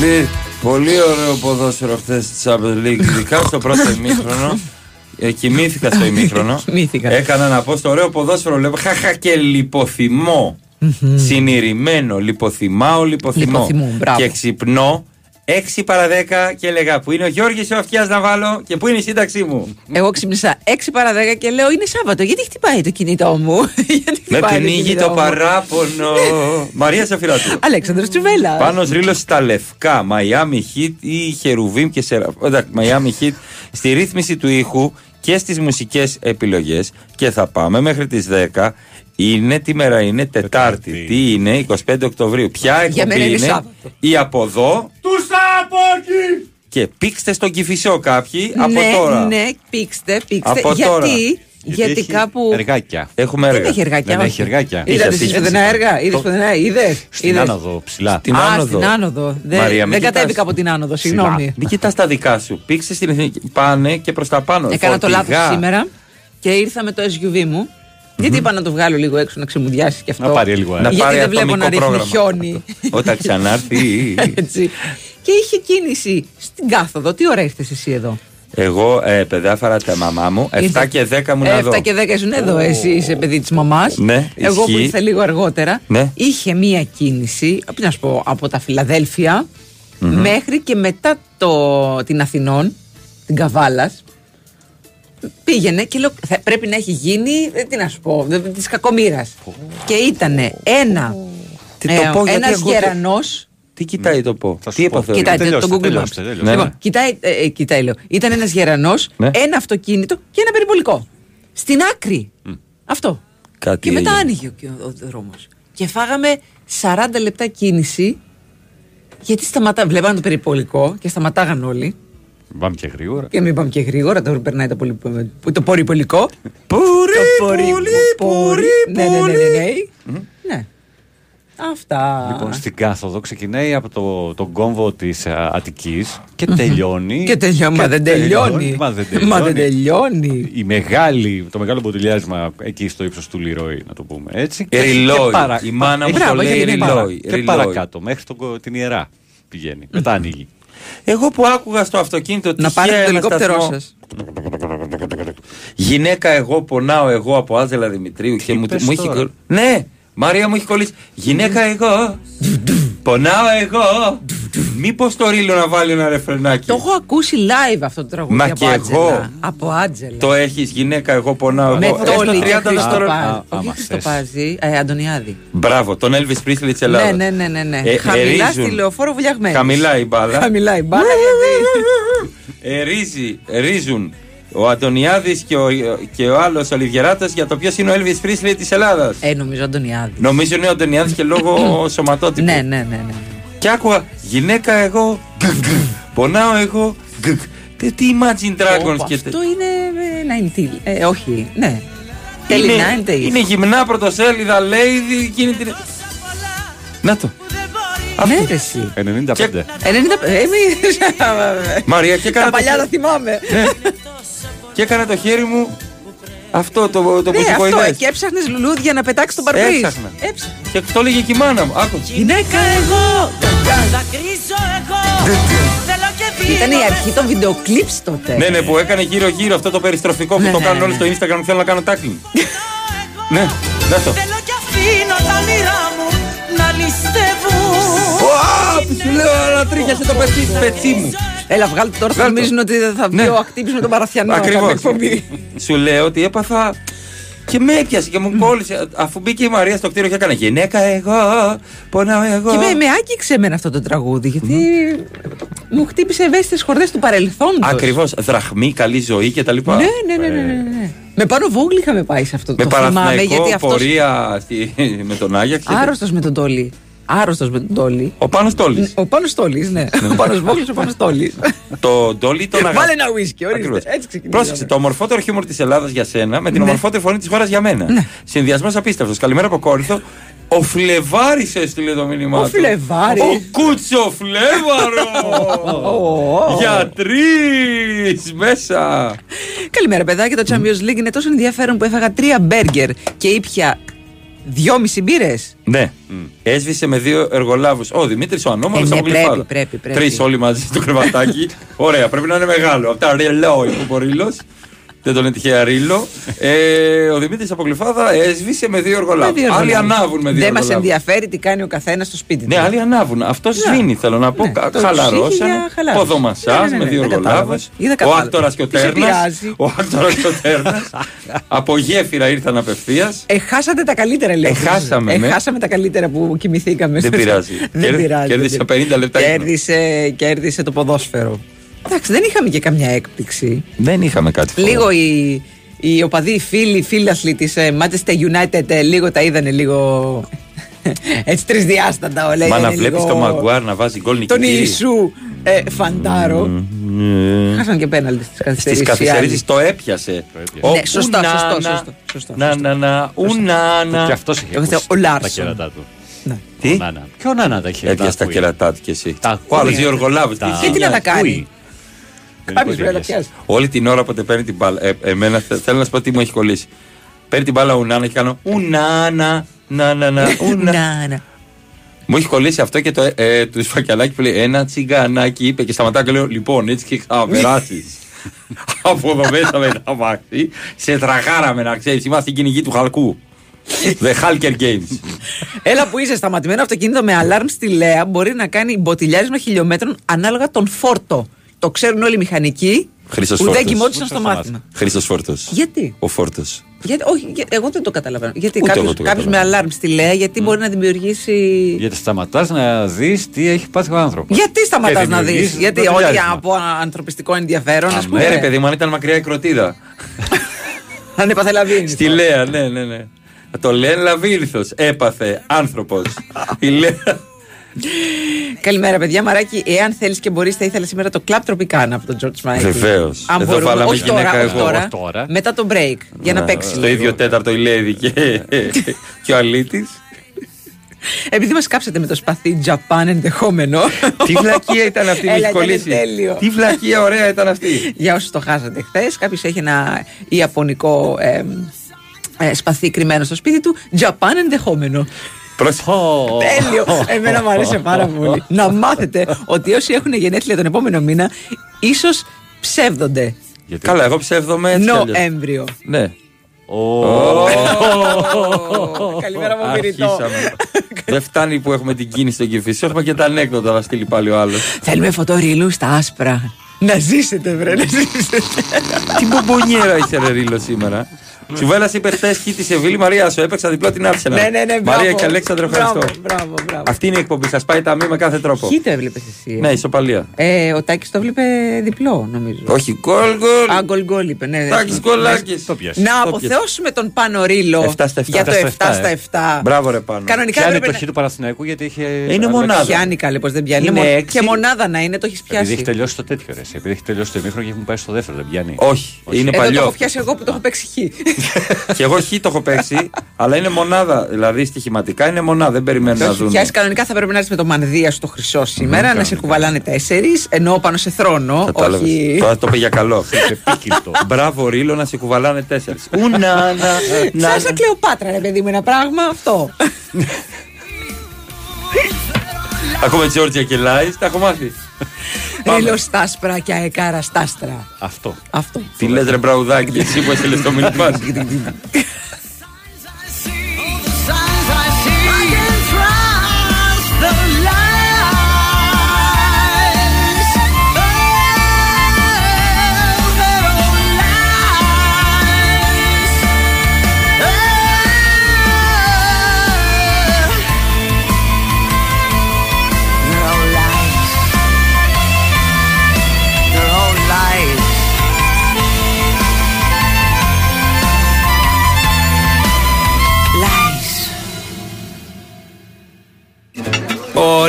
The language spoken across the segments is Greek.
Πολύ, πολύ ωραίο ποδόσφαιρο χθες τη Champions League. Ειδικά στο πρώτο ημίχρονο. Ε, κοιμήθηκα στο ημίχρονο. Κοιμήθηκας. Έκανα να πω στο ωραίο ποδόσφαιρο. Λέω χαχα και λιποθυμώ. Συνηρημένο. Λιποθυμάω, λιποθυμώ. Λιποθυμούν, μπράβο. Και ξυπνώ 6 παρα 10 και έλεγα που είναι ο Γιώργης ο Αυτιάς να βάλω και που είναι η σύνταξή μου. Εγώ ξύπνησα 6 παρα 10 και λέω είναι Σάββατο. Γιατί χτυπάει το κινητό μου; Γιατί Με χτυπάει πνίγει κινητό το μου; παράπονο. Μαρία Σαφυράτου. Αλέξανδρος Τσουβέλα. Πάνω ρίλος στα λευκά, Miami Heat ή Χερουβίμ και Σερα... Εντάξει, Miami Heat στη ρύθμιση του ήχου και στις μουσικές επιλογές και θα πάμε μέχρι τις 10 είναι τι μέρα είναι, Τετάρτη. Τι είναι, 25 Οκτωβρίου. Ποια Για μένα εκπομπή είναι είναι, Σάββατο. ή από εδώ Του Σάποκι! και πήξτε στον Κυφισό κάποιοι από ναι, τώρα. Ναι, πήξτε, πήξτε. Από γιατί, τώρα. γιατί, έχει κάπου. Εργάκια. Έχουμε Δεν έργα. έχει εργάκια. Δεν όχι. έχει εργάκια. Είδατε Είσαι εσείς εσύ. δεν έργα. Είδες που δεν είδες; Στην άνοδο ψηλά. Στην Α, άνοδο. στην άνοδο. Δεν, Μαρία, μην δεν κοιτάς. κατέβηκα από την άνοδο, συγγνώμη. Μην κοιτάς τα δικά σου. Πήξε στην εθνική. Πάνε και προς τα πάνω. Έκανα το Φορτηγά. λάθος σήμερα και ήρθα με το SUV μου. Γιατί είπα να το βγάλω λίγο έξω να ξεμουδιάσεις και αυτό; Να πάρει λίγο αέρα. Να Γιατί πάρει δεν βλέπω να ατομικό ρίχνει πρόγραμμα. χιόνι. Όταν ξανάρθει. Έτσι. Και είχε κίνηση στην κάθοδο. Τι ώρα ήρθες εσύ εδώ; Εγώ, ε, παιδιά, φάρα τα μαμά μου. 7 Ήρθε- και 10 μου να 7 δω. και 10 ήσουν εδώ. Εσύ είσαι παιδί της μαμάς. Ναι, Εγώ που ισχύει. ήρθα λίγο αργότερα. Ναι. Είχε μία κίνηση, τι να σου πω, από τα φιλαδελφια μέχρι και μετά το, την Αθηνών, την Καβάλας. Πήγαινε και λέω: θα, Πρέπει να έχει γίνει, ε, τι να σου πω, της κακομήρα. Και ήταν ένα. Τι το πω, γιατί ένας ακούω- γερανός Τι κοιτάει το πω; Θα σου Τι πω. είπα Κοιτάτε τελειώστε, το Google τελειώστε, Maps. τελειώστε. Ναι, Λοιπόν, ναι. κοιτάει, ε, ε, κοιτάει, λέω. Ήταν ένας γερανός, Ναι. ένα αυτοκίνητο και ένα περιπολικό. Στην άκρη. Αυτό. Κάτι και μετά έγινε. άνοιγε ο, ο, δρόμος. Και φάγαμε 40 λεπτά κίνηση. Γιατί σταματά, βλέπανε το περιπολικό και σταματάγαν όλοι. Πάμε και γρήγορα. Και μην πάμε και γρήγορα, τώρα περνάει το, πολυ, το περιπολικό. Πουρί, Το πουρί, πουρί, Ναι, ναι, ναι, ναι, πουρί. ναι. Ναι. Αυτά. Λοιπόν, στην κάθοδο ξεκινάει από το, τον κόμβο της Αττικής και τελειώνει. Και τελειώνει. Μα δεν τελειώνει. Μα δεν Μα δεν τελειώνει. τελειώνει. Η μεγάλη, το μεγάλο μποτιλιάρισμα εκεί στο ύψος του Λιρόι, να το πούμε έτσι. Ε, Ριλόι. Η μάνα μου Μπράβο, το λέει γιατί είναι παρα- ριλόι. Και ριλόι. παρακάτω, μέχρι τον, την ιερά πηγαίνει. Μετά ανοίγει. Εγώ που άκουγα στο αυτοκίνητο Να πάρετε τυχαία το ένα ελικόπτερό σταθμό, σας. Γυναίκα εγώ πονάω εγώ από Άζελα Δημητρίου και μου, είπες μου έχει τώρα; κολλήσει. Ναι, Μαρία μου έχει κολλήσει. Γυναίκα εγώ. Πονάω εγώ. Μήπως το ρίλο να βάλει ένα ρεφρενάκι; Το έχω ακούσει live αυτό το τραγούδι Μα από και Άτζελα. εγώ. Από Άτζελα. Το έχεις γυναίκα εγώ πονάω Με εγώ. Έστω τόλι 30 και δευτερόλεπτα. Α, Χριστοπάζη. άμα Όχι θες. Χριστοπάζη, ε, Αντωνιάδη. Μπράβο, τον Elvis Presley της Ελλάδας. Ναι, ναι, ναι, ναι. ναι. Ε, Χαμηλά ερίζουν. στη λεωφόρο βουλιαγμένη. Χαμηλά η μπάλα. Χαμηλά η μπάλα. γιατί- Ερίζει, ερίζουν ο Αντωνιάδης και ο, και ο άλλος Ολιβιεράτα για το ποιος είναι ο Elvis Presley της Ελλάδας. Ε, νομίζω Αντωνιάδης. Νομίζω είναι ο Αντωνιάδης και λόγω σωματότυπου. Ναι, ναι, ναι, ναι. ναι. Και άκουγα γυναίκα εγώ. γκ, γκ, Πονάω εγώ. γκ, γκ. Τι, τι Imagine Dragons Ωπα, και Αυτό είναι ε, 90. Ε, όχι, ναι. Τέλη είναι, 90. είναι γυμνά πρωτοσέλιδα, λέει δι- εκείνη την. Να το. Ναι, ρε, εσύ. 95. 90. Ε, μη- Μαρία, και έκανα, Τα το, παλιά τα χέ- θυμάμαι. Και έκανα το χέρι μου αυτό το, το που Ναι, σου αυτό. βοηθάει. Και έψαχνες λουλούδια να πετάξεις τον παρμπρίζ. Έψαχνα. Έψαχνα. Και το έλεγε και η μάνα μου. Άκου. Γυναίκα εγώ. Ήταν η αρχή των βιντεοκλίπς τότε. Ναι, ναι, που έκανε γύρω-γύρω αυτό το περιστροφικό που Ναι, το ναι, κάνουν ναι. όλοι στο Instagram που θέλουν να κάνουν tackling. ναι, να το. Θέλω κι αφήνω τα όνειρά μου να ληστεύουν Ουα, που σου λέω, αλλά τρίχιασε το πετσί, πετσί μου. Έλα, βγάλτε τώρα. Θα Βγάλ' το. νομίζουν ότι δεν θα βγει Ναι. ο ακτύπης με τον Παραθιανό. Ακριβώς. κάθε εκπομπή. Σου λέω ότι έπαθα. Και με έπιασε και μου κόλλησε. Αφού μπήκε η Μαρία στο κτίριο και έκανε γυναίκα εγώ, πονάω εγώ. Και με, με άγγιξε εμένα αυτό το τραγούδι, γιατί μου χτύπησε ευαίσθητες χορδές του παρελθόντος. Ακριβώς. Δραχμή, καλή ζωή κτλ. Ναι, ναι, ναι, ναι, ναι, ναι. Με πάνω βόγλι είχαμε πάει σε αυτό Με το θυμάμαι, παραθυναϊκό γιατί αυτός. πορεία στη- με τον Άγιαξ. Άρρωστος με τον Τόλι. Άρρωστος με τον Τόλι. Ο Πάνος Τόλης. Ο Πάνος Τόλης, ναι. Ο Πάνος Βόγλης, ο Πάνος Τόλης. Το Ντόλι τον αγαπά. Βάλε ένα ουίσκι, ορίστε. Ακριβώς. Έτσι ξεκινήσαμε. Πρόσεξε, το ομορφότερο χιούμορ της Ελλάδας για σένα με την Ναι. ομορφότερη φωνή της χώρας για μένα. Συνδυασμός απίστευτος. Καλημέρα από Κόρινθο. Ο Φλεβάρης έστειλε το μήνυμά Ο του. Φλεβάρης. Ο Κούτσο Φλέβαρο. Ω, Για τρεις μέσα. Καλημέρα, παιδάκια. Το Champions League είναι τόσο ενδιαφέρον που έφαγα τρία μπέργκερ και ήπια Δυόμιση μπύρες. Ναι. Έσβησε με δύο εργολάβους. Ο Δημήτρης ο Ανώμαλος Ε, ναι, από Γλυφάδα. πρέπει, πρέπει, πρέπει. Τρεις όλοι μαζί στο κρεβατάκι. Ωραία, πρέπει να είναι μεγάλο. Από τα ρελό είπε ο Ρήλο. Δεν τον λένε τυχαία ρίλο. Ε, ο Δημήτρης από Γλυφάδα έσβησε με δύο εργολάβους. Με δύο Άλλοι εργολάβους. ανάβουν με δύο Δεν μας εργολάβους. ενδιαφέρει τι κάνει ο καθένας στο σπίτι του. Ναι, άλλοι ανάβουν. Αυτός σβήνει, θέλω να πω. Ναι, Κα- το Χαλαρώσανε. ψήφι για χαλάρωση. Ποδομασάζ Ναι, ναι, ναι, με δύο δεν κατάλαβα. εργολάβους. Ή δεν Ο κατάλαβα. άκτορας και ο Τι σε τέρνας. πειράζει. Ο άκτορας και ο τέρνας. Από γέφυρα ήρθαν απευθείας. Εχάσατε τα καλύτερα, λέω. Εχάσαμε, ναι. Εχάσαμε τα καλύτερα που κοιμηθήκαμε. Δεν πειράζει. δεν Κέρ- πειράζει. κέρδισε δεν 50 λεπτά ύπνο. Κέρδισε, κέρδισε το ποδόσφαιρο. Εντάξει, δεν είχαμε και καμιά έκπληξη. Δεν είχαμε κάτι. φοβερό. Λίγο οι, οι οπαδοί, οι φίλοι, οι φίλαθλοι τη Manchester United ε, λίγο τα είδανε λίγο. Έτσι τρισδιάστατα όλα. Μα να είδανε βλέπεις λίγο τον Μαγκουάρ να βάζει γκολ Τον νικητή. Ιησού ε, Φαντάρο. Χάσαν και πέναλτι στις Στις καθυστερήσεις. καθυστερήσεις το έπιασε. Ο Ναι, σωστά, Ουνάνα, σωστό, σωστό, σωστό, Να, να, να, ουνάνα. Και αυτός είχε Εγώ ακούσει θέλω ο τα Λάρσον. κέρατά του. Ναι. Τι; Ο Νάνα. Ποιο Νάνα τα είχε Έπιασε τα ακούει. κερατά του κι εσύ. Τα Ο ακούει. άλλο δύο εργολάβου. Τα- Και τι να τα κάνει; Ακούει. Δεν Κάποιος μπορεί πρέπει να να τα πιάσει. Όλη την ώρα που παίρνει την μπάλα. Ε, εμένα θε- θέλω να σου πω τι μου έχει κολλήσει. Παίρνει την μπάλα ο Ουνάνα και κάνω Ουνάνα, να, να, να, Ουνά. Να, να. Μου έχει κολλήσει αυτό και το ε, ε, του σφακιαλάκι που λέει Ένα τσιγκανάκι είπε και σταματάω και λέω Λοιπόν, έτσι και θα περάσεις. Από εδώ μέσα με τα μάξι. Σε τραγάραμε να ξέρεις. Είμαστε στην κυνηγή του χαλκού. The Halker Games. Έλα που είσαι σταματημένο αυτοκίνητο με αλάρμ στη Λέα μπορεί να κάνει μποτιλιάρισμα χιλιόμετρων ανάλογα τον φόρτο. Το ξέρουν όλοι οι μηχανικοί Χρήστος που δεν Φόρτος. κοιμόντουσαν Πού στο το μάθημα. Χρήστος Φόρτος. Γιατί; Ο Φόρτος. γιατί όχι, για- εγώ δεν το καταλαβαίνω. Γιατί Ούτε κάποιος, εγώ το κάποιος με καταλαβαίνω. αλάρμ στη Λέα, γιατί μπορεί να δημιουργήσει. Γιατί σταματάς να δεις τι έχει πάθει ο άνθρωπος. Γιατί σταματάς να δεις, Γιατί όχι μποτιλιάρισμα. από ανθρωπιστικό ενδιαφέρον, ας Αμέ, πούμε. Ναι, ρε παιδί μου, αν ήταν μακριά η κροτίδα. Αν έπαθε λαβίνη. Στη Λέα, ναι, ναι, ναι. Το λένε Λαβύρθο. Έπαθε άνθρωπος. Η Λέα. Καλημέρα, παιδιά. Μαράκι, εάν θέλεις και μπορείς, θα ήθελα σήμερα το κλαπ τροπικάνα από τον George Michael. Βεβαίως. Αν Εδώ μπορούμε, βάλαμε όχι γυναίκα τώρα, όχι εγώ. τώρα, Όχι τώρα. Μετά το break. Για να παίξει. Στο λίγο. ίδιο τέταρτο η Λέδη και, και ο Αλήτης. Επειδή μας κάψατε με το σπαθί Japan ενδεχόμενο. Τι βλακεία ήταν αυτή που Έλα, έχει ήταν κολλήσει. τέλειο. Τι βλακεία ωραία ήταν αυτή. Για όσους το χάσατε χθες, κάποιος έχει ένα ιαπωνικό ε, ε, σπαθί κρυμμένο στο σπίτι του. Japan ενδεχόμενο. Πρόσεχε. Τέλειο. Εμένα μου αρέσει πάρα πολύ. να μάθετε ότι όσοι έχουν γενέθλια τον επόμενο μήνα, ίσως ψεύδονται. Γιατί; Καλά, εγώ ψεύδομαι έτσι. κι αλλιώς. Νοέμβριο. Ναι. Καλημέρα μου, Μυριτό. Αρχίσαμε. Δεν φτάνει που έχουμε την κίνηση στον Κηφισό, έχουμε και τα ανέκδοτα να στείλει πάλι ο άλλος. Θέλουμε φωτορίλου στα άσπρα. Να ζήσετε, βρε, να ζήσετε. Τι μπομπονιέρα είσαι ρε Ρίλο σήμερα. Σου βέλασε είπε χθες χι της Σεβίλη Μαρία σου. Έπαιξα διπλό την Άρσενα. ναι, ναι, ναι, μπράβο. Μαρία και Αλέξανδρο, ευχαριστώ. Μπράβο, μπράβο, μπράβο. Αυτή είναι η εκπομπή. Σας πάει ταμή με κάθε τρόπο. Ποιοι το έβλεπες εσύ. ε; Ναι, ισοπαλία. Ε, ο Τάκης το έβλεπε διπλό, νομίζω. Όχι, γκολ γκολ. Α, γκολ γκολ είπε, ναι. Τάκης γκολάκι. Το πιάσε. Να Το αποθεώσουμε τον Πάνο Ρίλο 7 στα 7. για το 7 στα 7. Μπράβο, ρε πάνω. Κανονικά Πιάνει έπρεπε το χ του Παναθηναϊκού γιατί είχε. Είναι αλλάξει- μονάδα. Πιάνει καλέ, πώ δεν πιάνει. Είναι Μο- έξι. Και μονάδα να είναι, το έχεις Επειδή έχει πιάσει. τελειώσει το τέτοιο ρε. Επειδή έχει τελειώσει το ημίχρονο και έχουν πάει στο δεύτερο, δεν πιάνει. Όχι, είναι Εδώ το παλιό. έχω πιάσει εγώ που το έχω παίξει χ. Και εγώ χ το έχω παίξει, αλλά είναι μονάδα. Δηλαδή στοιχηματικά είναι μονάδα. Δεν περιμένουν Το να έχει δουν. πιάσει κανονικά θα πρέπει να έρθεις με το μανδύα στο χρυσό σήμερα, να σε κουβαλάνε τέσσερις, ενώ πάνω σε θρόνο. Κατάλαβες. Όχι. Τώρα το είπε για καλό. Επίκυλτο. Μπράβο, Ρίλο, να σε κουβαλάνε τέσσερις. Ουνα, να, να. Σαν σαν Κλεοπάτρα, ρε παιδί μου, ένα πράγμα αυτό. Ακούμε Τζόρτζια και Λάι, τα έχω μάθει. Πάμε. Ρίλο στα άσπρα και αεκάρα στα άστρα. Αυτό. Αυτό. Τι λε, ρε Μπραουδάκι, και εσύ που έστειλες το μήνυμά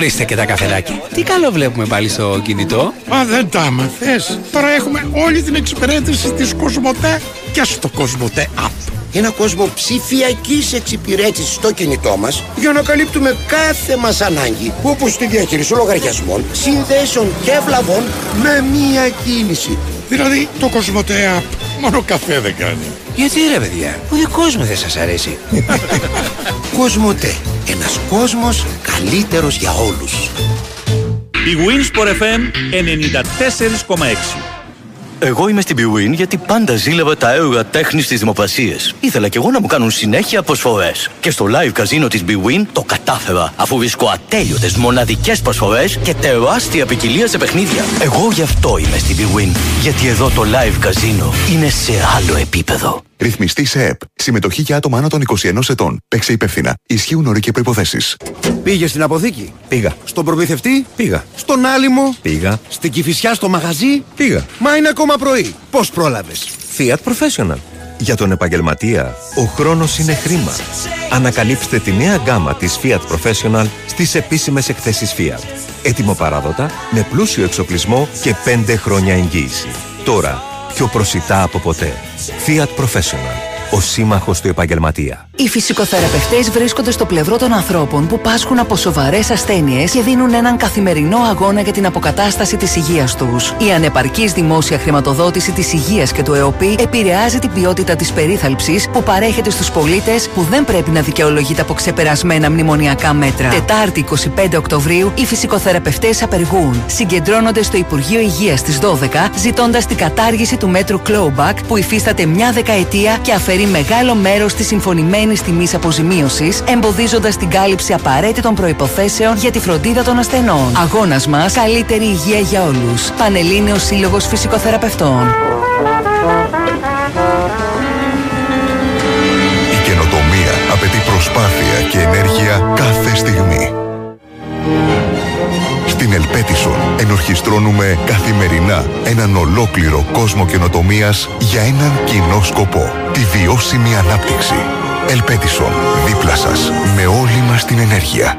Ορίστε και τα καφεδάκια. Τι καλό βλέπουμε πάλι στο κινητό. Μα δεν τα άμαθες. Τώρα έχουμε όλη την εξυπηρέτηση της Κοσμοτέ και στο Κοσμοτέ App. Ένα κόσμο ψηφιακής εξυπηρέτησης στο κινητό μας για να καλύπτουμε κάθε μας ανάγκη όπως τη διαχείριση λογαριασμών, συνδέσεων και βλαβών με μία κίνηση. Δηλαδή το Κοσμοτέ App Μόνο καφέ δεν κάνει. Γιατί ρε παιδιά, ο δικός μου δεν σας αρέσει. Κοσμοτέ. Ένας κόσμος καλύτερος για όλους. Η Winsport FM 94,6. Εγώ είμαι στην Bwin γιατί πάντα ζήλευα τα έργα τέχνης στι δημοπρασίε. Ήθελα κι εγώ να μου κάνουν συνέχεια προσφορές. Και στο live καζίνο της Bwin το κατάφερα, αφού βρίσκω ατέλειωτες μοναδικές προσφορές και τεράστια ποικιλία σε παιχνίδια. Εγώ γι' αυτό είμαι στην Bwin. Γιατί εδώ το live καζίνο είναι σε άλλο επίπεδο. Ρυθμιστή σε ΕΠ. Συμμετοχή για άτομα άνω των 21 ετών. Παίξε υπεύθυνα. Ισχύουν όροι και προποθέσει. Πήγε στην αποθήκη; Πήγα. Στον προμηθευτή; Πήγα. Στον άλυμο; Πήγα. Στην κυφισιά στο μαγαζί; Πήγα. Μα είναι ακόμα πρωί. Πώς πρόλαβες; Fiat Professional. Για τον επαγγελματία, ο χρόνος είναι χρήμα. Ανακαλύψτε τη νέα γκάμα της Fiat Professional στις επίσημες εκθέσεις Fiat. Έτοιμο παράδοτα, με πλούσιο εξοπλισμό και 5 χρόνια εγγύηση. Τώρα, πιο προσιτά από ποτέ. Fiat Professional. Ο σύμμαχος του επαγγελματία. Οι φυσικοθεραπευτές βρίσκονται στο πλευρό των ανθρώπων που πάσχουν από σοβαρές ασθένειες και δίνουν έναν καθημερινό αγώνα για την αποκατάσταση της υγείας τους. Η ανεπαρκής δημόσια χρηματοδότηση της υγείας και του ΕΟΠΗ επηρεάζει την ποιότητα της περίθαλψης που παρέχεται στους πολίτες που δεν πρέπει να δικαιολογείται από ξεπερασμένα μνημονιακά μέτρα. Τετάρτη 25 Οκτωβρίου οι φυσικοθεραπευτές απεργούν. Συγκεντρώνονται στο Υπουργείο Υγείας στις 12 ζητώντας την κατάργηση του μέτρου Clawback που υφίσταται μια δεκαετία και αφαιρεί μεγάλο μέρος της συμφωνημένης τιμής αποζημίωσης εμποδίζοντας την κάλυψη απαραίτητων προϋποθέσεων για τη φροντίδα των ασθενών. Αγώνας μας, καλύτερη υγεία για όλους. Πανελλήνιος Σύλλογος Φυσικοθεραπευτών. Η καινοτομία απαιτεί προσπάθεια και ενέργεια κάθε στιγμή. Στην Ελπέτισον ενορχιστρώνουμε καθημερινά έναν ολόκληρο κόσμο καινοτομίας για έναν κοινό σκοπό. Τη βιώσιμη ανάπτυξη. Ελπέτισον, δίπλα σας, με όλη μας την ενέργεια.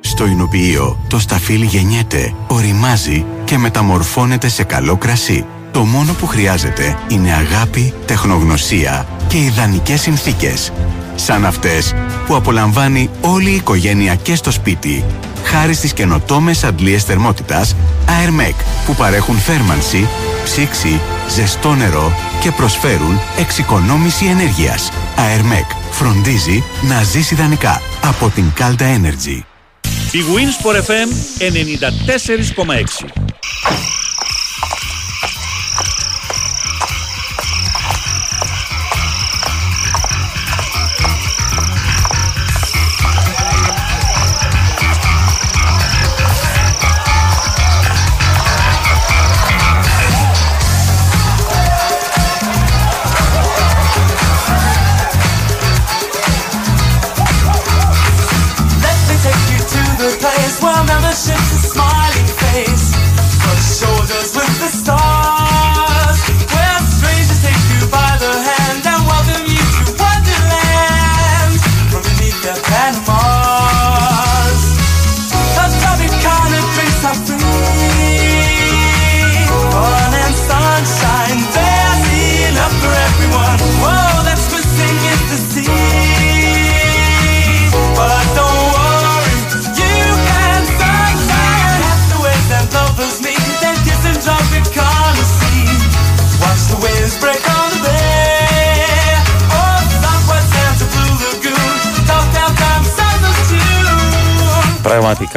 Στο Ινοποιείο το σταφύλι γεννιέται, οριμάζει και μεταμορφώνεται σε καλό κρασί. Το μόνο που χρειάζεται είναι αγάπη, τεχνογνωσία και ιδανικές συνθήκες. Σαν αυτές που απολαμβάνει όλη η οικογένεια και στο σπίτι. Χάρη στις καινοτόμες αντλίες θερμότητας Airmec που παρέχουν θέρμανση, ψήξη, ζεστό νερό και προσφέρουν εξοικονόμηση ενέργειας. Airmec φροντίζει να ζήσει ιδανικά από την Calda Energy. Η Winsport FM 94,6.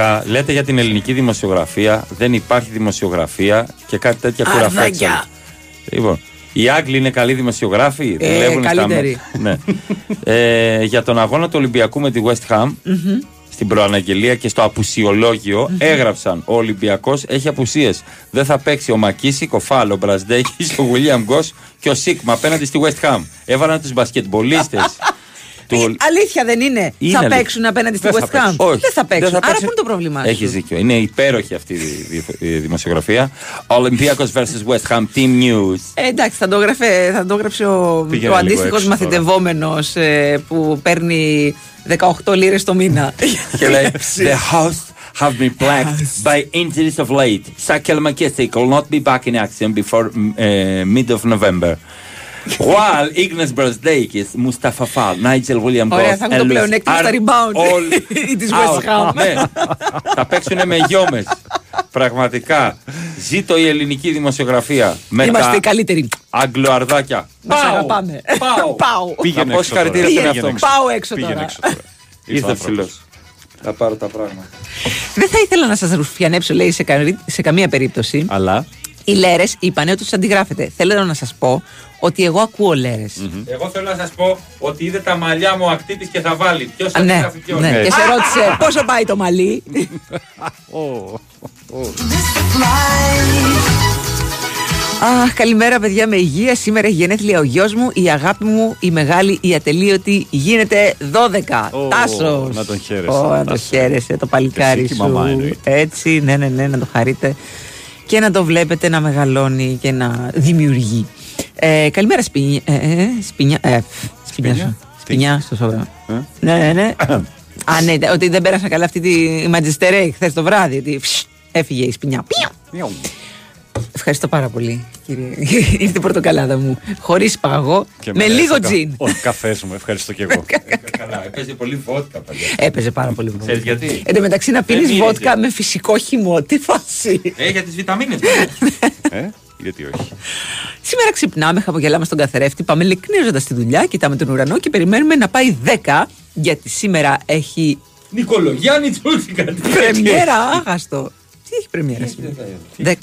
Πραγματικά, λέτε για την ελληνική δημοσιογραφία, δεν υπάρχει δημοσιογραφία και κάτι τέτοια Αρνάκια. κουραφέτσα. Λοιπόν, οι Άγγλοι είναι καλοί δημοσιογράφοι, Ε, δουλεύουν στα καλύτεροι. ναι. ε, για τον αγώνα του Ολυμπιακού με τη West Ham, Μμμ. στην προαναγγελία και στο απουσιολόγιο έγραψαν ο Ολυμπιακός έχει απουσίες. Δεν θα παίξει ο Μακίσικ, ο Φάλ, ο Μπρασδέκη, ο Βιλιαμ Γκος και ο Σίγμα απέναντι στη West Ham. Έβαλαν τους μπασκετμπολίστες. του... Αλήθεια δεν είναι. Είναι θα αλήθεια. παίξουν απέναντι στη Δεν θα West Ham; παίξουν. Όχι. Δεν θα παίξουν. Δεν θα Άρα παίξουν. πού είναι το πρόβλημά σου. Έχεις δίκιο. Είναι υπέροχη αυτή η δι- η δημοσιογραφία. Olympiacos vs West Ham Team News. Ε, εντάξει, θα το, γράφε, θα το γράψει ο, Πήγαινε ο λίγο αντίστοιχος έξω μαθητευόμενος που παίρνει 18 λίρες το μήνα. και λέει The hosts have been plagued by injuries of late. Sakel McKissick will not be back in action before uh, mid of November. While Ignas Brasdeikis, Mustafa Fall, Nigel William Ωραία, Goff θα έχουν το and πλεονέκτημα are στα rebound. all Ή της out. West Ham. Ναι. θα παίξουν με γιόμες. Πραγματικά. Ζήτω η ελληνική δημοσιογραφία. Με Είμαστε τα οι καλύτεροι. Αγγλοαρδάκια. Μας αγαπάμε. Πάω. Πάω. Πήγαινε Πήγαινε να πω έξω συγχαρητήρια τώρα. στον Πήγαινε εαυτό μου. Πάω έξω Πήγαινε τώρα. έξω τώρα. Ήρθε Ήρθε ο ψηλός. Θα πάρω τα πράγματα. Δεν θα ήθελα να σας ρουφιανέψω, λέει, σε, κα- σε καμία περίπτωση. Αλλά Οι λέρες είπαν ότι τους αντιγράφετε. Θέλω να σας πω ότι εγώ ακούω λέρες. Εγώ θέλω να σας πω ότι είδε τα μαλλιά μου ακτήτη και θα βάλει. Ποιος θα Ναι, γράφει ποιον. ναι. Και σε ρώτησε πόσο πάει το μαλλί; Αχ, καλημέρα παιδιά με υγεία. Σήμερα έχει γενέθλια ο γιος μου, η αγάπη μου, η μεγάλη, η ατελείωτη. Γίνεται 12. Ω, Τάσος. να τον χαίρεσαι, Ω, να τον Τάσο. χαίρεσαι, το παλικάρι Και εσύ σου. και η μαμά εννοείται. Έτσι, ναι, ναι, ναι, να το χαρείτε. Και να το βλέπετε να μεγαλώνει και να δημιουργεί. Ε, καλημέρα, Σπινιά. Ε, ε, σπινιά. Ε, σπινιά. σου. Σπινιά, στο σώμα. Ναι, ναι, ναι. Α, ναι, ότι δεν πέρασα καλά αυτή τη Ματζιστερέ χθες το βράδυ. Ότι φσ, έφυγε η σπινιά. Πιου. Ευχαριστώ πάρα πολύ, κύριε. Ήρθε η πορτοκαλάδα μου. Χωρίς παγό, και με μέσα λίγο ο κα- τζιν. Ο καφές μου, ευχαριστώ και εγώ. Καλά, έπαιζε πολύ βότκα παλιά. Έπαιζε πάρα πολύ βόλτα. Ξέρεις γιατί; Εν τω μεταξύ να Δεν πίνεις μύριζε. βότκα με φυσικό χυμό. Τι φάση. Ε, για τις βιταμίνες. ε, γιατί όχι. Σήμερα ξυπνάμε, χαμογελάμε στον καθρέφτη, πάμε λεκνίζοντα στη δουλειά, κοιτάμε τον ουρανό και περιμένουμε να πάει 10, γιατί σήμερα έχει Νικολογιάννη Τσούτσικα. πρεμιέρα άγαστο. Τι έχει πρεμιέρα σήμερα;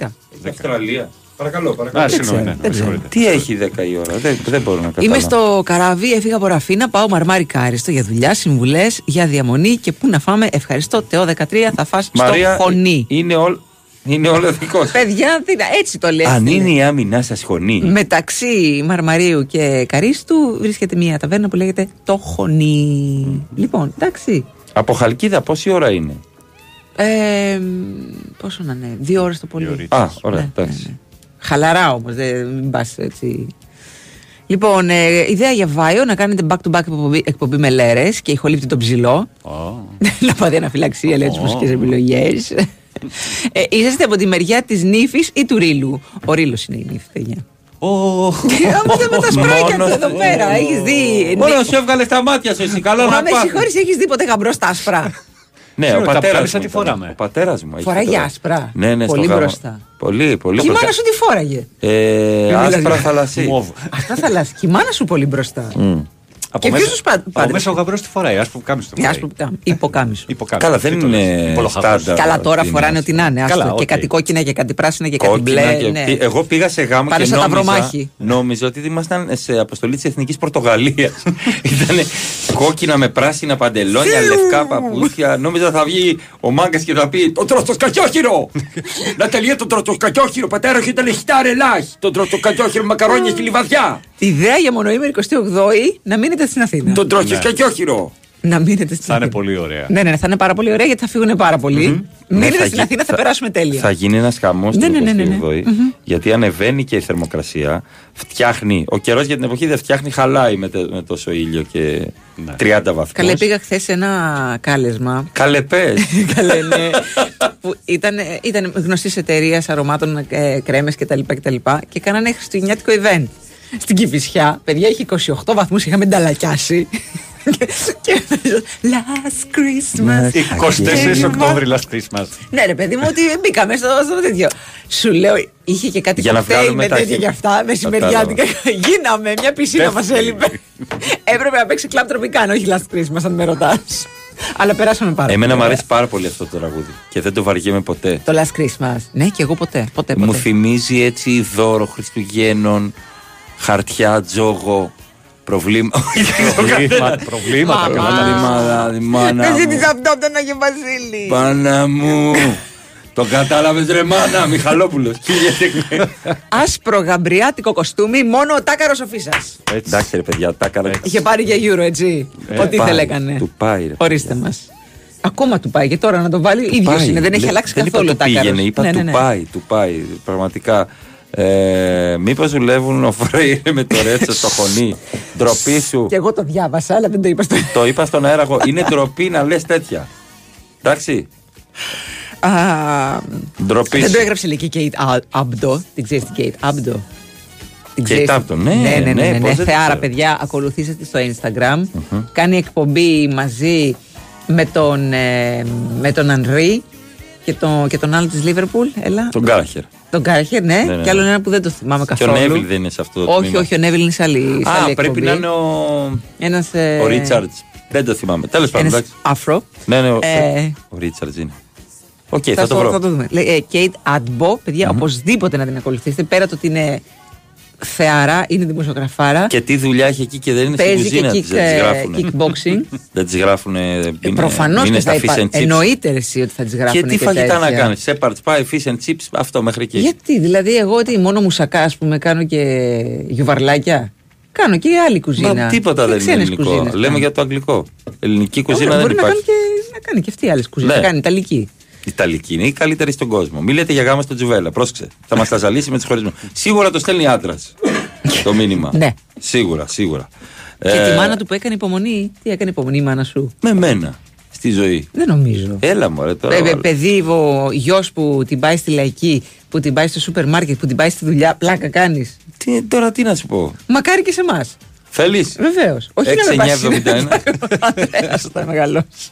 10. Αυστραλία. Παρακαλώ, παρακαλώ. Α, συγγνώμη, ναι, δεν με ξέρω. συγχωρείτε. Τι έχει 10 η ώρα, δεν, δεν μπορώ να καταλάβω. Είμαι στο καράβι, έφυγα από Ραφίνα, πάω μαρμάρι κάριστο για δουλειά, συμβουλές, για διαμονή και πού να φάμε. Ευχαριστώ, Τεό 13, θα φας Μαρία, στο χωνί. Είναι, όλ, είναι όλο δικό σου. Παιδιά, τι να- έτσι το λες. Αν φίλε. είναι η άμυνά σας χωνή. Μεταξύ Μαρμαρίου και Καρίστου βρίσκεται μια ταβέρνα που λέγεται Το Χωνί. Λοιπόν, εντάξει. Από Χαλκίδα πόση ώρα είναι; Ε, πόσο να είναι, δύο ώρες το πολύ. Α, ωραία, Ναι, εντάξει. Χαλαρά όμως, δεν μην πας έτσι. Λοιπόν, ε, ιδέα για Βάιο να κάνετε back-to-back εκπομπή, εκπομπή με λέρες και ηχολήπτη τον ψηλό. να πάτε αναφυλαξία, λέει τις μουσικές επιλογές. ε, είσαστε από τη μεριά της νύφης ή του ρίλου; Ο ρίλος είναι η νύφη, παιδιά. Είμαστε με τα σπράκια του Μόνο- εδώ πέρα. Έχεις δει. Μόνο σου έβγαλες τα μάτια σου, εσύ. Καλό Μα να με πας. συγχωρείς, έχεις δει ποτέ γαμπρός στα άσπρα; Ναι, ο Ξέρω, τα πατέρας κάμισα μου. τι ήταν. φοράμε. Ο πατέρας μου. έχει Φοράγε τώρα. άσπρα. Ναι, ναι, στο Πολύ γάμο. μπροστά. Πολύ, πολύ Και η μάνα μπροστά. σου τι φόραγε. Ε, άσπρα Δηλαδή. θαλασσί. Μοβ. Αυτά θα λας. Και η μάνα σου πολύ μπροστά. Μμ. Από Και μέσα- ποιος τους πα- Από πάντρεψε; μέσα ο γαμπρός τι φοράει, άσπρο κάμισο το Μια φοράει. άσπρο υποκάμισο. Υποκάμισο. Καλά, δεν Τι το λες, είναι υπολοχαγός. στάνταρ. Καλά, τώρα είναι φοράνε αυτό. ό,τι να είναι. άστο. Καλά, Και οκ. κάτι κόκκινα και κάτι πράσινα και κάτι Κόκκινα μπλε. και- ναι. τι- Εγώ πήγα σε γάμο Πάνε και σαν τα νόμιζα, βρωμάχη. νόμιζα ότι ήμασταν σε αποστολή της Εθνικής Πορτογαλίας. Ήταν κόκκινα με πράσινα παντελόνια, λευκά παπούτσια. Νόμιζα θα βγει ο μάγκας και θα πει Το τροστοσκακιόχυρο! Να τελειώσει το τροστοσκακιόχυρο, πατέρα έχει τα λεχτά ρελάχ. Το τροστοσκακιόχυρο μακαρόνια στη λιβαδιά. Ιδέα για μονοήμερη 28η να μείνετε στην Αθήνα. Το τροστοσκακιόχυρο. Να μείνετε στην Θα είναι Αθήνα. πολύ ωραία. Ναι, ναι, ναι, θα είναι πάρα πολύ ωραία γιατί θα φύγουν πάρα πολλοί. Μείνετε Ναι, θα στην γι- Αθήνα, θα, θα- περάσουμε τέλεια. Θα γίνει ένας χαμός Ναι, την ναι, ναι, ναι, ναι. 28η, γιατί ανεβαίνει και η θερμοκρασία. Φτιάχνει. Ο καιρός για την εποχή δεν φτιάχνει, χαλάει με, τε- με τόσο ήλιο και 30 βαθμούς. Καλέ, πήγα χθες σε ένα κάλεσμα. Καλέ, πες. Καλέ, ναι. που ήταν, ήταν γνωστής εταιρείας αρωμάτων, ε, κρέμες κτλ. Και, τα λοιπά και κάνανε χριστουγεννιάτικο event. Στην Κυφυσιά, παιδιά, είχε 28 βαθμούς, είχαμε νταλακιάσει. και, και Last Christmas. 24 Οκτώβρη last Christmas. Ναι, ρε παιδί μου, ότι μπήκαμε στο, στο τέτοιο. Σου λέω, είχε και κάτι Για να κοκτέιλ βγάλουμε με τα τέτοια χι- για αυτά, μεσημεριάτικα. Γίναμε, μια πισίνα μας Δεύτερη. έλειπε. Έπρεπε να παίξει κλαμπ τροπικάνο, όχι last Christmas, αν με ρωτάς. Αλλά περάσαμε πάρα Εμένα μου πολύ. αρέσει πάρα πολύ αυτό το τραγούδι και δεν το βαριέμαι ποτέ. Το last Christmas. Ναι, και εγώ ποτέ. ποτέ, ποτέ. Μου θυμίζει έτσι δώρο Χριστουγέννων, χαρτιά, τζόγο, προβλήματα. Προβλήματα, προβλήματα, Μαμά. Προβλήματα, η μάνα Δεν μου. ζήτησα αυτό από τον Άγιο Βασίλη. Πάνα μου. Το κατάλαβες ρε μάνα, Μιχαλόπουλος. Άσπρο γαμπριάτικο κοστούμι, μόνο ο Τάκαρος ο Φίσας. Εντάξει ρε παιδιά, τα έκανα. Είχε πάρει για Euro, έτσι. Ε, Ό,τι πάει, ήθελε έκανε. Του πάει ρε. Ορίστε μας. Ακόμα του πάει και τώρα να το βάλει. ίδιος Πάει. είναι, δεν έχει Δεν- αλλάξει δεν καθόλου ο είπα του Τάκαρος. πήγαινε, είπα του πάει, του πάει. Πραγματικά. Ε, Μήπως δουλεύουν ο Φρέιρε με το ρέτσο στο χωνί; Ντροπή σου. Και εγώ το διάβασα, αλλά δεν το είπα στο. Το είπα στον αέρα εγώ. Είναι ντροπή να λες τέτοια. Εντάξει. Α, Ντροπή δεν σου. το έγραψε λέει και η Kate Abdo. Την ξέρεις την Kate Abdo. Την Kate ξέρεις; Upton, ναι, ναι, ναι, ναι, ναι, ναι. πώς δεν τη Θεάρα, ξέρω. παιδιά, ακολουθήστε τη στο Instagram. Κάνει εκπομπή μαζί με τον, ε, με τον Ανρί Και, το, και τον άλλο της Λίβερπουλ, έλα. Τον Γκάλαχερ. Τον Κάρχερ, ναι. Ναι, ναι, Και άλλο ναι. ένα που δεν το θυμάμαι Και ο καθόλου. Νέβιλ δεν είναι σε αυτό το Όχι, τμήμα. όχι, ο Νέβιλ είναι σε άλλη, σε Α, άλλη πρέπει εκπομπή. να είναι ο. Ένας, ε, Ο Ρίτσαρτς. Δεν το θυμάμαι. Τέλος πάντων. Ένας εντάξει. αφρο. Ναι, ναι, ο, Ε, ο Ρίτσαρτς είναι. Οκ, θα, θα το το, βρω. θα το δούμε. Λέει, ε, Kate Adbo, παιδιά, οπωσδήποτε να την ακολουθήσετε. Πέρα το ότι είναι θεαρά, είναι δημοσιογραφάρα. Και τι δουλειά έχει εκεί και δεν είναι στην Παίζει κουζίνα και της, δεν τις kick, ε, γράφουν. kickboxing. Δεν τις γράφουν. Προφανώς και θα υπάρχει. chips. Εννοείται εσύ ότι θα τις γράφουν. Και τι φαγητά να τέτοια. κάνεις. Σέπαρτ πάει, fish and chips, αυτό μέχρι εκεί. Γιατί, δηλαδή, εγώ ότι μόνο μουσακά, ας πούμε, κάνω και γιουβαρλάκια. Κάνω και άλλη κουζίνα. Μα τίποτα Και δεν είναι ξένες ελληνικό. κουζίνες Λέμε κάνω. για το αγγλικό. Ελληνική κουζίνα Ωραία, δεν μπορεί να κάνει, υπάρχει. και, να κάνει και αυτή άλλε κουζίνε. Ναι. Να κάνει Ιταλική. Η Ιταλική είναι η καλύτερη στον κόσμο. Μην λέτε για γάμα στο τζουβέλα. Πρόσεξε. Θα μας τα ζαλίσει με τους χωρισμούς. Σίγουρα το στέλνει άντρας. το μήνυμα. Ναι. Σίγουρα, σίγουρα. Και Ε, τη μάνα του που έκανε υπομονή. Τι έκανε υπομονή η μάνα σου; Με μένα. Στη ζωή. Δεν νομίζω. Έλα μωρέ τώρα. Ε, ε, βάλε. παιδί, ο γιος που την πάει στη λαϊκή, που την πάει στο σούπερ μάρκετ, που την πάει στη δουλειά, πλάκα κάνεις; Τι, τώρα τι να σου πω; Μακάρι και σε εμάς. Θέλεις; Βεβαίως. Όχι να με πάει 6-9-71. Ανδρέας όταν μεγαλώσει.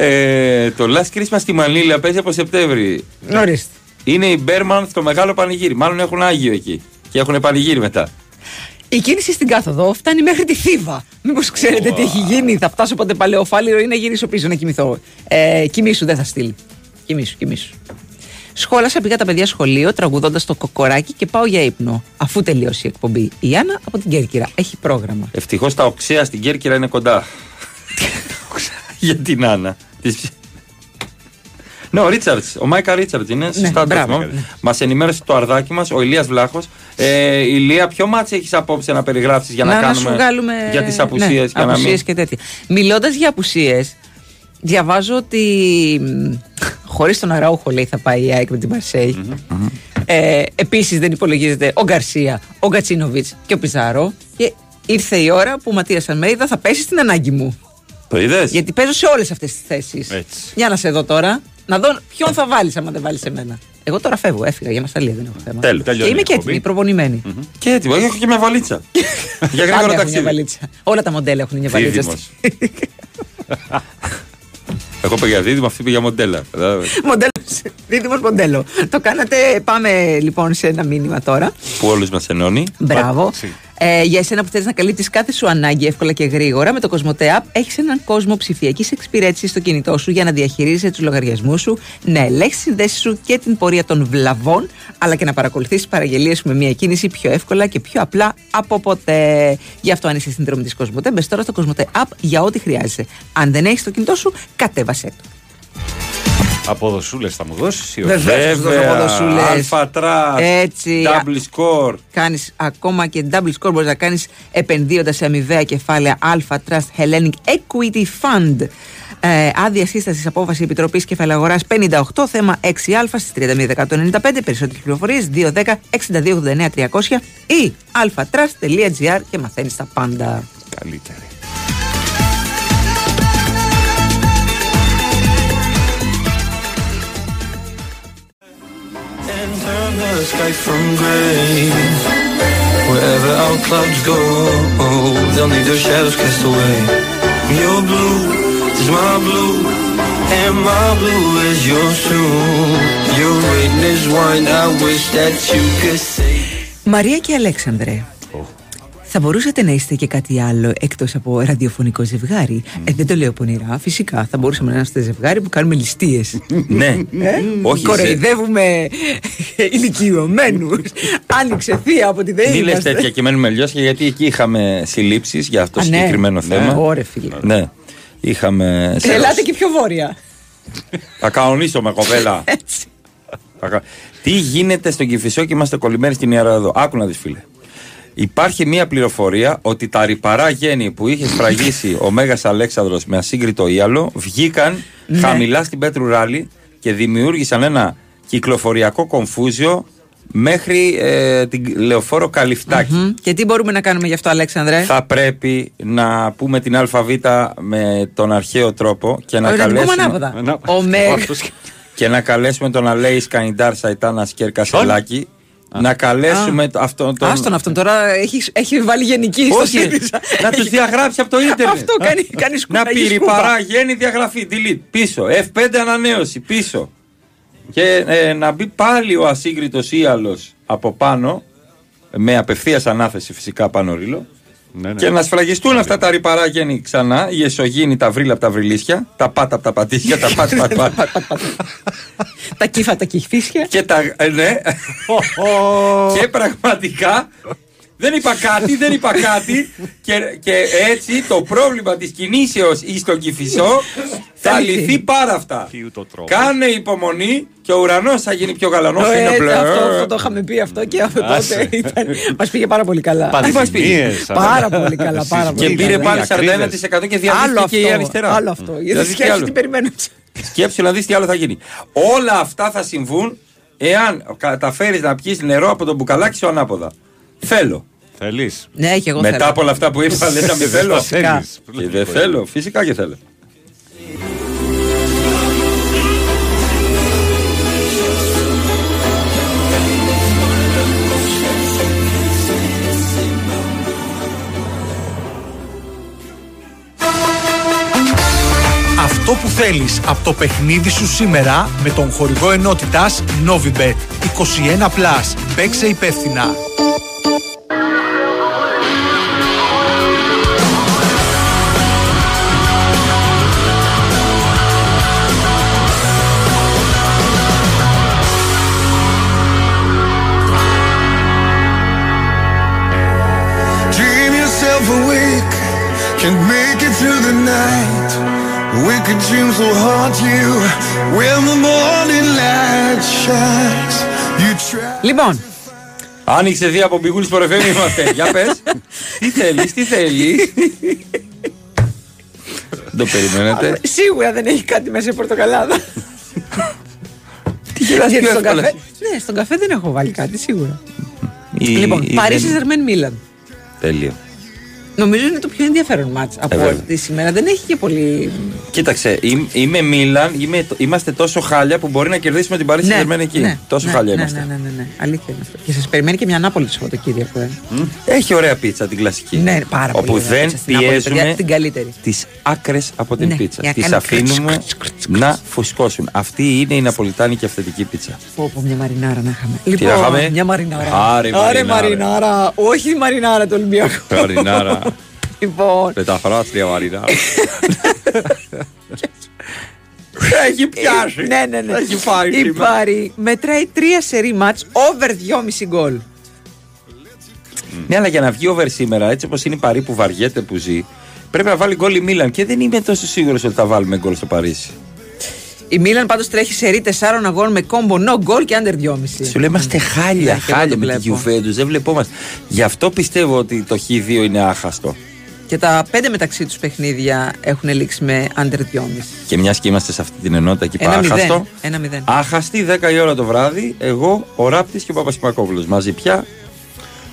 Ε, το Last Christmas στη Μανίλα παίζει από Σεπτέμβρη. Ορίστε. Είναι η Μπέρμαν στο μεγάλο πανηγύρι. Μάλλον έχουν Άγιο εκεί. Και έχουν πανηγύρι μετά. Η κίνηση στην κάθοδο φτάνει μέχρι τη Θήβα. Μήπως ξέρετε τι έχει γίνει. Θα φτάσω ποτέ παλαιοφάλιρο ή να γυρίσω πίσω να κοιμηθώ. Ε, κοιμήσου, δεν θα στείλει. Κοιμήσου, κοιμήσου. Σχόλασα, πήγα τα παιδιά σχολείο τραγουδώντας το κοκοράκι και πάω για ύπνο. Αφού τελειώσει η εκπομπή. Η Άννα από την Κέρκυρα έχει πρόγραμμα. Ευτυχώς τα οξέα στην Κέρκυρα είναι κοντά. Για την Άννα. Της- Ναι, ο Ρίτσαρτς, ο Μάικα Ρίτσαρτς είναι σωστά το μπράβο. θυμάμαι. Μας ενημέρωσε το αρδάκι μας, ο Ηλίας Βλάχος. Ε, Ηλία, ποιο μάτς έχεις απόψε να περιγράψεις για να, να, κάνουμε. σου βγάλουμε. Για τις απουσίες. ναι, για να απουσίες μην... και τέτοια. Μιλώντας για απουσίες, διαβάζω ότι χωρίς τον Αραούχο λέει θα πάει η ΑΕΚ με την μαρσεη Ε, Επίσης δεν υπολογίζεται ο Γκαρσία, ο Γκατσίνοβιτς και ο Πιζάρο. Και ήρθε η ώρα που ο Ματίας Αλμέιδα θα πέσει στην ανάγκη μου. Το είδες; Γιατί παίζω σε όλες αυτές τις θέσεις. Έτσι. Για να σε δω τώρα. Να δω ποιον θα βάλεις άμα δεν βάλεις εμένα. Εγώ τώρα φεύγω, έφυγα για μασταλία, δεν έχω θέμα. Τέλος. Και Τελειώνει είμαι η και εκπομπή. έτοιμη, προπονημένη. Και έτοιμο, έχω και μια βαλίτσα. για Πάντα γρήγορο έχουν μια ταξίδι. βαλίτσα. Όλα τα μοντέλα έχουν μια βαλίτσα. Δίδυμος. Εγώ πήγα για δίδυμο, αυτή πήγε για μοντέλα. Κατάλαβες. Μοντέλο. Δίδυμος μοντέλο. Το κάνατε. Πάμε λοιπόν σε ένα μήνυμα τώρα. Που όλους μας ενώνει. Μπράβο. Ε, για εσένα που θέλει να καλύπτεις κάθε σου ανάγκη εύκολα και γρήγορα, με το Cosmote App έχεις έναν κόσμο ψηφιακής εξυπηρέτησης στο κινητό σου για να διαχειρίζεσαι τους λογαριασμούς σου, να ελέγξεις τις συνδέσεις σου και την πορεία των βλαβών, αλλά και να παρακολουθήσεις παραγγελίες σου με μια κίνηση πιο εύκολα και πιο απλά από ποτέ. Γι' αυτό, αν είσαι συνδρομή της Cosmote, μπες τώρα στο Cosmote App για ό,τι χρειάζεσαι. Αν δεν έχεις το κινητό σου, κατέβασέ το. Αποδοσούλες θα μου δώσεις ή όχι; Βεβαίως. θα σου δώσω Βέβαια. ποδοσούλες. Alpha Trust, Έτσι. Double score. Κάνεις ακόμα και double score. Μπορείς να κάνεις επενδύοντας σε αμοιβαία κεφάλαια Alpha Trust Hellenic Equity Fund. Ε, άδεια σύστασης απόφαση Επιτροπής Κεφαλαιαγοράς 58, θέμα 6α στις 31 Περισσότερες πληροφορίες 210 6289 300 ή alphatrust.gr και μαθαίνεις τα πάντα. Καλύτερη. and turn the sky from gray. Wherever our clouds go, they'll need their shadows cast away. Your blue is my blue, and my blue is yours too. Your rain is wine, I wish that you could say. Μαρία και Αλέξανδρε. Θα μπορούσατε να είστε και κάτι άλλο εκτός από ραδιοφωνικό ζευγάρι; Ε, δεν το λέω πονηρά. Φυσικά θα μπορούσαμε να είμαστε ζευγάρι που κάνουμε ληστείες. ναι. Όχι, σε- Κοροϊδεύουμε ηλικιωμένους. Άνοιξε θεία από τη ΔΕΗ. Μην λες είμαστε. τέτοια και μένουμε λιώσια γιατί εκεί είχαμε συλλήψεις για αυτό το Α, ναι. συγκεκριμένο Ναι. θέμα. Ωρε, φίλε. Ναι. Είχαμε. σε- Ελάτε και πιο βόρεια. Θα κανονίσω με κοπέλα. Έτσι. Θα κα- Τι γίνεται στον Κυφισό και είμαστε κολλημένοι στην Ιερά εδώ. Άκου να δεις φίλε. Υπάρχει μία πληροφορία ότι τα ρηπαρά γέννη που είχε σφραγίσει ο Μέγας Αλέξανδρος με ασύγκριτο ίαλο βγήκαν Ναι. χαμηλά στην Πέτρου Ράλη και δημιούργησαν ένα κυκλοφοριακό κομφούζιο μέχρι ε, την λεωφόρο Καλυφτάκη. Μμ. Και τι μπορούμε να κάνουμε γι' αυτό, Αλέξανδρε; Θα πρέπει να πούμε την ΑΒ με τον αρχαίο τρόπο και να Όχι, να την πούμε καλέσουμε, ανάποδα. Ο Μέγ. και να καλέσουμε τον Αλέης Σκανιντάρ Σαϊτάνας Σκέρκα Σελάκη να καλέσουμε το- αυτόν τον. Άστον αυτόν τώρα έχει, έχει βάλει γενική στο Όχι, ΣΥΡΙΖΑ. να τους διαγράψει από το ίντερνετ. Αυτό κάνει, κάνει σκούπα. Να έχει πει σκούπα. παρά, γέννη διαγραφή, delete, πίσω. F5 ανανέωση, πίσω. Και ε, να μπει πάλι ο ασύγκριτος ίαλος από πάνω, με απευθείας ανάθεση φυσικά πάνω ρίλο, Ναι, ναι. και να σφραγιστούν αυτά τα ρηπαρά γέννη ξανά, η εσωγήινη, τα βρύλα από τα βρυλίσια, τα πάτα από τα πατήσια, τα πάτα από τα πάτα. Τα κύφα, τα κυφίσια. Και τα. ε, Ναι. και πραγματικά δεν είπα κάτι, δεν είπα κάτι. Και, και έτσι το πρόβλημα της κινήσεως ή στον κυφισό θα Θα λυθεί λυθεί. πάρα αυτά. Τι ούτω τρόπο. Κάνε υπομονή και ο ουρανός θα γίνει πιο γαλανός. Ε, Είναι μπλε. αυτό, αυτό το είχαμε πει αυτό και από Άσε. τότε μας πήγε πάρα πολύ καλά. Πανδημίες, Πάρα πολύ καλά. Πάρα Και πολύ πήρε καλά. πάλι ακρίβειες. 41% και Άλλο διαδίθηκε και η αυτό, αριστερά. άλλο αυτό. Γιατί Διαδίθηκε σκέψου άλλο. τι περιμένουμε. Σκέψου να δεις τι άλλο θα γίνει. Όλα αυτά θα συμβούν εάν καταφέρεις να πιεις νερό από τον μπουκαλάκι σου ανάποδα. Θέλω. Θέλεις; Ναι, και εγώ Μετά θέλω. από όλα αυτά που είπα, δεν θα μην θέλω. Φυσικά. Και δεν θέλω, φυσικά και θέλω. Αυτό που θέλεις από το παιχνίδι σου σήμερα με τον χορηγό ενότητας Novibet 21+. Παίξε υπεύθυνα. Wicked dreams will haunt you when the morning light shines. You try. Λοιπόν, Άνοιξε δύο από πηγούλη πορεφέμι είμαστε. Για πες. τι θέλεις, τι θέλεις; Δεν το περιμένετε. σίγουρα δεν έχει κάτι μέσα η πορτοκαλάδα. Τι γελάς, γιατί πιο στον εύκολα. καφέ; Ναι, στον καφέ δεν έχω βάλει κάτι, σίγουρα. Η- Λοιπόν, η- Παρίσι δεν- Ζερμέν Μίλαν. Τέλειο. Νομίζω είναι το πιο ενδιαφέρον μάτς από βέβαια. όλη τη σήμερα. Δεν έχει και πολύ. Κοίταξε, είμαι, είμαι Μίλαν, είμαι, είμαστε τόσο χάλια που μπορεί να κερδίσουμε την Παρίσι ναι, εκεί. τόσο ναι, χάλια ναι, είμαστε. Ναι, ναι, ναι, ναι. Αλήθεια είναι αυτό. Και σας περιμένει και μια Νάπολη το Σαββατοκύριακο. Ε. Έχει ωραία πίτσα την κλασική. Ναι, πάρα πολύ Όπου ωραία δεν πίτσα στην Νάπολη, παιδιά, πιέζουμε την καλύτερη. τις άκρες από την Ναι, πίτσα. για να Τις κάνει αφήνουμε κρτς, κρτς, κρτς, να φουσκώσουν. Αυτή είναι η Ναπολιτάνικη αυθεντική πίτσα. Πω, πω, μια μαρινάρα να είχαμε. Τι Λοιπόν, να είχαμε; μια μαρινάρα. Άρε, Άρε, μαρινάρα. μαρινάρα. Όχι η μαρινάρα του Ολυμπιακού. Μαρινάρα. Λοιπόν, Πεταφράστρια μαρινάρα. Έχει πιάσει. ναι, ναι, ναι. Έχει φάει Η σήμερα. Πάρη μετράει τρία σερή μάτς over 2,5 γκολ. Ναι, αλλά για να βγει over σήμερα, έτσι όπως είναι η Παρή που βαριέται που ζει, πρέπει να βάλει γκολ η Μίλαν και δεν είμαι τόσο σίγουρος ότι θα βάλουμε γκολ στο Παρίσι. Η Μίλαν πάντως τρέχει σερή τεσσάρων αγώνων με κόμπο no goal και under 2,5. Σου λέει είμαστε χάλια, Ναι, και εγώ χάλια το με την βλέπω. Juventus, δεν βλεπόμαστε. Γι' αυτό πιστεύω ότι το Χ2 είναι άχαστο. Και τα πέντε μεταξύ τους παιχνίδια έχουν λήξει με under 2,5. Και μιας και είμαστε σε αυτή την ενότητα εκεί Ένα πάνω, μηδέν. άχαστο. Ένα μηδέν. Άχαστη, 10 η ώρα το βράδυ, εγώ, ο Ράπτης και ο Παπασημακόπουλο. Μαζί πια.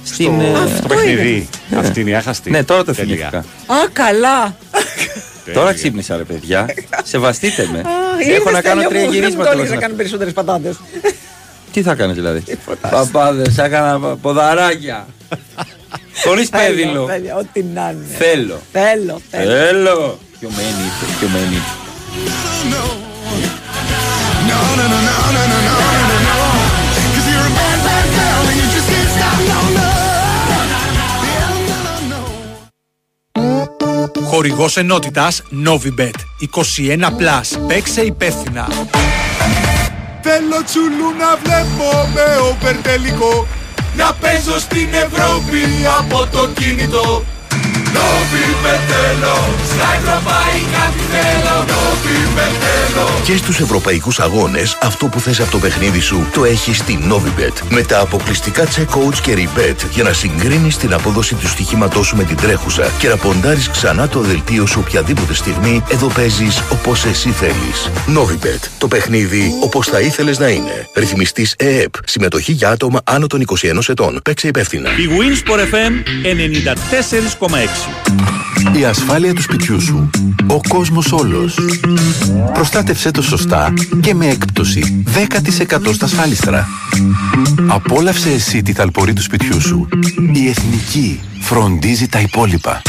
Στην, ε, Στο παιχνίδι. Αυτή είναι η άχαστη. Ναι, τώρα το Τέλεια. θυμήθηκα. Α, καλά! Τώρα ξύπνησα, ρε παιδιά. Σεβαστείτε με. Α, Έχω είδες, να κάνω τέλειο τρία μου, δεν μου γυρίσματα. το έλεγες να- να κάνω περισσότερες πατάτες. Τι θα κάνεις δηλαδή; Παπάδες, έκανα ποδαράκια. Χωρίς πέδιλο. Ό,τι να είναι. Θέλω. Θέλω. Θέλω. Ποιο μένει, ποιο μένει. Χορηγός ενότητας Novibet 21+. Παίξε υπεύθυνα. Θέλω τσουλού να βλέπω με οπερτελικό να παίζω στην Ευρώπη από το κινητό Νόβι θέλω, στα ευρωπαϊκά τι θέλω Νόβι θέλω Και στους ευρωπαϊκούς αγώνες, αυτό που θες από το παιχνίδι σου το έχεις στη Novibet. Με τα αποκλειστικά check-outs και rebet για να συγκρίνεις την απόδοση του στοιχήματός σου με την τρέχουσα και να ποντάρεις ξανά το δελτίο σου οποιαδήποτε στιγμή, εδώ παίζεις όπως εσύ θέλεις. Novibet. Το παιχνίδι όπως θα ήθελες να είναι. Ρυθμιστής ΕΕΠ. Συμμετοχή για άτομα άνω των 21 ετών. Παίξε υπεύθυνα. Η Winsport FM 94,6. Η ασφάλεια του σπιτιού σου. Ο κόσμος όλος. Προστάτευσέ το το σωστά και με έκπτωση 10% στα ασφάλιστρα. Απόλαυσε εσύ τη θαλπορή του σπιτιού σου. Η Εθνική φροντίζει τα υπόλοιπα.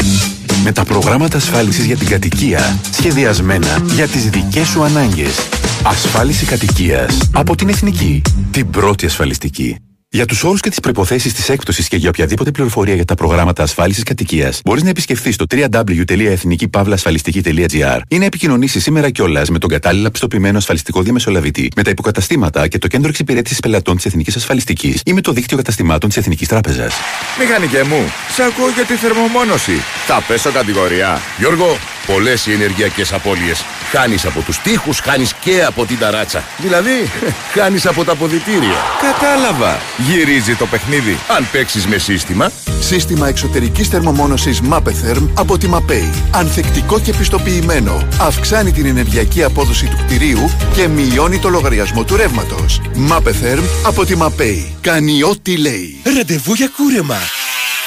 Με τα προγράμματα ασφάλισης για την κατοικία σχεδιασμένα για τις δικές σου ανάγκες. Ασφάλιση κατοικίας από την Εθνική. Την πρώτη ασφαλιστική. Για τους όρους και τις προποθέσει της έκπτωσης και για οποιαδήποτε πληροφορία για τα προγράμματα ασφάλισης κατοικίας, μπορείς να επισκεφθείς το www.εθνικήπαυλασφαλιστική.gr ή να επικοινωνήσεις σήμερα κιόλας με τον κατάλληλα πιστοποιημένο ασφαλιστικό διαμεσολαβητή, με τα υποκαταστήματα και το κέντρο εξυπηρέτησης πελατών της Εθνικής Ασφαλιστικής ή με το δίκτυο καταστημάτων της Εθνικής Τράπεζας. Μηχανικέ μου, σ' ακούω για τη θερμομόνωση. Θα πέσω κατηγορία. Γιώργο, πολλές οι ενεργειακές απώλειες. Χάνεις από τους τοίχους, χάνεις και από την ταράτσα. Δηλαδή, χάνεις από τα ποδητήρια. Κατάλαβα. Γυρίζει το παιχνίδι. Αν παίξεις με σύστημα. Σύστημα εξωτερικής θερμομόνωσης MAPETHERM από τη MAPEI. Ανθεκτικό και πιστοποιημένο. Αυξάνει την ενεργειακή απόδοση του κτηρίου και μειώνει το λογαριασμό του ρεύματος. MAPETHERM από τη MAPEI. Κάνει ό,τι λέει. Ραντεβού για κούρεμα.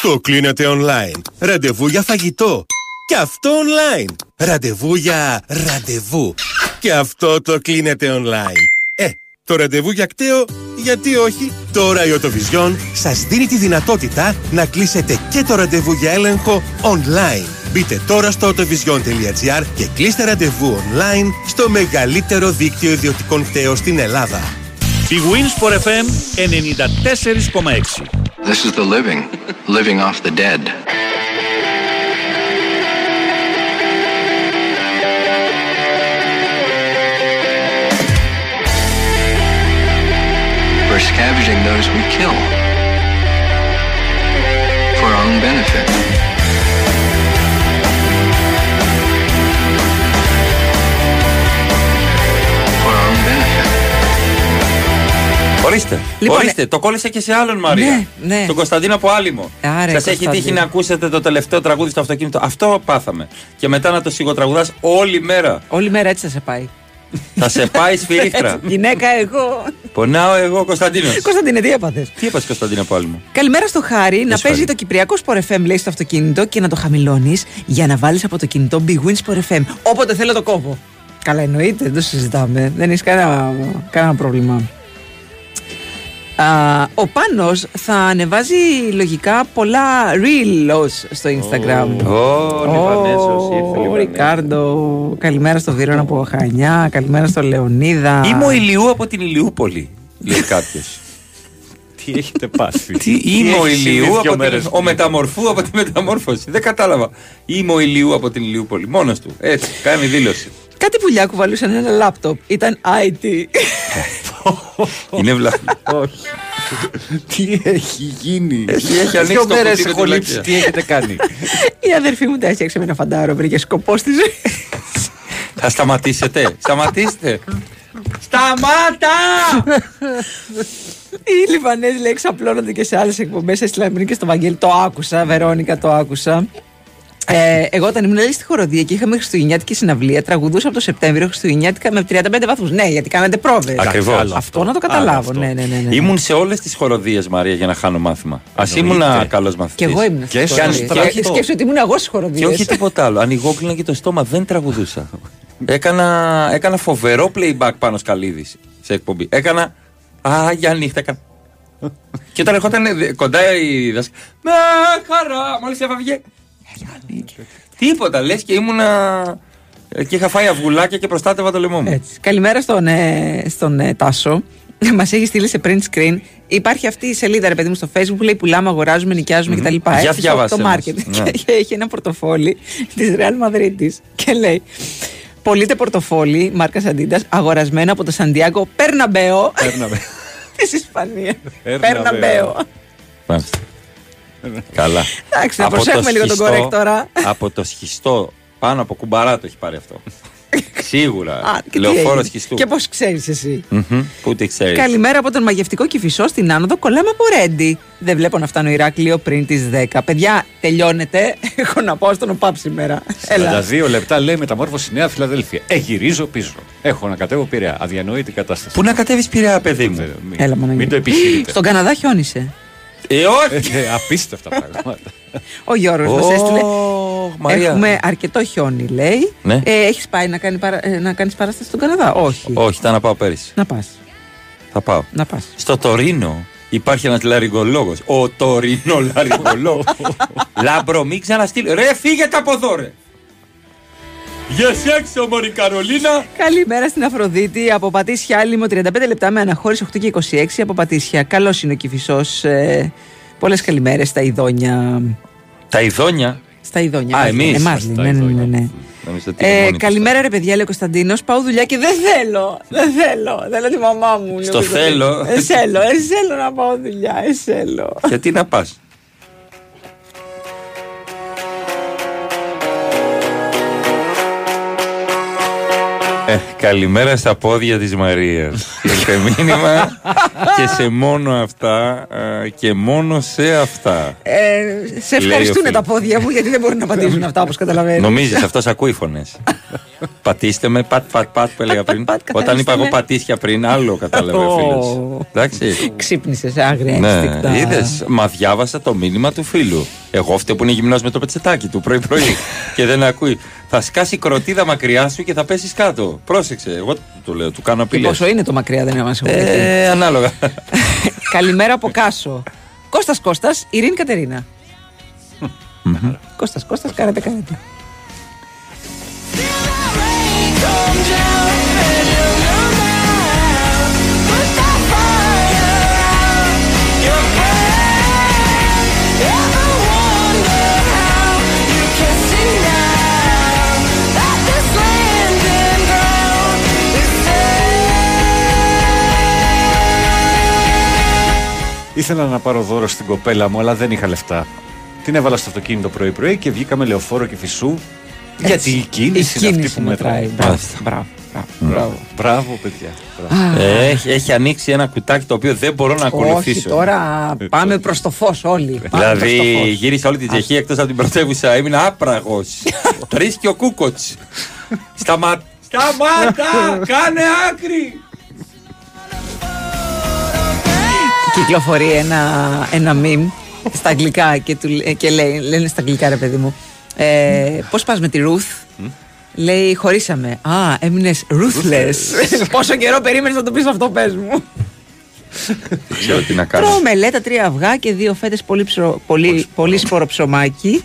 Το κλείνετε online. Ραντεβού για φαγητό. Και αυτό online. Ραντεβού για ραντεβού. Και αυτό το κλείνετε online. Ε, το ραντεβού για κταίο, γιατί όχι. Τώρα η Οτοβιζιόν σας δίνει τη δυνατότητα να κλείσετε και το ραντεβού για έλεγχο online. Μπείτε τώρα στο autovision.gr και κλείστε ραντεβού online στο μεγαλύτερο δίκτυο ιδιωτικών κταίων στην Ελλάδα. Η Wins for FM 94,6. This is the living, living off the dead. We're scavenging those we kill for our own benefit. For our own benefit. Ορίστε. Λοιπόν, Ορίστε. Το κόλλησα και σε άλλον Μαρία. Ναι, ναι. Τον Κωνσταντίνο από Άλυμο. Άρε, Σας έχει Κωνσταντίνο. τύχει να ακούσετε το τελευταίο τραγούδι στο αυτοκίνητο. Αυτό πάθαμε. Και μετά να το σιγοτραγουδάς όλη μέρα. Όλη μέρα έτσι θα σε πάει. Θα σε πάει σφυρίχτρα. Έτσι, Γυναίκα εγώ. Πονάω εγώ, Κωνσταντίνος. Κωνσταντίνε, τι έπαθες; Τι είπα Κωνσταντίνο από Άλυμο. Καλημέρα στο Χάρη. Να σου παίζει χάρη. το Κυπριακό Sport FM, λέει στο αυτοκίνητο και να το χαμηλώνεις για να βάλεις από το κινητό Big Win Sport FM. Όποτε θέλω το κόβω. Καλά, εννοείται, δεν το συζητάμε. Δεν έχεις κανένα, κανένα πρόβλημα. Α, ο Πάνος θα ανεβάζει λογικά πολλά reels στο Instagram. Ω, Λιβανέζος, ήρθε Ο Λιβανέζος. Ρικάρντο, καλημέρα στο Βίρονα από Χανιά, καλημέρα στο Λεωνίδα. Είμαι ο Ηλιού από την Ηλιούπολη, λέει κάποιος. Τι έχετε πάθει; Τι είμαι ο έχει συμβεί Ηλιού δύο από την, μέρες ο πριν; μεταμορφού από τη μεταμόρφωση. Δεν κατάλαβα. Είμαι ο Ηλιού από την Ηλιούπολη. Μόνος του. Έτσι, κάνει δήλωση. Κάτι πουλιά κουβαλούσαν ένα λάπτοπ. Ήταν IT. Είναι βλάχη. Όχι. Τι έχει γίνει; Έχει- έχει ανοίξει Δύο το μέρες κουτί με έχω τη λείψει. βλακεία. Τι έχετε κάνει; Η αδερφή μου τα έφτιαξε με ένα φαντάρο, βρήκε σκοπό στη ζωή. Θα σταματήσετε; Σταματήστε. Σταμάτα! Οι Λιβανέζοι λέει εξαπλώνονται και σε άλλες εκπομπές. Έστειλα πριν και στο Βαγγέλη. Το άκουσα, Βερόνικα, το άκουσα. Ε, εγώ όταν ήμουν λέει, στη χοροδία και είχαμε Χριστουγεννιάτικη συναυλία, τραγουδούσα από το Σεπτέμβριο Χριστουγεννιάτικα με 35 βαθμούς. Ναι, γιατί κάνατε πρόβες. Ακριβώς. Αυτό να το καταλάβω. Ναι, ναι, ναι, ναι. Ήμουν σε όλες τις χοροδίες, Μαρία, για να χάνω μάθημα. Α ήμουν καλός μαθητής. Και εγώ ήμουν Και στη αν- χοροδία. και- Και σκέψου ότι ήμουν εγώ στις Και χοροδίε. όχι τίποτα άλλο. Ανοιγόκλεινα και το στόμα, δεν τραγουδούσα. έκανα, έκανα φοβερό playback πάνω σκαλίδι σε εκπομπή. Έκανα. Α, για νύχτα. Έκανα. και όταν ερχόταν ε, κοντά η δασκάλα. Με χαρά! Μόλις έφαυγε. Τίποτα, λες και ήμουνα. ε, Και είχα φάει αυγουλάκια και προστάτευα το λαιμό μου. Έτσι. Καλημέρα στον, ε, στον ε, Τάσο. Μας έχει στείλει σε print screen. Υπάρχει αυτή η σελίδα, ρε παιδί μου, στο facebook που λέει πουλάμε, αγοράζουμε, νοικιάζουμε κτλ. Για Έτσι, στο- διάβασε Το μας. market. Ναι. Και έχει ένα πορτοφόλι της Real Madrid και λέει. Πωλείται πορτοφόλι μάρκας Αντίντα αγορασμένο από το Σαντιάγκο Περναμπέο της Ισπανίας. Περναμπέο. Μάλιστα. Καλά. Εντάξει, να Από το προσέχουμε λίγο τον σχιστό- correct τώρα. Από το σχιστό πάνω από κουμπαρά το έχει πάρει αυτό. Σίγουρα. Α, και τι Λεωφόρος έγινε; σχιστού. Και πώς ξέρεις εσύ; Μμμ, Πού τι ξέρεις. Καλημέρα από τον μαγευτικό Κυφισό στην άνοδο. Κολλάμε από Ρέντι. Δεν βλέπω να φτάνω Ηράκλειο πριν τις 10. Παιδιά, τελειώνεται. Έχω να πάω στον ΟΠΑΠ σήμερα. Έλα. 42 λεπτά λέει μεταμόρφωση Νέα Φιλαδέλφια. Ε, γυρίζω πίσω. Έχω να κατέβω Πειραιά. Αδιανοητή κατάσταση. Πού να κατέβεις Πειραιά, παιδί μου; Μην, Έλα, Μανώλη. μην το επιχειρείτε. Στον Καναδά χιόνισε. Ε, όχι. Ε, απίστευτα πράγματα. Ο Γιώργος Ω, μας έστειλε. Μαρία. Έχουμε αρκετό χιόνι, λέει. Ναι. Ε, Έχεις πάει να, κάνει παρα... ε, να κάνεις παράσταση στον Καναδά, Όχι. Όχι, ήταν να πάω πέρυσι. Να πας. Θα πάω. Να πας. Στο Τορίνο υπάρχει ένας λαρυγγολόγο. Ωτορινολαρυγγολόγο. Λάμπρο, μην ξαναστείλει. Ρε, φύγετε από εδώ, ρε. Γεια σε έξω, Μωρή Καρολίνα. Καλημέρα στην Αφροδίτη από Πατήσια Άλυμο 35 λεπτά με αναχώρηση 8 και 26 από Πατήσια. Καλό είναι ο Κυφισός. Ε, Πολλές καλημέρες στα Ιδόνια. Τα ειδόνια. Στα Ιδόνια. Α, εμάς λέει. εμείς. Εμάς λέει, ναι, ναι, ναι, ναι. Νομίζω ότι είναι Ε, μόνοι τους. καλημέρα ρε παιδιά, λέει ο Κωνσταντίνος. Πάω δουλειά και δεν θέλω. Δεν θέλω. Θέλω τη μαμά μου. λέει ο Στο Κωνσταντίνος. θέλω. Εσέλω, εσέλω να πάω δουλειά. Εσέλω. Γιατί να πας; Καλημέρα στα πόδια της Μαρίας Ήρθε μήνυμα και σε μόνο αυτά ε, και μόνο σε αυτά Ε, σε Λέει ο ευχαριστούν φίλος. τα πόδια μου γιατί δεν μπορούν να απαντήσουν αυτά όπως καταλαβαίνεις. Νομίζεις αυτός ακούει φωνές Πατήστε με πατ πατ πατ που έλεγα πριν Όταν καθαρίστε είπα εγώ με. πατήσια πριν άλλο κατάλαβε ο φίλος Εντάξει Ξύπνησες άγρια Ναι, ένστικτα. είδες. Μα διάβασα το μήνυμα του φίλου. Εγώ αυτό που είναι γυμνός με το πετσετάκι του πρωί-πρωί και δεν ακούει. Θα σκάσει κροτίδα μακριά σου και θα πέσεις κάτω. Πρόσεξε. Εγώ του το λέω, του κάνω Και απειλές. πόσο είναι το μακριά, δεν μας έχουν πει. Ε, ανάλογα. Καλημέρα από Κάσο. Κώστας Κώστας, Ειρήνη Κατερίνα. Κώστας Κώστας, κάνετε κάνετε. Ήθελα να πάρω δώρο στην κοπέλα μου, αλλά δεν είχα λεφτά. Την έβαλα στο αυτοκίνητο πρωί-πρωί και βγήκαμε λεωφόρο και φυσού. Γιατί η κίνηση Η είναι αυτή κίνηση που μετράει. μετράει. Μπράβο, Μάλιστα. μπράβο, Μπράβο, μπράβο παιδιά. Μπράβο. Ε, έχει, έχει ανοίξει ένα κουτάκι το οποίο δεν μπορώ να Όχι, ακολουθήσω. τώρα πάμε προς το φως όλοι. Πάμε προς το Δηλαδή φως. γύρισα όλη την Τσεχία εκτός από την πρωτεύουσα. Έμεινα άπραγος. Τρεις και ο κούκοτς. Σταμα... Σταμάτα! Κάνε άκρη! Κυκλοφορεί ένα, ένα meme στα αγγλικά και, του, λέ- και λέει, λένε στα αγγλικά ρε παιδί μου ε, Πώς πας με τη Ruth; Λέει χωρίσαμε. Α έμεινες ruthless. Πόσο καιρό περίμενες να το πεις αυτό πες μου Δεν ξέρω τι να κάνω. Τρώω μελέτα, τρία αυγά και δύο φέτες πολύ, ψρο, πολύ, πολύ σπόρο ψωμάκι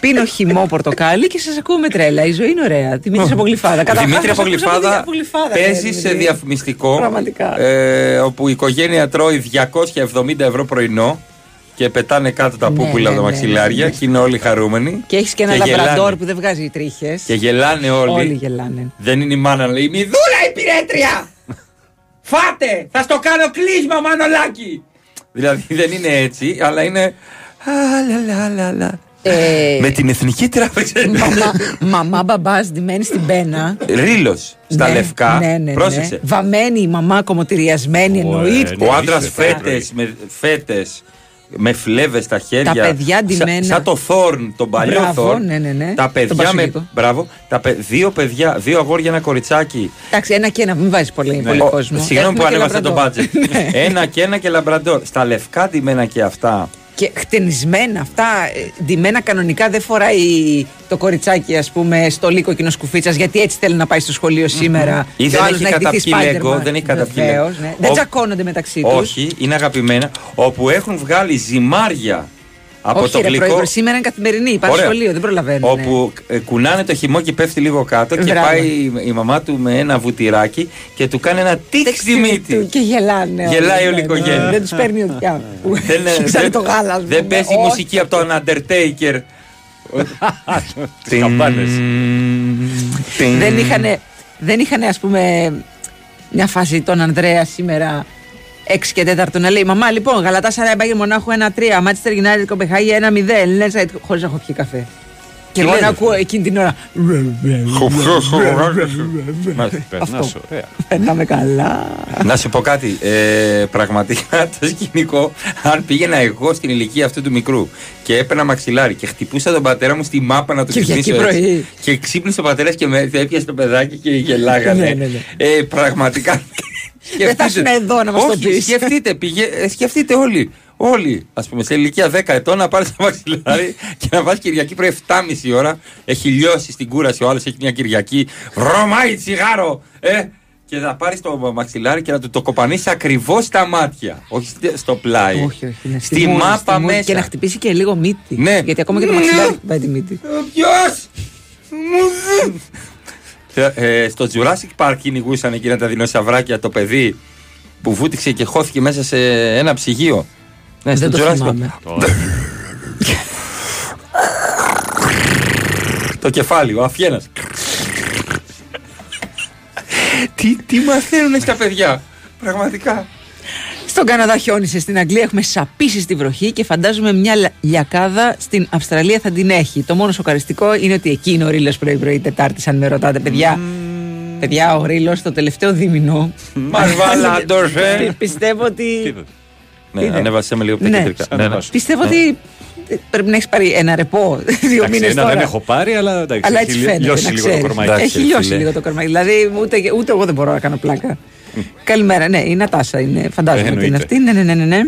Πίνω χυμό πορτοκάλι και σας ακούω με τρέλα Η ζωή είναι ωραία Δημήτρης από Γλυφάδα Ο Καταρχάς, Δημήτρη σας από ακούσαμε Γλυφάδα από Γλυφάδα, παίζει ρε, σε Δημήτρη. διαφημιστικό Πραγματικά. ε, όπου η οικογένεια τρώει 270 ευρώ πρωινό και πετάνε κάτω τα Ναι, πούπουλα ναι, από τα ναι, μαξιλάρια ναι. και είναι όλοι χαρούμενοι. Και έχεις και ένα γελάνε. λαμπραντόρ που δεν βγάζει τρίχες Και γελάνε όλοι. Όλοι γελάνε Δεν είναι η μάνα να λέει Μηδούλα η πυρέτρια! Φάτε! Θα στο κάνω κλείσμα, μανολάκι! Δηλαδή δεν είναι έτσι, αλλά είναι. Α, λα, λα, λα, λα. Ε, Με την εθνική τράπεζα. Μαμά, μαμά μπαμπάς ντυμένη στην πένα. Ρήλο στα Ναι, λευκά. ναι, ναι, ναι. Πρόσεξε. Βαμμένη η μαμά, κομμωτηριασμένη εννοείται. Ο άντρας φέτες με φέτες, με φλέβες στα χέρια. Τα παιδιά ντυμένα. Σαν, σαν το Θόρν, τον παλιό Μπράβο, Θόρν. ναι, ναι, ναι. Τα Τον παιδιά με. Πασχαλίκο. Μπράβο. Τα παι- δύο παιδιά, δύο αγόρια, ένα κοριτσάκι. Εντάξει, ένα και ένα, μην βάζεις πολύ, πολύ Ο- κόσμο. Συγγνώμη Έχουμε που και ανέβασα το λαμπραντόρ. μπάτζετ. ένα και ένα και λαμπραντόρ. Στα λευκά ντυμένα και αυτά. Και χτενισμένα αυτά, ε, ντυμένα κανονικά δεν φοράει το κοριτσάκι, ας πούμε, στο λύκο κοινό σκουφίτσα, γιατί έτσι θέλει να πάει στο σχολείο σήμερα. Ή Και δεν ο άλλος έχει να ντυθεί καταπιεί Spider-Man. Lego, δεν έχει καταπιεί Βεβαίως, Lego. ναι. Δεν Ο- τσακώνονται μεταξύ τους. Όχι, είναι αγαπημένα. Όπου έχουν βγάλει ζυμάρια από Όχι, το ρε, γλυκό. πρόεδρο, σήμερα είναι καθημερινή. Πάει Ωραία. σχολείο, δεν προλαβαίνουν. Όπου ε, κουνάνε το χυμό και πέφτει λίγο κάτω και Μπράβο. πάει η, η μαμά του με ένα βουτυράκι και του κάνει ένα τικ στη μύτη. Και γελάνε. όλοι, Γελάει όλη η ναι, ναι. οικογένεια. Δεν τους παίρνει ουδιά. Δεν, Έχει ξανά το γάλα, ας δεν πούμε. παίζει η Όχι. μουσική από τον Undertaker. Τις καμπάνες. δεν είχαν, δεν είχανε, ας πούμε, μια φάση τον Ανδρέα σήμερα 6 και 4 να λέει Μαμά, λοιπόν, Γαλατά Σαράι Μπάγκερ Μονάχου 1-3, Μάτσεστερ United Κοπεχάγη 1-0, Λένσα χωρίς να έχω πιει καφέ. Και εγώ να ακούω εκείνη την ώρα. Περνάς ωραία. Περνάμε καλά. Να σου πω κάτι. Ε, πραγματικά το σκηνικό, αν πήγαινα εγώ στην ηλικία αυτού του μικρού και έπαιρνα μαξιλάρι και χτυπούσα τον πατέρα μου στη μάπα να του Κυριακή ξυπνήσω έτσι, πρωί. Και ξύπνησε ο πατέρας και με έπιασε το παιδάκι και γελάγανε. Ναι, ναι, ναι. Ε, πραγματικά. Δεν θα ήσουν εδώ να μας το Όχι, πεις. Σκεφτείτε, πηγε, ε, σκεφτείτε όλοι. Όλοι, ας πούμε, σε ηλικία 10 ετών να πάρεις το μαξιλάρι και να πα Κυριακή πρωί 7.30 ώρα. Έχει λιώσει στην κούραση ο άλλος, έχει μια Κυριακή. Βρωμάει τσιγάρο! Ε, και θα πάρεις το μαξιλάρι και να του το κοπανίσεις ακριβώς στα μάτια. Όχι στη- στο πλάι. Όχι, όχι. ναι, Στη μούρη, μάπα μούρη. μέσα. Και να χτυπήσει και λίγο μύτη. Ναι. Γιατί ακόμα και το Ναι. μαξιλάρι πάει τη μύτη. Ποιος! Ε, στο Jurassic Park κυνηγούσαν εκείνα τα δεινοσαυράκια το παιδί που βούτυξε και χώθηκε μέσα σε ένα ψυγείο. Ναι, στο Δεν το Jurassic θυμάμαι. το κεφάλι, ο Αφιένας. τι, τι μαθαίνουν στα παιδιά. Πραγματικά. Στον Καναδά χιόνισε, στην Αγγλία έχουμε σαπίσει στη βροχή και φαντάζομαι μια λα- λιακάδα στην Αυστραλία θα την έχει. Το μόνο σοκαριστικό είναι ότι εκεί είναι ο Ρήλο πρωί-πρωί Τετάρτης, αν με ρωτάτε, παιδιά. Παιδιά, ο Ρήλο το τελευταίο δίμηνο. Μας βαλάντωσε. Πι- Πιστεύω ότι. Ναι, Είναι. ανέβασε με λίγο πιο Ναι. κεντρικά. Ναι, ναι. Πιστεύω Ναι. ότι πρέπει να έχεις πάρει ένα ρεπό δύο Εντάξει, μήνες ένα τώρα. δεν έχω πάρει, αλλά εντάξει. Αλλά έχει έτσι λι- φαίνεται. λιώσει να λίγο το ξέρεις. κορμάκι. Έχει λιώσει λίγο το κορμάκι. Δηλαδή ούτε, ούτε εγώ δεν μπορώ να κάνω πλάκα. Καλημέρα, ναι, η Νατάσα είναι. Φαντάζομαι Ε, ότι είναι εννοείται. αυτή. Ναι, ναι, ναι. ναι, ναι.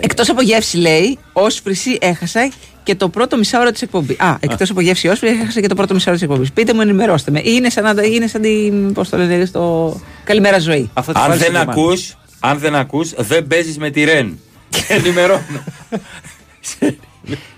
Εκτός από γεύση, λέει, όσφρηση έχασα και το πρώτο μισάωρο της εκπομπή. Α, εκτός από γεύση όσφρηση έχασα και το πρώτο μισάωρο της εκπομπής. Πείτε μου, ενημερώστε με. Είναι σαν, να, είναι σαν την. Πώς το λένε, στο. Καλημέρα ζωή. Αν δεν ακούς, αν δεν ακούς, δεν παίζεις με τη Ρεν. Και ενημερώνω.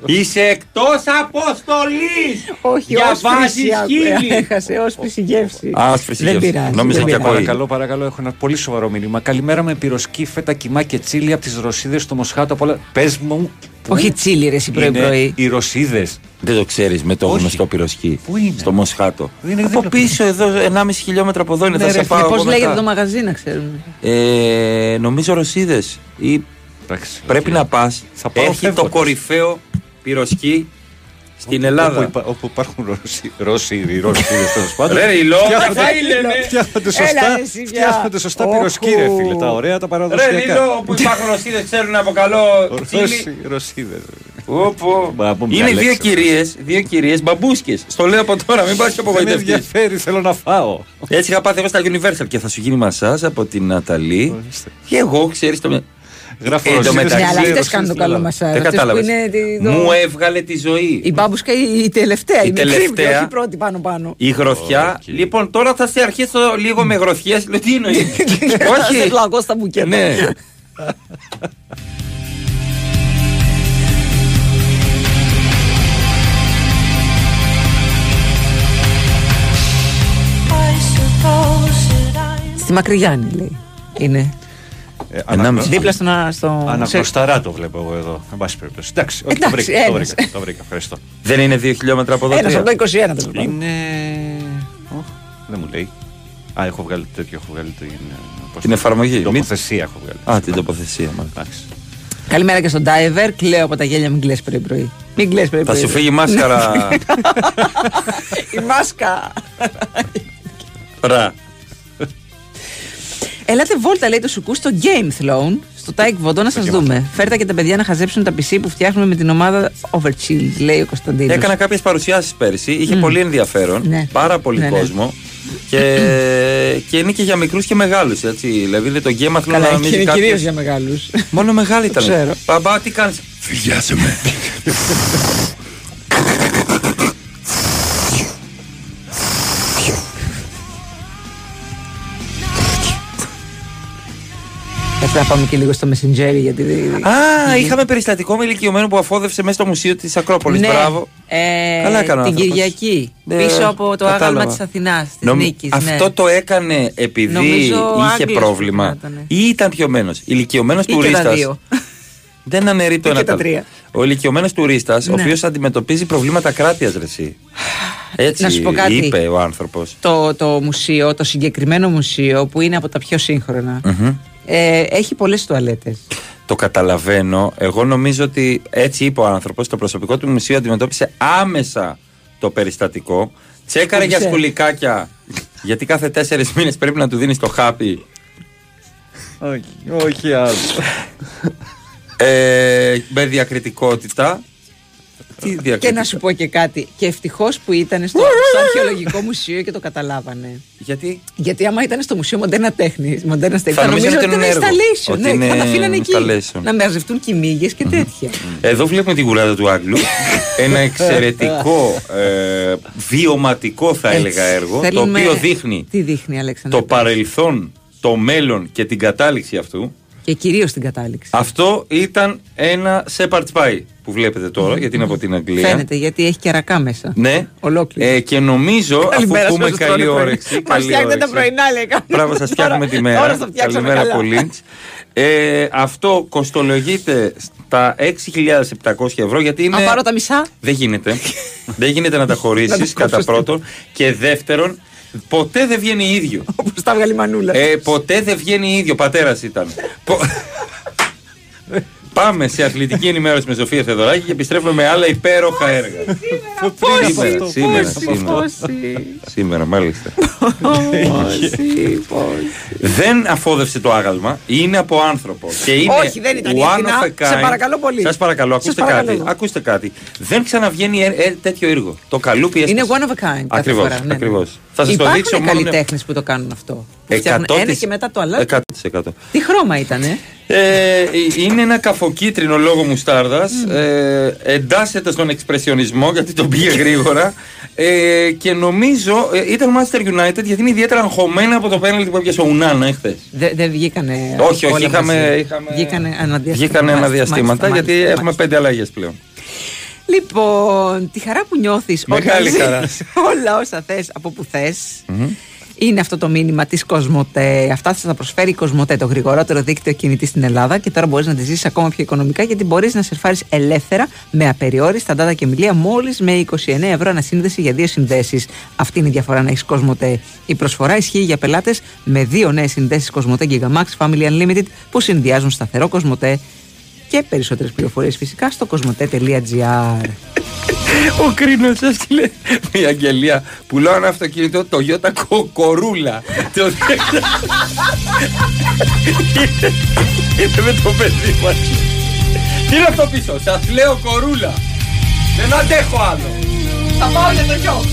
Είσαι εκτός αποστολής! Όχι, Για όσφρηση βάση άκου- χείλη! Έχασε όσφρηση γεύση. Α, όσφρηση Δεν γεύση. πειράζει. Νόμιζα δεν και πειράζει. Παρακαλώ, παρακαλώ, έχω ένα πολύ σοβαρό μήνυμα. Καλημέρα με πυροσκή, φέτα, κοιμά και τσίλι από τις Ρωσίδες στο Μοσχάτο. Από όλα. Πες μου. πού Όχι τσίλι, ρε, εσύ είναι πρωί-πρωί. Οι Ρωσίδες; Δεν το ξέρεις με το Όχι. γνωστό πυροσκή. Πού είναι; Στο Μοσχάτο. Είναι από δίπλα. πίσω εδώ, 1,5 χιλιόμετρα από εδώ είναι. Ναι, θα ρε, σε πάω Πώς εγώ λέγεται μετά. το μαγαζί, να ξέρουμε. Ε, νομίζω Ρωσίδες. Ή πρέπει να πας. Θα πάω Έχει το φεύγοντας. κορυφαίο πυροσκή στην Ελλάδα. Όπου, υπά- όπου υπάρχουν Ρώσοι, Ρώσοι, οι Ρωσίδε τέλος πάντων. Ρε, η Λόβα, Φτιάχνονται- θα είναι, ναι. Φτιάχνονται Έλα, σωστά, ρε, εσύ, πια. φτιάχνονται σωστά Όχου. πυροσκή, ρε φίλε. Τα ωραία, τα Ρε παραδοσιακά. Λίλο, που υπάρχουν Ρωσίδες ξέρουν από καλό τσίλι. Ρώσοι, Ρωσίδε. Όπο. Μα, πούμε Είναι μια δύο λέξη. κυρίες, δύο κυρίες μπαμπούσκες. Στο λέω από τώρα, μην πάρει Δεν με απογοητευτείς. ενδιαφέρει, θέλω να φάω. Έτσι είχα πάθει εγώ στα Universal και θα σου γίνει μασάζ από την Ναταλή. Και εγώ, ξέρεις το. Γράφω Εν τω Ρωσίδες, μεταξύ- Ναι, αλλά Ρωσίδες αυτέ κάνουν το στην καλό Ελλάδα. μασάζ. Δεν Αυτές κατάλαβες. που είναι τη- το- Μου έβγαλε τη ζωή. Η μπάμπουσκα η, η τελευταία. Η η μικρή, τελευταία. όχι η πρώτη πάνω-πάνω. Η γροθιά. Λοιπόν, τώρα θα σε αρχίσω λίγο με γροθιές. Λέω τι εννοείς; Σε Όχι. πλακώ στα μπουκέτα. Ναι. Στη Μακριγιάννη λέει. Είναι. Ε, Ενάμιση. Δίπλα στον. α- στο... Αναγνωσταρά το βλέπω εγώ εδώ. Εν πάση περιπτώσει. Εντάξει, όχι, το Εντάξει, βρήκα. Το ένας. βρήκα, το βρήκα. Ευχαριστώ. Δεν είναι δύο χιλιόμετρα από εδώ. Ένας τρία. από το 21 τέλο πάντων. Είναι. Οχ, Δεν μου λέει. Α, έχω βγάλει τέτοιο, έχω βγάλει την. ε, πώς Την το- εφαρμογή. Την Μην- τοποθεσία έχω βγάλει. Α, την τοποθεσία μα. Εντάξει. Καλημέρα και στον Diver. Κλαίω από τα γέλια, μην κλαις πρωί-πρωί. Μην κλαις Θα πρωί-πρωί. σου φύγει η μάσκαρα. Η μάσκα. Ρα. Ελάτε βόλτα, λέει το σουκού, στο Game Throne, στο Taik Vodo να σας δούμε. Φέρτε και τα παιδιά να χαζέψουν τα PC που φτιάχνουμε με την ομάδα Overchill, λέει ο Κωνσταντίνος. Έκανα κάποιες παρουσιάσεις πέρσι. Είχε πολύ ενδιαφέρον. Ναι. Πάρα πολύ Ναι, ναι. κόσμο. Και, και είναι και για μικρούς και μεγάλους. Δηλαδή είναι το Game of Thrones Καλά, να και νομίζει είναι κάποιος- κυρίω για μεγάλους. Μόνο μεγάλη ήταν. ξέρω. Μπαμπά, τι κάνεις; Φυλιάζε με. Θα να πάμε και λίγο στο Messenger γιατί. Α, είχαμε περιστατικό με ηλικιωμένο που αφόδευσε μέσα στο μουσείο της Ακρόπολης. Ναι. Μπράβο. Ε, Καλά έκανε ο την άνθρωπος. Κυριακή. Ναι, πίσω από το κατάλαβα. άγαλμα της Αθηνάς, της Νομ- νίκης. Αυτό το έκανε επειδή Νομίζω ο είχε Άγγλος πρόβλημα πρέπει να ήταν. ή ήταν πιωμένος. Ηλικιωμένος Ή και τα τουρίστας. δύο. Δεν αναιρεί το Ή ένα και τα το άλλο. τρία. Ο ηλικιωμένος τουρίστας, ο Ναι. οποίος αντιμετωπίζει προβλήματα κράτειας, ρεσί. Έτσι Να σου πω κάτι. είπε ο άνθρωπος. Το, το μουσείο, το συγκεκριμένο μουσείο που είναι από τα πιο σύγχρονα, ε, έχει πολλές τουαλέτες. Το καταλαβαίνω. Εγώ νομίζω ότι έτσι είπε ο άνθρωπος. Το προσωπικό του μουσείου αντιμετώπισε άμεσα το περιστατικό. Τσέκαρε για Σκούλησε. σκουλικάκια. γιατί κάθε τέσσερις μήνες πρέπει να του δίνεις το χάπι. Όχι, όχι άλλο. Ε, με διακριτικότητα. Τι Και να διακριτικά. σου πω και κάτι. Και ευτυχώς που ήταν στο, στο αρχαιολογικό μουσείο και το καταλάβανε. Γιατί; Γιατί άμα ήταν στο Μουσείο Μοντέρνα Τέχνης, Μοντέρνα Τέχνη, Θα θα νομίζανε νομίζω ότι ότι ήταν είναι έργο. installation. Ότι Ναι, είναι θα τα αφήνανε εκεί. installation. Να μαζευτούν κοιμήγε και τέτοια. Εδώ βλέπουμε την κουράδα του Άγγλου. Ένα εξαιρετικό, ε, βιωματικό θα Έτσι. έλεγα έργο, Θέλουμε- το οποίο δείχνει Τι δείχνει, Αλέξανδρο. το παρελθόν, το μέλλον και την κατάληξη αυτού. Και κυρίως την κατάληξη. Αυτό ήταν ένα Shepherd's Pie που βλέπετε τώρα, γιατί είναι από την Αγγλία. Φαίνεται γιατί έχει και ρακά μέσα. Ναι. Ε, και νομίζω, αφού Καλημέρα πούμε στους καλή πρωινά. όρεξη. Μας καλή φτιάχνετε τα όρεξη. πρωινά, λέει. κάποιος. Μπράβο, σας φτιάχνουμε τη Τώρα- Τώρα μέρα. στο φτιάξαμε Καλημέρα καλά. από Lynch. Ε, αυτό κοστολογείται στα 6.700 ευρώ γιατί είναι. Να πάρω τα μισά. Δεν γίνεται. δεν γίνεται να τα Να χωρίσεις τα κατά κόψω στην- πρώτον. Και δεύτερον, ποτέ δεν βγαίνει ίδιο. Όπως τα βγάλει η μανούλα. Ε, ποτέ δεν βγαίνει ίδιο. Πατέρας ήταν. Πο- Πάμε σε αθλητική ενημέρωση με Σοφία Θεοδωράκη και επιστρέφουμε με άλλα υπέροχα έργα. Σήμερα, σήμερα, σήμερα. Σήμερα, μάλιστα. Δεν αφόδευσε το άγαλμα, είναι από άνθρωπο. Και είναι Όχι, δεν ήταν η one Αθηνά. of a Σε kind. παρακαλώ πολύ. Σας παρακαλώ, Σας ακούστε παρακαλώ. κάτι. Ακούστε κάτι. Δεν ξαναβγαίνει ε, ε, τέτοιο έργο. Το καλούπι έστασε. Είναι one of a kind. κάθε Ακριβώς, φορά, ναι, ναι. ακριβώς. Θα σας το Υπάρχουν δείξω μόνο- καλλιτέχνες που το κάνουν αυτό. Που φτιάχνουν 100%. Ένα και μετά το αλλάζουν. 100%. Τι χρώμα ήτανε. Ε, είναι ένα καφοκίτρινο λόγο μουστάρδας ε, εντάσσεται στον εξπρεσιονισμό γιατί τον πήγε γρήγορα ε, και νομίζω ε, ήταν Manchester United γιατί είναι ιδιαίτερα αγχωμένα από το πέναλτι που έπιασε ο Ουνάνα εχθές Δεν δεν βγήκανε. όχι, όχι, όλα είχαμε, μαζί. είχαμε, Βγήκανε αναδιαστήματα. βγήκανε αναδιαστήματα Μάλιστα, γιατί μάλιστα, έχουμε πέντε αλλαγές πλέον. Λοιπόν, τη χαρά που νιώθεις Μεγάλη χαρά. όλα όσα θες από που θες. Είναι αυτό το μήνυμα της Κοσμοτέ. Αυτά θα τα προσφέρει η Κοσμοτέ, το γρηγορότερο δίκτυο κινητής στην Ελλάδα. Και τώρα μπορείς να τη ζήσεις ακόμα πιο οικονομικά γιατί μπορείς να σερφάρεις ελεύθερα με απεριόριστα data και μιλία μόλις με 29 ευρώ ανασύνδεση για δύο συνδέσεις. Αυτή είναι η διαφορά να έχεις Κοσμοτέ. Η προσφορά ισχύει για πελάτες με δύο νέες συνδέσεις Κοσμοτέ Gigamax Family Unlimited που συνδυάζουν σταθερό Κοσμοτέ και περισσότερες πληροφορίες φυσικά στο κοσμοτέ.gr. Ο Κρίνος έστειλε μια αγγελία. Πουλάω ένα αυτοκίνητο το Toyota Κορούλα. Το Είναι με το παιδί μας. Τι είναι αυτό πίσω, σας λέω κορούλα. Δεν αντέχω άλλο. Θα πάω για το γιο.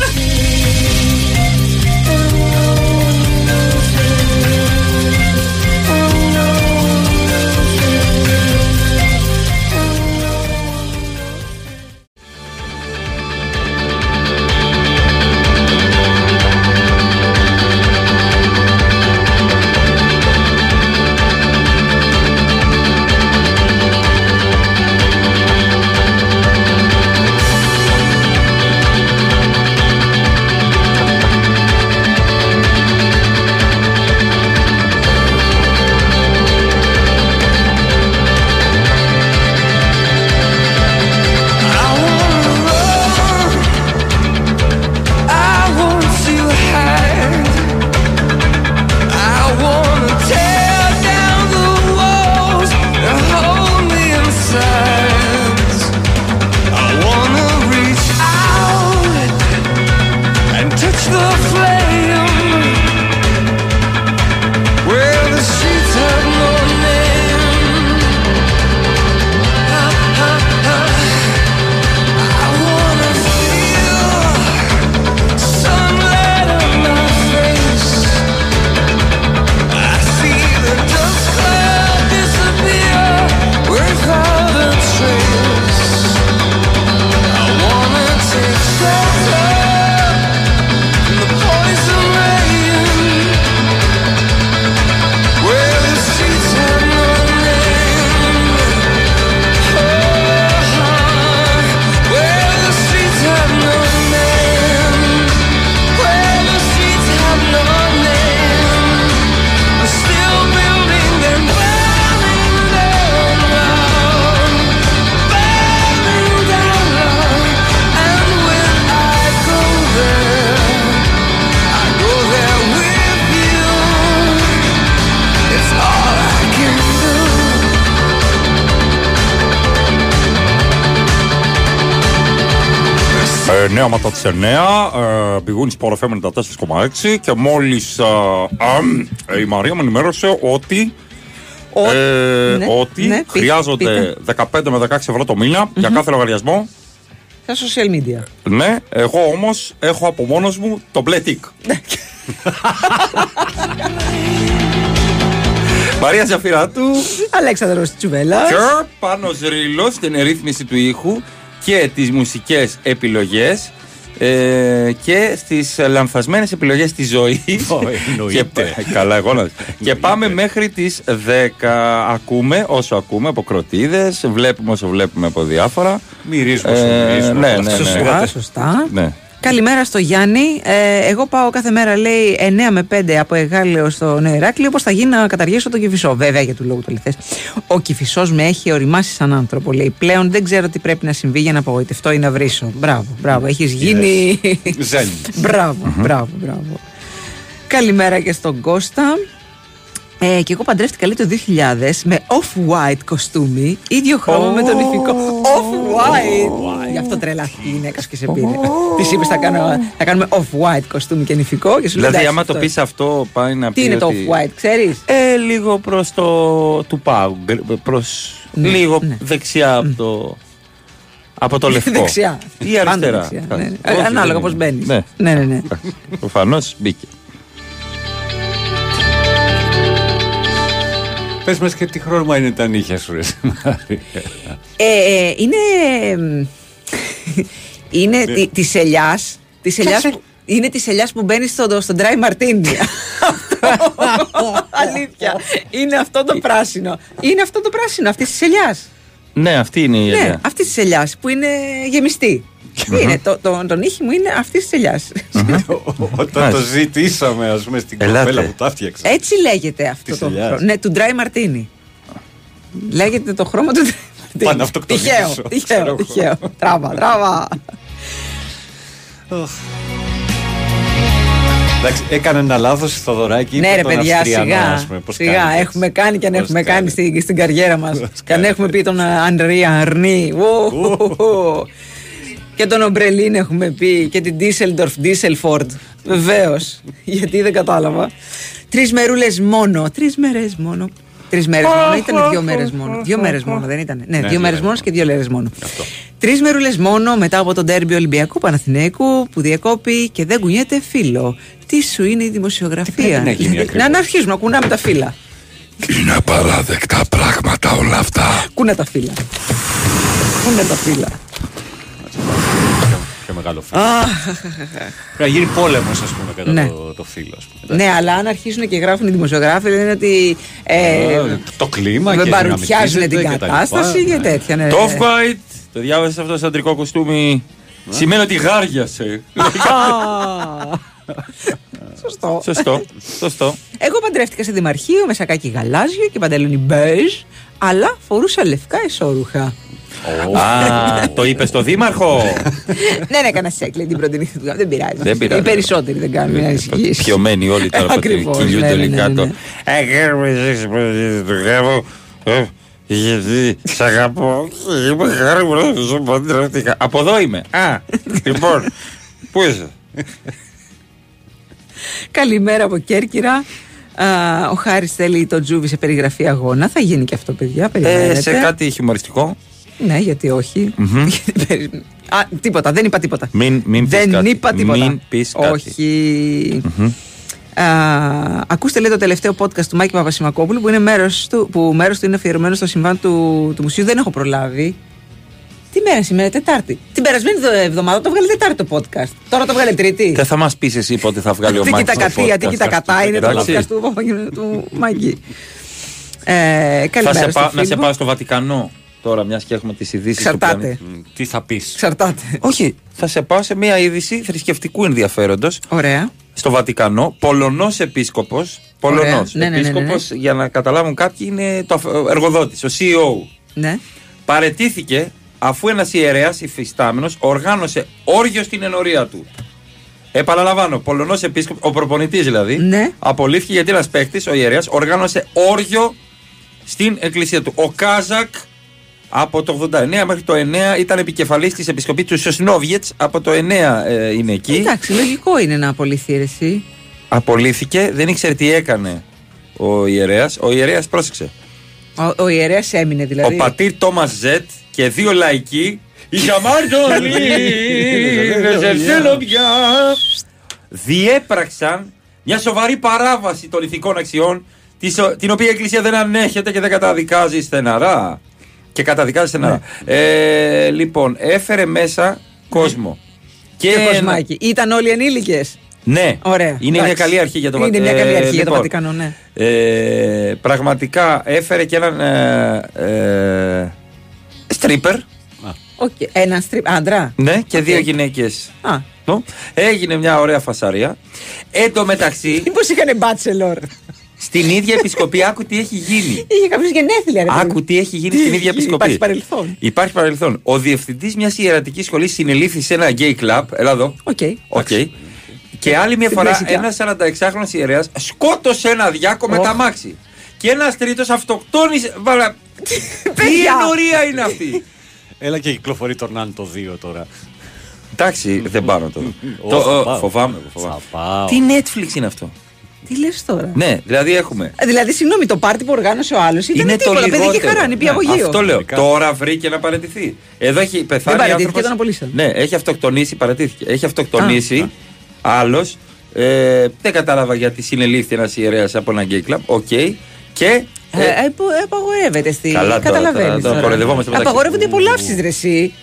Νέα μετά τις 9, ε, πηγούν Sport FM 94,6 και μόλις ε, ε, η Μαρία με ενημέρωσε ότι ε, ναι, ότι ναι, πείτε, χρειάζονται 15 με 16 ευρώ το μήνα για κάθε λογαριασμό Στα social media. Ναι, εγώ όμως έχω από μόνος μου το μπλε τικ. Μαρία Ζαφυράτου Αλέξανδρος Τσουβέλλας. και πάνω ρίλος στην ρύθμιση του ήχου και τις μουσικές επιλογές ε, και στις λανθασμένες επιλογές της ζωής και, καλά εγώ να και πάμε μέχρι τις 10 ακούμε όσο ακούμε από κροτίδες βλέπουμε όσο βλέπουμε από διάφορα Μυρίζουμε όσο μυρίζουμε. ναι, ναι, ναι, Σωστά, σωστά. ναι. Καλημέρα στο Γιάννη. Ε, εγώ πάω κάθε μέρα, λέει, 9 με 5 από Εγάλεο στο Νέο Ηράκλειο. Πώ θα γίνει να καταργήσω τον Κυφισό. Βέβαια, για του λόγου του λιθέ. Ο Κυφισός με έχει οριμάσει σαν άνθρωπο, λέει. Πλέον δεν ξέρω τι πρέπει να συμβεί για να απογοητευτώ ή να βρίσω. Μπράβο, μπράβο. Έχεις γίνει. Ζεν. μπράβο, μπράβο, μπράβο. Καλημέρα και στον Κώστα. Ε, και εγώ παντρεύτηκα λέει το 2000 με off-white κοστούμι, ίδιο χρώμα με τον ηθικό. Off-white! Γι' αυτό τρελάθηκε η γυναίκα σου και σε πήρε. Της είπες θα, κάνω- θα κάνουμε off-white κοστούμι και νηφικό και σου λέει. Δηλαδή, «Εντάξει, άμα το αυτό- πεις αυτό, πάει να πει. Τι είναι το ότι- off-white, ξέρεις; Ε, λίγο προς το του πάγου. Προς Ναι, λίγο ναι. δεξιά από το. Από το λευκό. Δεξιά. Ή Πάντα αριστερά. δεξιά, ναι, ναι. Όχι, Ανάλογα δεν πώς είναι. μπαίνεις. Ναι, Ναι, ναι, ναι. Προφανώς μπήκε. Πες μας και τι χρώμα είναι τα νύχια σου, ρε Μαρία. Ε, ε, είναι. εμ, είναι τη, της ελιάς, της ελιάς που, είναι της ελιάς που μπαίνει στο, στο dry martini. Αυτό. Αλήθεια. Είναι αυτό το πράσινο. Είναι αυτό το πράσινο αυτή της ελιάς. Ναι, αυτή είναι η Ναι, ελιά. αυτή της ελιάς που είναι γεμιστή. Είναι, το, το, το νύχι μου είναι αυτής της ελιάς. Όταν το ζητήσαμε, ας πούμε, στην Ελάτε. κοπέλα που τα έφτιαξε. Έτσι λέγεται αυτό Της το ελιάς. χρώμα. Ναι, του dry martini. Λέγεται το χρώμα του dry martini. Πάνε αυτοκτονήσω, Τυχαίο, ξέρω τυχαίο, εγώ. τυχαίο. Τράβα, τράβα. Εντάξει, έκανε ένα λάθος στο δωράκι. Ναι, είπε ρε τον παιδιά, Αυστριανό, σιγά. ας πούμε, πώς σιγά. κάνει, έχουμε κάνει και αν Πώς έχουμε κάνει. κάνει στην, στην καριέρα μας. και αν έχουμε πει τον Ανρί Αρνί. Και τον Ομπρελίν έχουμε πει και την Ντίσελντορφ Ντίσελφορντ. Βεβαίως. Γιατί δεν κατάλαβα. Τρεις μερούλες μόνο. Τρεις μέρες μόνο. Τρεις μέρες μόνο, ήταν δύο μέρες μόνο. Δύο μέρες μόνο, δεν ήταν. Ναι, δύο μέρες μόνος και δύο μέρες μόνο. Τρεις μερούλες μόνο μετά από τον τέρμπι Ολυμπιακού Παναθηναίκου που διακόπη και δεν κουνιέται φίλο. Τι σου είναι η δημοσιογραφία; να γίνει ακριβώς. να αρχίσουμε να κουνάμε τα φύλλα. Είναι απαράδεκτα πράγματα όλα αυτά. Κούνα τα φύλλα. Κούνα τα φύλλα. Πιο μεγάλο φίλο. Αχ, Πρέπει να γίνει πόλεμος, ας πούμε, κατά Ναι. το, το φίλο. Ας πούμε. Ναι, αλλά αν αρχίσουν και γράφουν οι δημοσιογράφοι, λένε ότι. Ε, Ε, το κλίμα και δεν παρουσιάζουν δυναμικίζεται την και τα λοιπά. κατάσταση και τέτοια. Ναι. Το off-white, το διάβασες αυτό στο αντρικό κοστούμι. Σημαίνει ότι γάριασε. Σωστό. Σωστό. Σωστό. Εγώ παντρεύτηκα σε δημαρχείο με σακάκι γαλάζιο και παντελόνι μπέζ, αλλά φορούσα λευκά ισόρουχα. Α, το είπες στο δήμαρχο. ναι, ναι, έκανα σεκ, λέει την πρώτη νύχτα του γάμου. Δεν πειράζει. Δεν πειράζει. Οι περισσότεροι δεν κάνουν, μην ανησυχείς. Πιωμένοι όλοι τώρα από το Ακριβώς, κυλιούνται ναι, ναι, ναι, κάτω. ναι. Ε, κάνουμε εσείς που το γάμο. ε, Γιατί σ' αγαπώ. και Είμαι χαρούμενος που σου παντρεύτηκα. Από εδώ είμαι. Α, λοιπόν. Πού είσαι; Καλημέρα από Κέρκυρα. Α, ο Χάρης θέλει το τζούβι σε περιγραφή αγώνα. Θα γίνει και αυτό, παιδιά. Ε, Περιμένετε. σε κάτι χιουμοριστικό. Ναι, γιατί όχι. Μμμ. Γιατί περι- Α, τίποτα, δεν είπα τίποτα. Μην, μην πεις δεν κάτι. είπα τίποτα. Μην πεις κάτι. Όχι. Α, ακούστε λέει το τελευταίο podcast του Μάκη Παπασημακόπουλου που, είναι μέρος του, που μέρος του είναι αφιερωμένο στο συμβάν του, του μουσείου. Δεν έχω προλάβει. Τι μέρα σήμερα, Τετάρτη. Την περασμένη δο- εβδομάδα το βγάλε Τετάρτη το podcast. Τώρα το βγάλε Τρίτη. Δεν θα μας πεις εσύ πότε θα βγάλει ο Τι Μάκης κοίτα το κατία, podcast. τι κοίτα κατά είναι το Εντάξει. podcast του, Παπαγγελ- του Μάκη. Ε, Θα καλημέρα σε, στο πά- να σε φίλο. πάω στο Βατικανό τώρα, μιας και έχουμε τις ειδήσεις. Ξαρτάται. Τι θα πεις; Ξαρτάται. Όχι, θα σε πάω σε μια είδηση θρησκευτικού ενδιαφέροντος. Ωραία. Στο Βατικανό, Πολωνός επίσκοπος. Πολωνός Ναι, ναι, ναι, ναι, ναι. επίσκοπος, για να καταλάβουν κάποιοι, είναι το εργοδότης, ο CEO. Ναι. Παρετήθηκε αφού ένας ιερέας υφιστάμενος οργάνωσε όργιο στην ενορία του. Επαναλαμβάνω, Πολωνός επίσκοπος, ο προπονητής δηλαδή, Ναι. απολύθηκε γιατί ένας παίκτης, ο ιερέας, οργάνωσε όργιο στην εκκλησία του. Ο Κάζακ από το 89 μέχρι το 9 ήταν επικεφαλής της επισκοπής του Σοσνόβιετς από το 9 ε, είναι εκεί. Εντάξει, λογικό είναι να απολυθεί ρε, εσύ. Απολύθηκε, δεν ήξερε τι έκανε ο ιερέας. Ο ιερέας πρόσεξε. Ο, ο ιερέας έμεινε δηλαδή. Ο πατήρ Τόμας Ζετ και δύο λαϊκοί Είσαι αμάρτωλη, δεν σε θέλω πια. Διέπραξαν μια σοβαρή παράβαση των ηθικών αξιών, της ο- την οποία η Εκκλησία δεν ανέχεται και δεν καταδικάζει σθεναρά. Και καταδικάζει σθεναρά. Ε, λοιπόν, έφερε μέσα κόσμο. Και ένα- κοσμάκι. Ήταν όλοι ενήλικες. Ναι, Ωραία. είναι μια εντάξει. καλή αρχή για το Είναι Βα- μια καλή ε, αρχή για το λοιπόν, Βατικανό, ναι. Ε, πραγματικά έφερε και έναν ε, ε, stripper. Ok, Έναν strip. Άντρα. Ναι, και Οκ. δύο γυναίκες. Α. Έγινε μια ωραία φασαρία. Εν τω μεταξύ, Μήπως είχαν bachelor. Στην ίδια επισκοπή, άκου τι έχει γίνει. Είχε κάποιος γενέθλια, ρε. παιδί. Άκου τι έχει γίνει Τι στην έχει ίδια γίνει, επισκοπή. Υπάρχει παρελθόν. Υπάρχει παρελθόν. Ο διευθυντής μιας ιερατικής σχολής συνελήφθη σε ένα gay club. Έλα εδώ. Ok. Ok. Και άλλη μια Στην φορά κλασικά. ένας 46χρονο ιερέας σκότωσε ένα διάκο με Οχ. το αμάξι. Και ένας τρίτος αυτοκτόνησε. Βάλα. Τι Παιδιά. ενορία είναι αυτή. Έλα και κυκλοφορεί το Nun το 2 τώρα. Εντάξει, δεν πάω το. Ω, το θα ε, πάω. φοβάμαι. φοβάμαι. Θα πάω. Τι Netflix είναι αυτό; Τι λες τώρα; Ναι, δηλαδή έχουμε. Ε, Δηλαδή, συγγνώμη, το πάρτι που οργάνωσε ο άλλος ήταν είναι το τίποτα. Παιδί και λιγότερο. χαρά, Ναι, νηπιαγωγείο. Αυτό λέω. Τώρα βρήκε να παραιτηθεί. Εδώ έχει πεθάνει. παραιτήθηκε, άνθρωπος- τον απολύσαν. Ναι, έχει αυτοκτονήσει, παραιτήθηκε. Έχει αυτοκτονήσει άλλος. Ε, δεν κατάλαβα γιατί συνελήφθη ένας ιερέας από ένα γκέι κλαμπ. Οκ. Και. Ε, ε, απο- απαγορεύεται στη. Καλά τώρα, Καταλαβαίνεις τώρα, τώρα κοροϊδευόμαστε μεταξύ. Απαγορεύονται οι απολαύσει, ρε εσύ.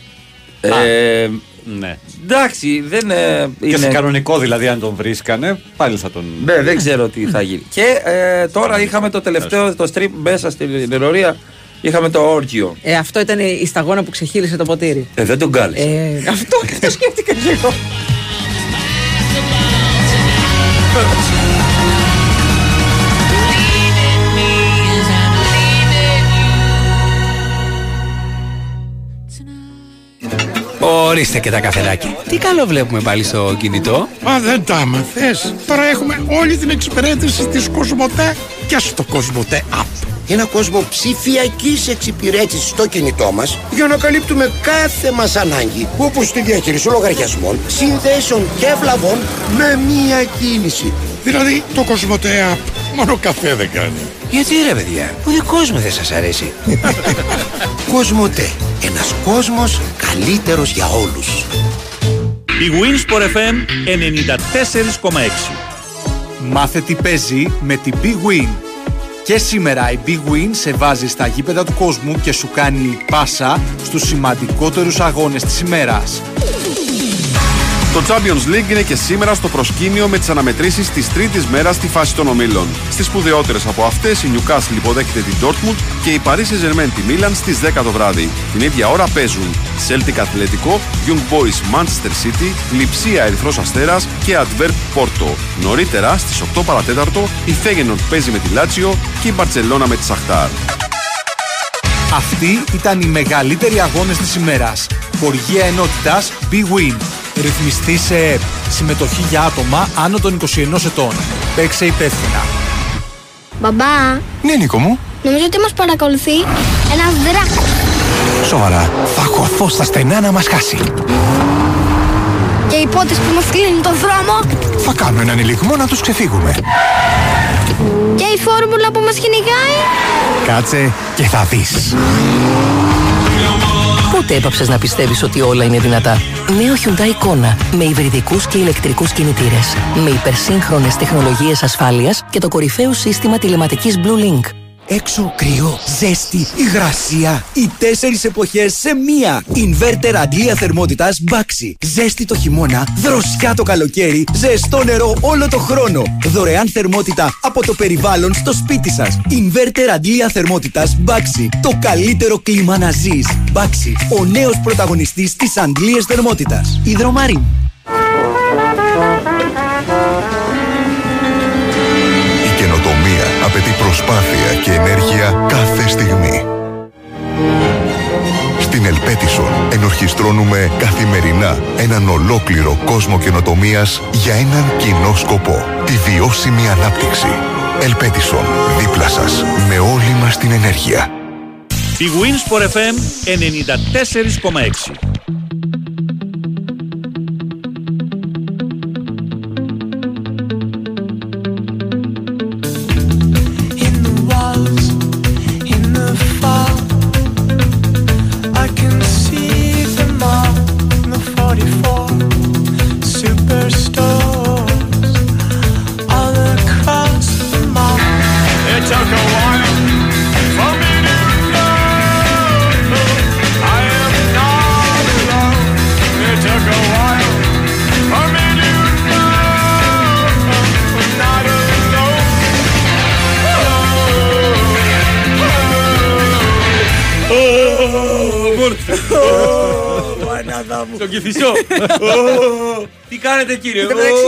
Ε, Ναι. εντάξει, δεν ε, Και είναι. σε κανονικό δηλαδή, αν τον βρίσκανε, πάλι θα τον. Ναι, δεν ξέρω τι θα γίνει. Και ε, τώρα είχαμε το τελευταίο, το strip μέσα στην ενορία. Είχαμε το όργιο. Ε, αυτό ήταν η σταγόνα που ξεχύλισε το ποτήρι. Ε, δεν τον κάλεσε. Ε, αυτό, αυτό σκέφτηκα και εγώ. Ορίστε και τα καφεδάκια. Τι καλό βλέπουμε πάλι στο κινητό. Μα δεν τα άμαθες. Τώρα έχουμε όλη την εξυπηρέτηση της Κοσμοτέ και στο Κοσμοτέ App. Ένα κόσμο ψηφιακής εξυπηρέτησης στο κινητό μας για να καλύπτουμε κάθε μας ανάγκη, όπως τη διαχείριση λογαριασμών, συνδέσεων και βλαβών με μία κίνηση. Δηλαδή το Κοσμοτέ App μόνο καφέ δεν κάνει. Γιατί ρε παιδιά, ο δικός μου δεν σας αρέσει. Κοσμοτέ. Ένας κόσμος καλύτερος για όλους. Η Winsport FM 94,6. Μάθε τι παίζει με την Big Win. Και σήμερα η Big Win σε βάζει στα γήπεδα του κόσμου και σου κάνει πάσα στους σημαντικότερους αγώνες της ημέρας. Το Champions League είναι και σήμερα στο προσκήνιο με τις αναμετρήσεις της τρίτης μέρας στη φάση των ομίλων. Στις σπουδαιότερες από αυτές, η Newcastle υποδέχεται την Dortmund και η Paris Saint-Germain τη Milan στις 10 το βράδυ. Την ίδια ώρα παίζουν Celtic Αθλητικό, Young Boys Manchester City, Λιψία Ερυθρός Αστέρας και Adverb Porto. Νωρίτερα στις 8 παρατέταρτο η Feyenoord παίζει με τη Lazio και η Barcelona με τη Σαχτάρ. Αυτοί ήταν οι μεγαλύτεροι αγώνες της ημέρας. Χοργία ενότητας Big Win. Ρυθμιστή σε ΕΠ. Συμμετοχή για άτομα άνω των 21 ετών. Παίξε υπεύθυνα. Μπαμπά, Ναι, Νίκο μου. νομίζω ότι μας παρακολουθεί ένας δράκος. Σοβαρά. Θα χωθώ στα στενά να μας χάσει. Και οι πότες που μας κλείνουν τον δρόμο Θα κάνω έναν ελιγμό να τους ξεφύγουμε. και η φόρμουλα που μας κυνηγάει. Κάτσε και θα δεις. Πότε έπαψες να πιστεύεις ότι όλα είναι δυνατά; Νέο Hyundai Kona με υβριδικούς και ηλεκτρικούς κινητήρες. Με υπερσύγχρονες τεχνολογίες ασφάλειας και το κορυφαίο σύστημα τηλεματικής Blue Link. Έξω κρύο, ζέστη, υγρασία. Οι τέσσερις εποχές σε μία. Ινβέρτερ αντλία θερμότητας Baxi. Ζέστη το χειμώνα, δροσιά το καλοκαίρι, ζεστό νερό όλο το χρόνο. Δωρεάν θερμότητα από το περιβάλλον στο σπίτι σας. Ινβέρτερ αντλία θερμότητας Baxi. Το καλύτερο κλίμα να ζεις. Baxi, ο νέος πρωταγωνιστής της αντλίας θερμότητας. Ιδρομάριν. Απαιτεί προσπάθεια και ενέργεια κάθε στιγμή. Στην Ελπέτισον ενορχιστρώνουμε καθημερινά έναν ολόκληρο κόσμο καινοτομίας για έναν κοινό σκοπό. Τη βιώσιμη ανάπτυξη. Ελπέτισον, δίπλα σας, με όλη μας την ενέργεια. Η Winsport FM 94,6. Κάνετε κύριε. Εν τω μεταξύ,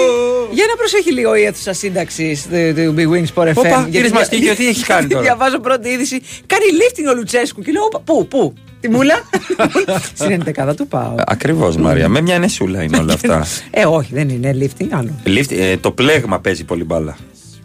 Για να προσέχει λίγο η αίθουσα σύνταξης του του Big Win Sport FM. Όπα, γιατί κύριε δια- Μαστίγιο, τι έχει κάνει τώρα; Διαβάζω πρώτη είδηση. Κάνει lifting ο Λουτσέσκου και λέω, «Όπα, πού, πού, τη μούλα; Στην 11 του πάω. Ακριβώς, Μαρία. Με μια ενεσούλα είναι όλα αυτά. Ε, όχι, δεν είναι lifting, άλλο. Lift, ε, το πλέγμα παίζει πολύ μπάλα.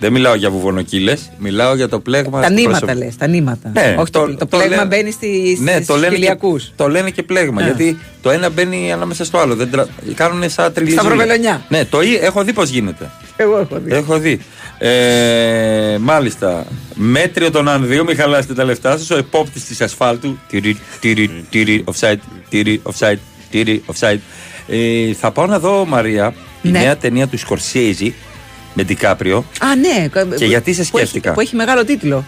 Δεν μιλάω για βουβονοκύλες, μιλάω για το πλέγμα. Τα στο νήματα πρόσωπο. λες, τα νήματα. Ναι, όχι το, το, πλέγμα λένε- μπαίνει στι Ναι, το λένε, και, χιλιακούς. το λένε και πλέγμα. Α. Γιατί το ένα μπαίνει ανάμεσα στο άλλο. Δεν τρα... Κάνουν σαν τριλιζούλα. Σταυροβελονιά. Ναι, το ή- έχω δει πώς γίνεται. Εγώ έχω δει. Έχω δει. Ε, μάλιστα. Μέτριο των ανδύων, μην χαλάσετε τα λεφτά σας. Ο επόπτης της ασφάλτου. Τυρι, τυρι, τυρι, offside, τυρι, offside, τυρι, offside. Ε, θα πάω να δω, Μαρία, η Ναι. νέα ταινία του Σκορσέζη με Ντικάπριο. Α, ναι. Και γιατί σε που έχει- σκέφτηκα; Που έχει μεγάλο τίτλο.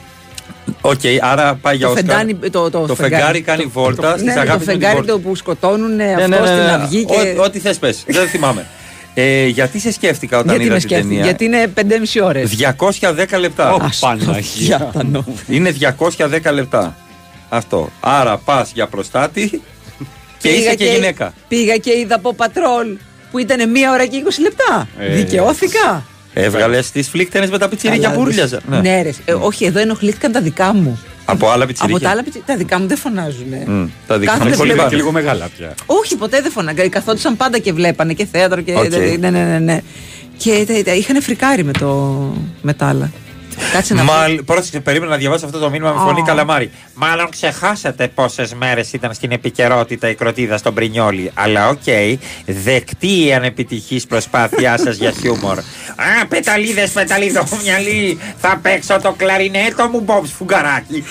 Οκ, άρα πάει για Το Όσκαρ. φεγγάρι, το, το, Το φεγγάρι κάνει βόρτα στις ναι, το αγάπης με τη φεγγάρι βόρτα. το που σκοτώνουν Ναι, αυτό ναι, ναι, στην ναι. αυγή. Και... Ό- Ό,τι θες πες, δεν θυμάμαι. Ε, γιατί σε σκέφτηκα όταν Γιατί είδα με την σκέφτηκε, ταινία; γιατί είναι 5,5 ώρες. 210 λεπτά. Ω, Παναγία. Είναι 210 λεπτά. Αυτό. Άρα πας για προστάτη και είσαι και γυναίκα. Πήγα και είδα από πατρόλ που ήταν μία ώρα και 20 λεπτά. Ε, Δικαιώθηκα. Έβγαλες τις φλίκτενες με τα πιτσιρίκια Καλά, που ούρλιαζα. Ναι, ναι ρε. Ε, όχι, εδώ ενοχλήθηκαν τα δικά μου. Από άλλα Από πιτσιρίκια. τα άλλα πιτσι- τα δικά μου δεν φωνάζουν. Μμ, τα δικά Κάθε μου δεν πολύ βλέπω. και λίγο μεγάλα πια. Όχι, ποτέ δεν φωνάγανε. Καθόντουσαν πάντα και βλέπανε και θέατρο και. Οκ. Ναι, ναι, ναι, ναι. Και τα- τα- είχαν φρικάρει με, το, με τα άλλα. Κάτσε να πω. Μάλ, πρόσεξε, περίμενα να διαβάσω αυτό το μήνυμα με φωνή Ω. καλαμάρι. Μάλλον ξεχάσατε πόσες μέρες ήταν στην επικαιρότητα η κροτίδα στον Πρινιόλι. Αλλά οκ, δεκτή η ανεπιτυχής προσπάθειά σας για χιούμορ. Α, πεταλίδες, πεταλίδο μυαλί. Θα παίξω το κλαρινέτο μου, Μπομπ Φουγκαράκι.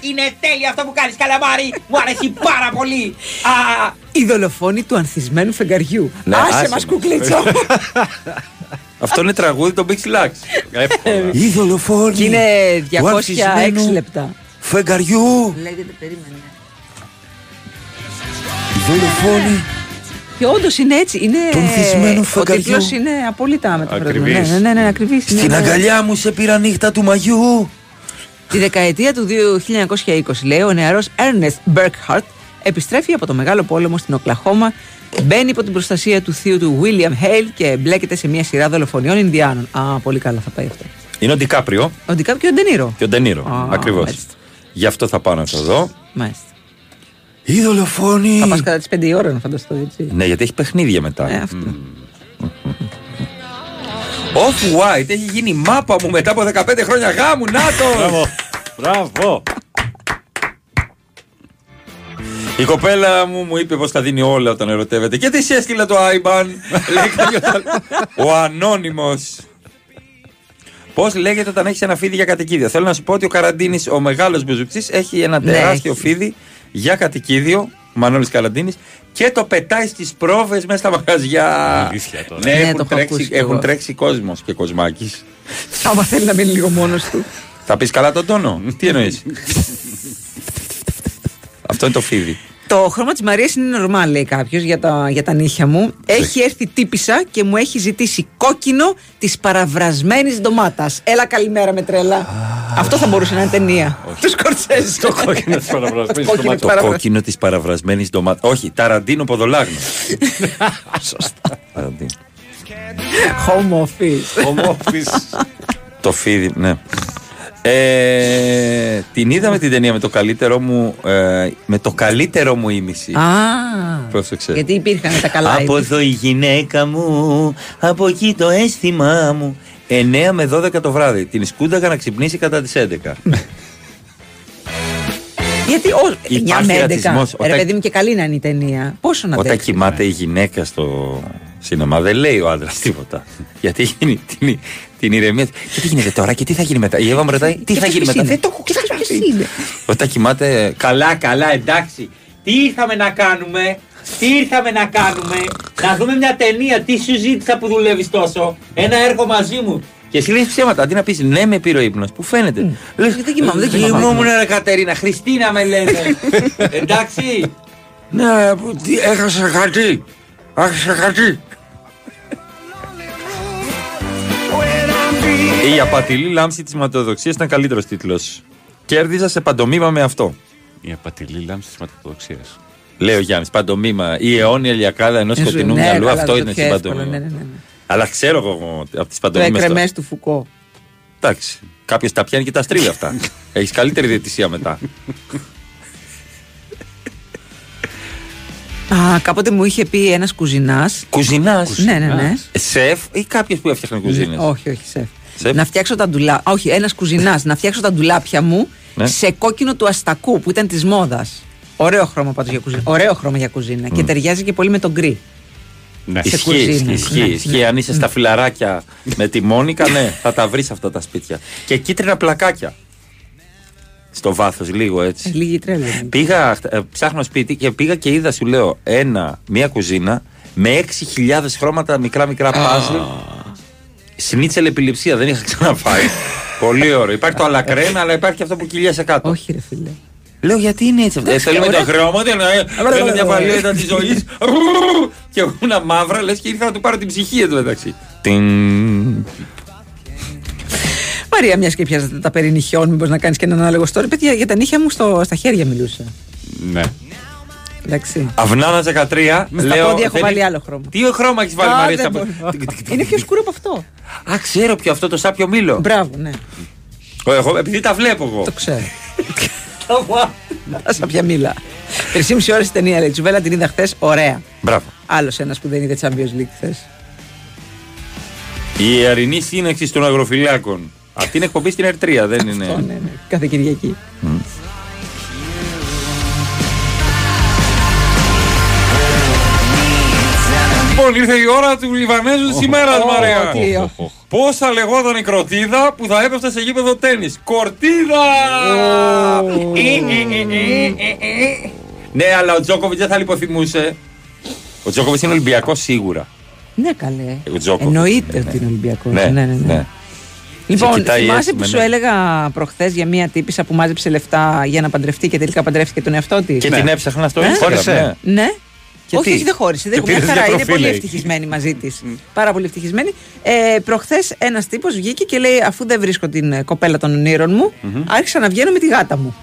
Είναι τέλειο αυτό που κάνεις, καλαμάρι. Μου αρέσει πάρα πολύ. Α, Η δολοφόνη του ανθισμένου φεγγαριού. Ναι, άσε άσε μας μας. κουκλίτσο. αυτό είναι τραγούδι των Big Lax. Η δολοφόνη και είναι του 206 ανθισμένου λεπτά. Φεγγαριού. Λέγεται, περίμενε. Δολοφόνη. Και όντως είναι έτσι. Είναι... Του ανθισμένου Ο φεγγαριού. τίτλος είναι απόλυτα μεταφρασμένος. Ακριβής. Ναι, ναι, ναι, ακριβής. Στην Ναι, ναι. αγκαλιά μου σε πήρα νύχτα του μαγιού. Τη δεκαετία του 1920, λέει, ο νεαρός Ernest Burkhardt επιστρέφει από το Μεγάλο Πόλεμο στην Οκλαχώμα, μπαίνει υπό την προστασία του θείου του William Hale και μπλέκεται σε μια σειρά δολοφονιών Ινδιάνων. Α, πολύ καλά θα πάει αυτό. Είναι ο Ντικάπριο Ο Ντικάπ και ο Ντενίρο. και ο Ντενίρο. Α, Ακριβώς. μάλιστα. Γι' αυτό θα πάω να το δω. Μάλιστα. Η δολοφόνη. Θα πας κατά τις 5 η ώρα να φανταστώ, έτσι. Ναι, γιατί έχει παιχνίδια μετά. Ε, αυτό. Off-White έχει γίνει μάπα μου μετά από 15 χρόνια γάμου. Να το! Μπράβο. Μπράβο. Η κοπέλα μου μου είπε πως τα δίνει όλα όταν ερωτεύεται. Και τι σε έστειλε το IBAN. λέει κάποιος άλλος. ο ανώνυμος. Πώς λέγεται όταν έχεις ένα φίδι για κατοικίδιο. Θέλω να σου πω ότι ο Καραντίνης, ο μεγάλος μπουζουκτσή, έχει ένα Ναι, τεράστιο έχει. φίδι για κατοικίδιο. Μανώλης Καραντίνης και το πετάει στις πρόβες μέσα στα μαγαζιά. Αλήθεια τώρα. Ναι, Ναι, έχουν, το έχω ακούσει τρέξει, κι έχουν εγώ. τρέξει κόσμος και κοσμάκι. Άμα θέλει να μείνει λίγο μόνος του. Θα πεις καλά τον τόνο. Τι εννοείς; Αυτό είναι το φίδι. Το χρώμα της Μαρίας είναι normal, λέει κάποιος για, τα, για τα νύχια μου. Έχει έρθει τύπησα και μου έχει ζητήσει κόκκινο της παραβρασμένης ντομάτας. Έλα, καλημέρα με τρέλα. Αυτό θα μπορούσε να είναι ταινία. Του Σκορτσέζε. Το κόκκινο της παραβρασμένης Κόκκινο ντομάτας. της Το παραβρα- κόκκινο της παραβρασμένης ντομάτας. Όχι, ταραντίνο ποδολάγνο. Σωστά. Ταραντίνο. Home office. Home office. Το φίδι, ναι. Ε, την είδαμε την ταινία με το καλύτερο μου ε, με το καλύτερο μου ήμιση. Α, Πρόσεξε. γιατί υπήρχαν τα καλά. Από είδη. εδώ η γυναίκα μου, από εκεί το αίσθημά μου. 9 με 12 το βράδυ. Την σκούνταγα να ξυπνήσει κατά τις 11. Γιατί ο, 9 Υπάρχει με 11. ρατσισμός. Ρε Όταν- παιδί μου και καλή να είναι η ταινία. Πόσο να Όταν τρέξει. κοιμάται η γυναίκα στο σινεμά, δεν λέει ο άντρας τίποτα. Γιατί έχει την, την ηρεμία του. Και τι γίνεται τώρα και τι θα γίνει μετά; Η Εύα μου ρωτάει, τι θα γίνει μετά; Δεν το έχω είναι; Όταν κοιμάται. Καλά, καλά, εντάξει. Τι ήρθαμε να κάνουμε, τι ήρθαμε να κάνουμε, να δούμε μια ταινία. Τι σου ζήτησα που δουλεύεις τόσο, ένα έργο μαζί μου. Και εσύ λες ψέματα, αντί να πεις ναι, με πήρε ο ύπνος, που φαίνεται. Λες, Δεν κοιμάμαι, δεν κοιμάμαι. Κοιμόμουν, ρε Κατερίνα, Χριστίνα με λένε. Εντάξει. Ναι, που- τι, έχασα κάτι. Έχασα κάτι. Η απατηλή λάμψη της ματοδοξία ήταν καλύτερος τίτλος. Κέρδιζα σε παντομήμα με αυτό. Η απατηλή λάμψη της ματοδοξία. Λέει ο Γιάννης, παντομήμα. Η αιώνια λιακάδα ενός Ε, σκοτεινού ναι, μυαλού, καλά, αυτό το είναι πιο στην εύκολο, παντομήμα. Ναι, ναι, ναι. Αλλά ξέρω εγώ από τις Το παντομήμε. εκρεμέ του Φουκώ. Εντάξει. Κάποιος τα πιάνει και τα στρίβει αυτά. Έχεις καλύτερη διαιτησία μετά. Α, κάποτε μου είχε πει ένας κουζινάς. Κουζινάς; Ναι, ναι, ναι. Σεφ ή κάποιος που έφτιαχνε κουζίνες; Όχι, όχι, σεφ. Σεφ; Να φτιάξω τα ντουλάπια. Όχι, ένας κουζινάς. να φτιάξω τα ντουλάπια μου Ναι. σε κόκκινο του αστακού που ήταν της μόδας. Ωραίο χρώμα πάντως για κουζίνα. Ωραίο χρώμα για κουζίνα. Και ταιριάζει και πολύ με τον γκρι. Ναι. Σε Ισχύει, κουζίνες. ισχύει, ισχύει, Ναι, ισχύει. ναι. Αν είσαι στα φιλαράκια με τη Μόνικα, ναι, θα τα βρεις αυτά τα σπίτια. Και κίτρινα πλακάκια. Στο βάθος, λίγο έτσι. Ε, Λίγη τρέλα. είναι. Πήγα, ε, ψάχνω σπίτι και πήγα και είδα, σου λέω, ένα, μία κουζίνα με 6.000 χρώματα μικρά μικρά παζλ. Σνίτσελ επιληψία, δεν είχα ξαναφάει. Πολύ ωραίο. Υπάρχει το αλακρένα, αλλά υπάρχει και αυτό που κυλιέσαι κάτω. Όχι, ρε φίλε. Λέω γιατί είναι έτσι. Ε, θέλουμε ωραία. τα χρώματα, να είναι μια παλιότητα της ζωής. Και εγώ ένα μαύρα, λες και ήρθα να του πάρω την ψυχή εδώ μεταξύ. Τιν. Μαρία, μιας και πιάζετε τα περί νυχιών, μήπως να κάνεις και έναν ανάλογο story. Παιδιά, για τα νύχια μου στο, στα χέρια μιλούσα. Ναι. Εντάξει. Αυνάνα 13. Μες στα λέω, πόδια έχω δεν βάλει είναι- άλλο χρώμα. Τι χρώμα έχεις βάλει, Α, Μαρία. δεν στα μπορώ. πόδια. Είναι πιο σκούρο από αυτό. Α, ξέρω ποιο αυτό το σάπιο μήλο. Μπράβο, ναι. Ω, Εγώ, επειδή τα βλέπω εγώ. Το ξέρω. Άσα πια μίλα. Τρεις ώρες ταινία λέει. Τσουβέλα την είδα χθες. Ωραία. Μπράβο. Άλλος ένας που δεν είδε Champions League χθες. Η ιερινή σύναξη των αγροφυλάκων. Αυτή είναι εκπομπή στην Ερτρία, δεν είναι; Ναι, ναι. Κάθε Κυριακή. Λοιπόν, ήρθε η ώρα του Λιβανέζου τη ημέρα, Ω, Μαρία. τι ω. Πώ θα λεγόταν η κροτίδα που θα έπεφτε σε γήπεδο τέννη. Κορτίδα! Ναι, αλλά ο Τζόκοβιτς δεν θα λιποθυμούσε. Ο Τζόκοβιτς είναι Ολυμπιακός σίγουρα. Ναι, καλέ. Ο Τζόκοβιτς. Εννοείται Ναι, ότι είναι Ολυμπιακός. Ναι, Ναι, ναι, ναι. ναι. Λοιπόν, Σε κοιτάει θυμάσαι έτσι που με σου ναι. έλεγα προχθές για μία τύπησα που μάζεψε λεφτά για να παντρευτεί και τελικά παντρεύτηκε τον εαυτό της; Και την έψαχνα στο Ε; Instagram. Χώρισε. ναι. Ναι. Και όχι, τι; όχι, δεν χώρισε. Δεν Και μια πήρε χαρά. Είναι διατροφή, πολύ λέει. ευτυχισμένη μαζί της. Πάρα πολύ ευτυχισμένη. Ε, Προχθές ένας τύπος βγήκε και λέει: Αφού δεν βρίσκω την ε, κοπέλα των ονείρων μου, άρχισα να βγαίνω με τη γάτα μου.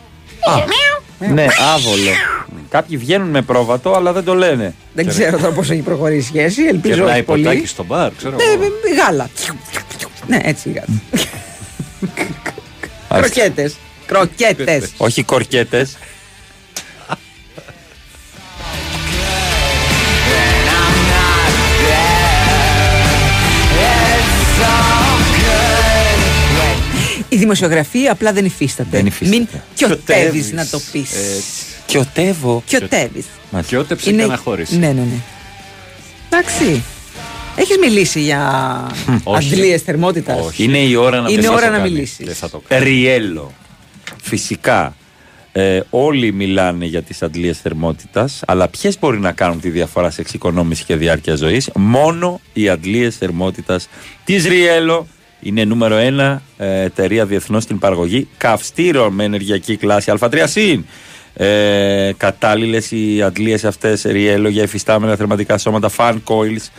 Ναι, άβολο. Κάποιοι βγαίνουν με πρόβατο, αλλά δεν το λένε. Δεν ξέρω τώρα πώ έχει προχωρήσει η σχέση. Ελπίζω Κερνάει όχι πολύ. ποτάκι στο μπαρ, ξέρω Ναι, εγώ. με- με γάλα. Ναι, έτσι η γάτα. Κροκέτες. Κροκέτες. Όχι κορκέτες. Η δημοσιογραφία απλά δεν υφίσταται. Δεν υφίσταται. Μην κιωτεύει Κιωτεύεις. να το πεις. Κιωτεύω. Κιωτεύει. Μα Κιώτεψε και αναχώρησε. Ναι, ναι, ναι. Εντάξει. Έχεις μιλήσει για όχι. αντλίε θερμότητας; Είναι η ώρα να Είναι μιλήσεις. ώρα να κάνεις. μιλήσεις. Δεν θα το κάνω. Ριέλο. Φυσικά. Ε, όλοι μιλάνε για τις αντλίες θερμότητας, αλλά ποιες μπορεί να κάνουν τη διαφορά σε εξοικονόμηση και διάρκεια ζωής; Μόνο οι αντλίες θερμότητας της Ριέλο είναι νούμερο ένα ε, εταιρεία διεθνώς στην παραγωγή καυστήρων με ενεργειακή κλάση Α3 συν. Ε, κατάλληλες οι αντλίες αυτές Ριέλο για εφιστάμενα θερματικά σώματα fan coils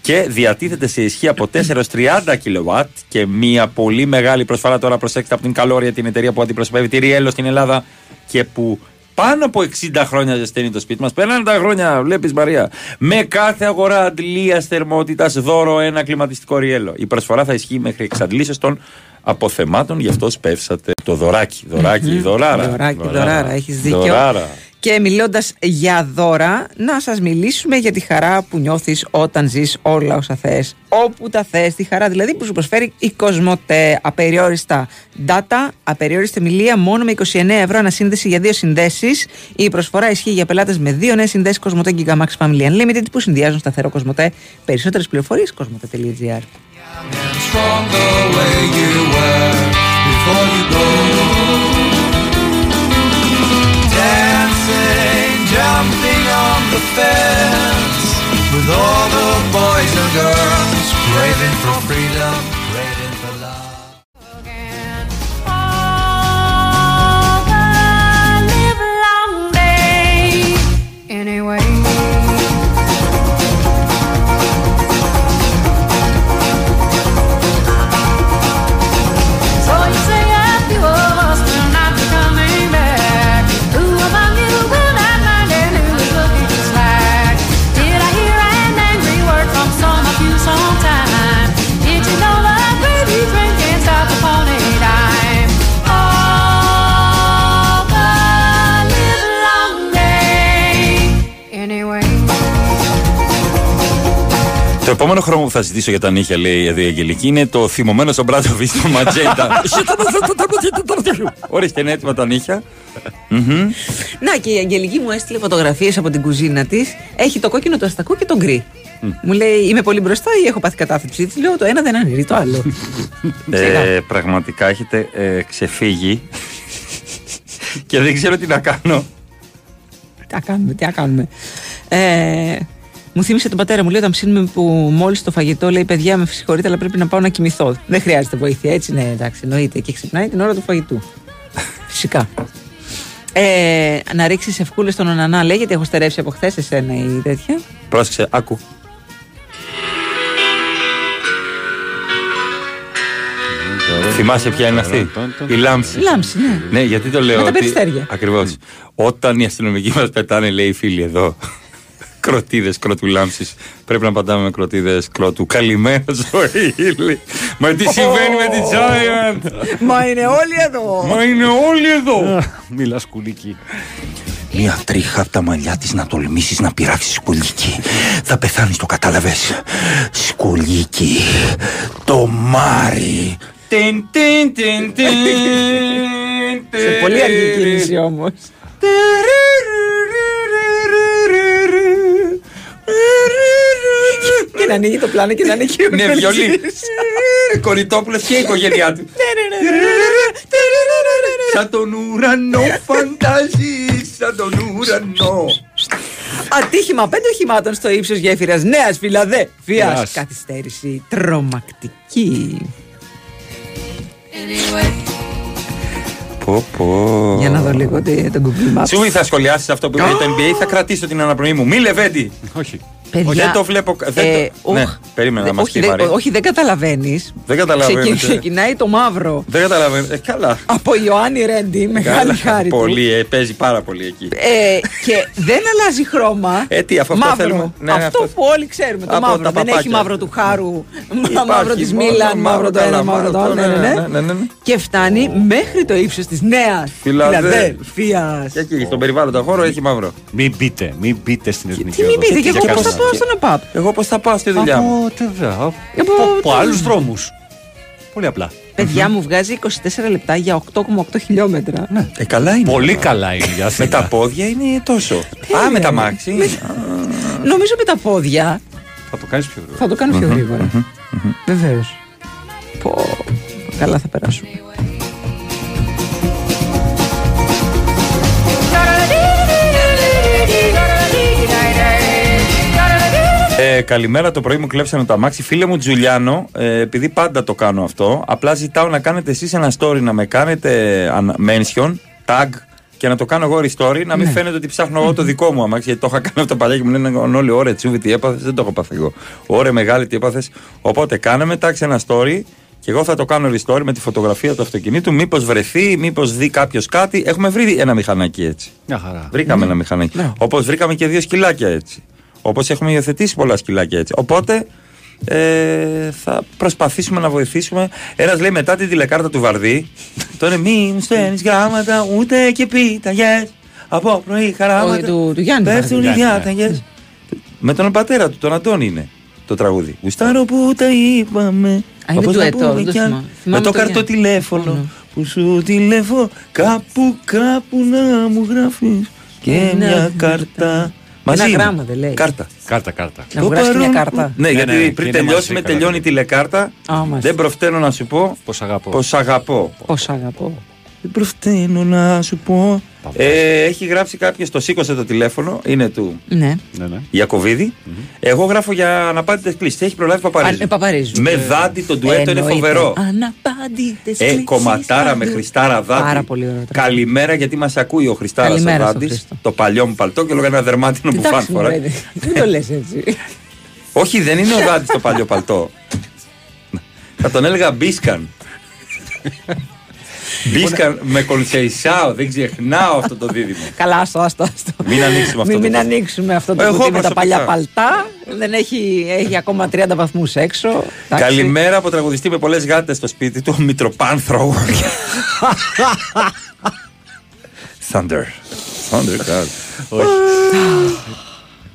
και διατίθεται σε ισχύ από 4 έως 30 κιλοβάτ και μια πολύ μεγάλη προσφορά τώρα προσέξτε από την Καλόρια την εταιρεία που αντιπροσωπεύει τη Ριέλο στην Ελλάδα και που πάνω από 60 χρόνια ζεσταίνει το σπίτι μας. Πέραν τα χρόνια βλέπεις Μαρία. Με κάθε αγορά αντλίας θερμότητας δώρο ένα κλιματιστικό Ριέλο. Η προσφορά θα ισχύει μέχρι εξαντλήσεως των αποθεμάτων γι' αυτό σπεύσατε το δωράκι. Δωράκι Μμμ. δωράρα. Δωράκι, δωράρα, έχεις δίκιο. Δωράρα. Και μιλώντας για δώρα, να σας μιλήσουμε για τη χαρά που νιώθεις όταν ζεις όλα όσα θες. Όπου τα θες, τη χαρά δηλαδή που σου προσφέρει η Κοσμοτέ. Απεριόριστα data, απεριόριστη μιλία μόνο με 29 ευρώ ανασύνδεση για δύο συνδέσεις. Η προσφορά ισχύει για πελάτες με δύο νέες συνδέσεις Κοσμοτέ Gigamax Family Unlimited που συνδυάζουν σταθερό Κοσμοτέ. Περισσότερες πληροφορίες κοσμοτέ.gr. stronger where you were before you go. Jumping on the fence with all the boys and girls craving for freedom, επόμενο χρώμα που θα ζητήσω για τα νύχια, λέει εδώ η Αγγελική, είναι το θυμωμένο στο Μπράτοβιτ στο ματζέντα. Ορίστε, είναι έτοιμα τα νύχια. Μμμ. Να και η Αγγελική μου έστειλε φωτογραφίες από την κουζίνα της. Έχει το κόκκινο, το αστακό και το γκρι. Μου λέει είμαι πολύ μπροστά ή έχω πάθει κατάθλιψη; Της λέω το ένα δεν αναιρεί το άλλο. Ε, πραγματικά έχετε ε, ξεφύγει και δεν ξέρω τι να κάνω. Τι να κάνουμε, τι να κάνουμε. Ε, μου θύμισε τον πατέρα μου, λέει όταν ψήνουμε που μόλις το φαγητό λέει: Παιδιά, με συγχωρείτε, αλλά πρέπει να πάω να κοιμηθώ. Δεν χρειάζεται βοήθεια, έτσι ναι, εντάξει, εννοείται. Και ξυπνάει την ώρα του φαγητού. Φυσικά. Ε, να ρίξεις ευκούλε στον Ονανά, λέει, γιατί έχω στερέψει από χθες εσένα ή τέτοια. Πρόσεξε, άκου. Θυμάσαι ποια είναι αυτή, η λάμψη. Η λάμψη, ναι. Ναι, γιατί το λέω. Με τα ότι... περιστέρια. Ακριβώς. Όταν οι αστυνομικοί μας πετάνε, λέει οι φίλοι εδώ, κροτίδε κρότου λάμψη. Πρέπει να απαντάμε με κροτίδε κρότου. Καλημέρα, ζωή. Μα τι συμβαίνει με την Giant. Μα είναι όλοι εδώ. Μα είναι όλοι εδώ. Μιλά κουλική. Μία τρίχα από τα μαλλιά της να τολμήσεις να πειράξεις σκουλίκι. Θα πεθάνεις, το κατάλαβες. Σκουλίκι. Το Μάρι. Τιν, τιν, τιν, τιν, Σε πολύ αργή κίνηση όμω. Και να ανοίγει το πλάνο και να ανοίγει ο Ναι, Μελτζής. βιολί. Κοριτόπουλος και η οικογένειά του; Σαν τον ουρανό φαντάζεις, σαν τον ουρανό. Ατύχημα πέντε οχημάτων στο ύψος γέφυρας Νέας Φιλαδέλφια. Φιάς. Καθυστέρηση τρομακτική. Πω, πω. Για να δω λίγο τι- τον Google Maps. Σίγουρα θα σχολιάσεις αυτό που είπε το NBA ή θα κρατήσω την αναπνοή μου. Μη λεβέντη. Όχι. Παιδιά, δεν το βλέπω. Δεν ε, το... Ναι, οχ, περίμενα να Δε- μας όχι, πει. δε- Μαρή. όχι, δεν καταλαβαίνεις. Δεν καταλαβαίνετε. Ξεκινάει το μαύρο. Δεν καταλαβαίνω. Ε, καλά. Από Ιωάννη Ρέντι, μεγάλη Καλά. χάρη του. Πολύ, ε, παίζει πάρα πολύ εκεί. Ε, και δεν αλλάζει χρώμα. Ε, τι, αφού αυτό μαύρο. θέλουμε. Ναι, αυτό αυτό- που όλοι ξέρουμε. Το Από μαύρο. τα Δεν έχει παπάκια. μαύρο του χάρου, Υπάρχει μαύρο της μόνο Μίλαν, μαύρο το καλά, ένα, μαύρο το άλλο. Ναι, ναι, ναι. ναι, ναι, ναι, ναι. Και φτάνει μέχρι το ύψος της νέας Φιλαδέλφιας. Και εκεί, στον περιβάλλοντα χώρο έχει μαύρο. Μην μπείτε, μην μπείτε στην εθνική Τι μην οδό. πείτε, και εγώ Για πώς θα κανένα. Πάω στον ΕΠΑΠ. Εγώ πώς θα πάω στη δουλειά μου; Από, τε- βε- από, Από- από άλλους δρόμους. Πολύ απλά. Παιδιά μου βγάζει 24 λεπτά για 8,8 χιλιόμετρα. Ε, καλά είναι. Πολύ καλά είναι για Με Αθήνα. τα πόδια είναι τόσο. Α, με τα μάξι. Νομίζω με τα πόδια Θα το κάνεις πιο γρήγορα. θα το κάνω πιο γρήγορα. Βεβαίως. Πω. Καλά θα περάσουμε. Ε, καλημέρα, το πρωί μου κλέψανε το αμάξι. Φίλε μου Τζουλιάνο, ε, επειδή πάντα το κάνω αυτό, απλά ζητάω να κάνετε εσείς ένα story, να με κάνετε ανα- mention, tag και να το κάνω εγώ story, να μην Ναι. φαίνεται ότι ψάχνω εγώ το δικό μου αμάξι. Γιατί το είχα κάνει αυτό παλιά και μου λένε όλοι, ωραία, τσούβι, τι έπαθες, δεν το έχω πάθει εγώ. Ωραία, μεγάλη, τι έπαθες. Οπότε κάναμε, τάξε ένα story και εγώ θα το κάνω restore με τη φωτογραφία του αυτοκινήτου. Μήπως βρεθεί, μήπως δει κάποιος κάτι. Έχουμε βρει ένα μηχανάκι έτσι. Μια χαρά. Βρήκαμε ένα μηχανάκι. Όπως βρήκαμε και δύο σκυλάκια έτσι. Όπως έχουμε υιοθετήσει πολλά σκυλάκια έτσι. Οπότε ε, θα προσπαθήσουμε να βοηθήσουμε. Ένας λέει μετά τη τηλεκάρτα του Βαρδί. Τώρα μη μου στέλνεις γράμματα ούτε και πίταγες. Από πρωί χαράματα. Όχι, του- του Γιάννη Πέφτουν οι Βαρδί. διάταγες. Με τον πατέρα του, τον Αντώνη είναι το τραγούδι. Γουστάρω που τα είπαμε. Α, είναι όπως του να ετώ, πούμε δεν το κι αν- θυμάμαι. Με Θυμάμαι το το καρτό Γιάννη. τηλέφωνο που σου τηλεφώ κάπου κάπου να μου γράφεις και Ναι. μια κάρτα. Μαζί Ένα είναι. γράμμα δεν λέει. Κάρτα. Κάρτα, κάρτα. Να μου γράψει και μια κάρτα. Ναι, Ναι, γιατί ναι, και πριν είναι τελειώσουμε, μαζί, καλά. τελειώνει η τηλεκάρτα. Α, μάλιστα. Δεν προφταίνω να σου πω Πώς αγαπώ. πως αγαπώ. Πώς αγαπώ. Δεν προφταίνω να σου πω. Ε, έχει γράψει κάποιος, το σήκωσε το τηλέφωνο, είναι του Ναι. Ναι, ναι. Ιακωβίδη. Εγώ γράφω για αναπάντητες κλήσεις. Έχει προλάβει Παπαρίζου. Α, ε, Παπαρίζου. Με δάντη το ντουέτο είναι Εννοείται. φοβερό. Αναπάντητες Ε, κλήσεις κομματάρα παντού. με Χριστάρα Δάντη. Πάρα πολύ ωραίο τραγούδι. Καλημέρα γιατί μας ακούει ο Χριστάρας ο Καλημέρα στο Δάντης. Χρήστο. Το παλιό μου παλτό και λόγω ένα δερμάτινο που φαν Εντάξει, φορά. μωρέ, Δεν το λες έτσι. Όχι, δεν είναι ο Δάντης το παλιό παλτό. Θα τον έλεγα Μπίσκαν. Μπίσκαν με κονσεϊσάο, δεν ξεχνάω αυτό το δίδυμο. Καλά, άστο, άστο. άστο. Μην ανοίξουμε αυτό Μην, το μην κουτί. ανοίξουμε αυτό το Εγώ κουτί με τα προσωπικά. παλιά παλτά. Δεν έχει, έχει ακόμα 30 βαθμούς έξω. Εντάξει. Καλημέρα από τραγουδιστή με πολλές γάτες στο σπίτι του, ο Μητροπάνθρο. Thunder. Thunder, God.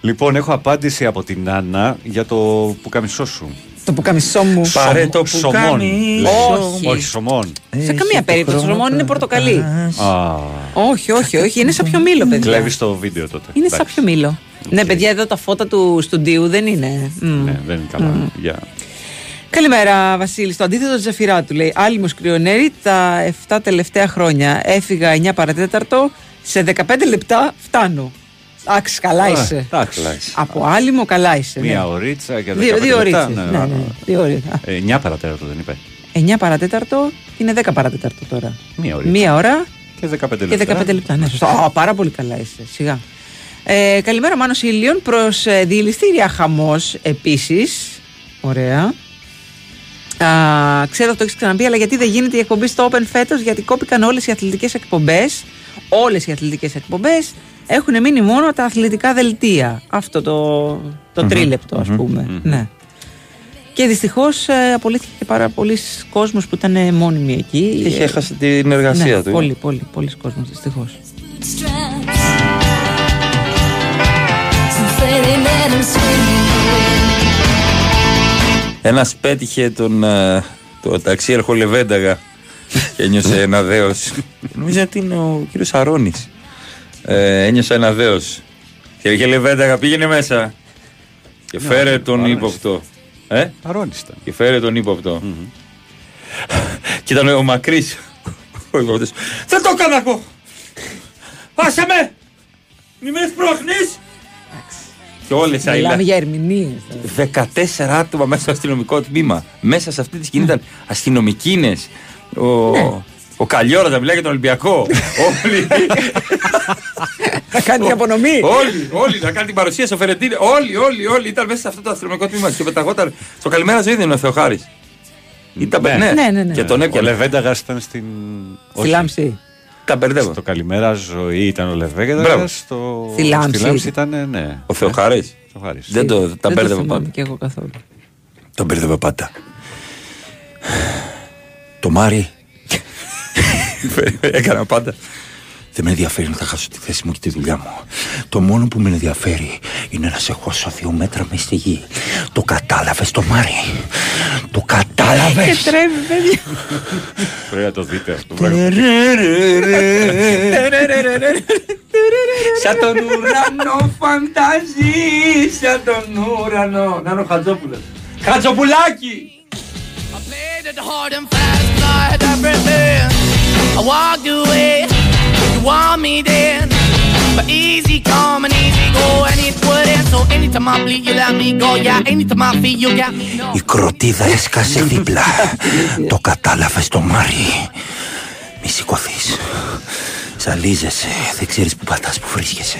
Λοιπόν, έχω απάντηση από την Άννα για το πουκαμισό σου. Το πουκαμισό μου. Πάρε το Σομών. πουκάμισο. Όχι. Όχι, σομών. Σε καμία περίπτωση. Το σωμόν είναι πορτοκαλί. Α, Όχι, όχι, όχι. Είναι σαν πιο μήλο, παιδιά. κλέβεις το βίντεο τότε. Είναι σαν Εντάξει. πιο μήλο. Ναι, παιδιά, εδώ τα φώτα του στουντίου δεν είναι. Μμ. Ναι, δεν είναι καλά. Για. Καλημέρα, Βασίλη. Στο αντίθετο της Ζαφυράτου λέει: Άλλη μου σκριονέρη τα 7 τελευταία χρόνια. Έφυγα 9 παρατέταρτο. Σε 15 λεπτά φτάνω. Εντάξει, καλά Α, είσαι. εντάξει. Από άλλη μου καλά είσαι. ναι. Μία ωρίτσα και Δύο, 15 δύο λεπτά. ώρες. Ναι, ναι, δύο ώρες. Α, 9 παρατέταρτο δεν είπε. 9 παρατέταρτο είναι 10 παρατέταρτο τώρα. Μία ωρίτσα. Μία ώρα Και 15 και λεπτά. 15 λεπτά. Ναι, σωστά. Α, πάρα πολύ καλά είσαι. Σιγά. Ε, καλημέρα, Μάνος Ήλιον. Προς ε, διελιστήρια χαμός επίσης. Ωραία. Α, ξέρω ότι το έχεις ξαναπεί, αλλά γιατί δεν γίνεται η εκπομπή στο Open φέτος, γιατί κόπηκαν όλες οι αθλητικές εκπομπές. Όλες οι αθλητικές εκπομπές έχουν μείνει μόνο τα αθλητικά δελτία. Αυτό το, το Μμμ, τρίλεπτο, ας μμμ, πούμε. μμμ. Ναι. Και δυστυχώς ε, απολύθηκε και πάρα πολλοί κόσμος που ήταν ε, μόνιμοι εκεί. Είχε Ε, έχασε την εργασία ναι, του. Πολύ, πολύ, πολλοί κόσμος δυστυχώς. Ένας πέτυχε τον ε, το ταξίαρχο Λεβένταγα και ένιωσε ένα δέος. Νομίζω ότι είναι ο κύριος Αρώνης. Ε, ένιωσε ένα δέο. Και είχε Λεβένταγα, πήγαινε μέσα. Και Ναι, φέρε ο τον Αρώνης. ύποπτο. Ε; Αρώνης ήταν. Και φέρε τον ύποπτο. Και ήταν ο μακρύς. Ο ύποπτος. Δεν το έκανα εγώ! Άσε με! Μη με σπρώχνεις! Και όλες αηλά. Μιλάμε για ερμηνείε. 14 άτομα μέσα στο αστυνομικό τμήμα. Μέσα σε αυτή τη σκηνή ήταν αστυνομικίνες. Ο, ο Καλλιόρα να μιλάει για τον Ολυμπιακό. όλοι. Θα κάνει απονομή. όλοι, όλοι να κάνει την παρουσία στο Φερετίνε. Όλοι, όλοι, όλοι ήταν μέσα σε αυτό το αστυνομικό τμήμα και πεταγόταν. Στο καλημέρα ζωή δεν είναι ο Θεοχάρης. Ήταν, Ναι. ναι. Ναι, ναι, ναι. Και τον Ο έπιανε. Λεβένταγας ήταν στην. Στη Λάμψη. Τα μπερδεύω. Στο καλημέρα ζωή ήταν ο Λεβένταγας. Μπράβο. Στο... Στη Λάμψη. ήταν, ναι. Ο Θεοχάρης. Θεοχάρης. Δεν το, τα Δεν το μπέρδευα θυμάμαι πάντα. και εγώ καθόλου. Τον μπέρδευα πάντα. Το Μάρι Έκανα πάντα. δεν με ενδιαφέρει να θα χάσω τη θέση μου και τη δουλειά μου. Το μόνο που με ενδιαφέρει είναι να σε χώσω δύο μέτρα μες στη γη. Το κατάλαβες το Μάρι. Το Και κατάλαβες. τρέμει, παιδιά. Πρέπει να το δείτε αυτό. πράγμα. Σαν τον ουρανό φανταζεί, σαν τον ουρανό. Να είναι ο Χατζόπουλος. Χατζοπουλάκι! played it hard and fast, I had everything. I walked away, you want me then; But easy come and easy go, and it wouldn't. So anytime I bleed, you let me go. Yeah, anytime I feel, you got me. No. Η κροτίδα έσκασε δίπλα. το κατάλαβες το Μάρι. Μη σηκωθείς. Ζαλίζεσαι. Δεν ξέρεις που πατάς που βρίσκεσαι.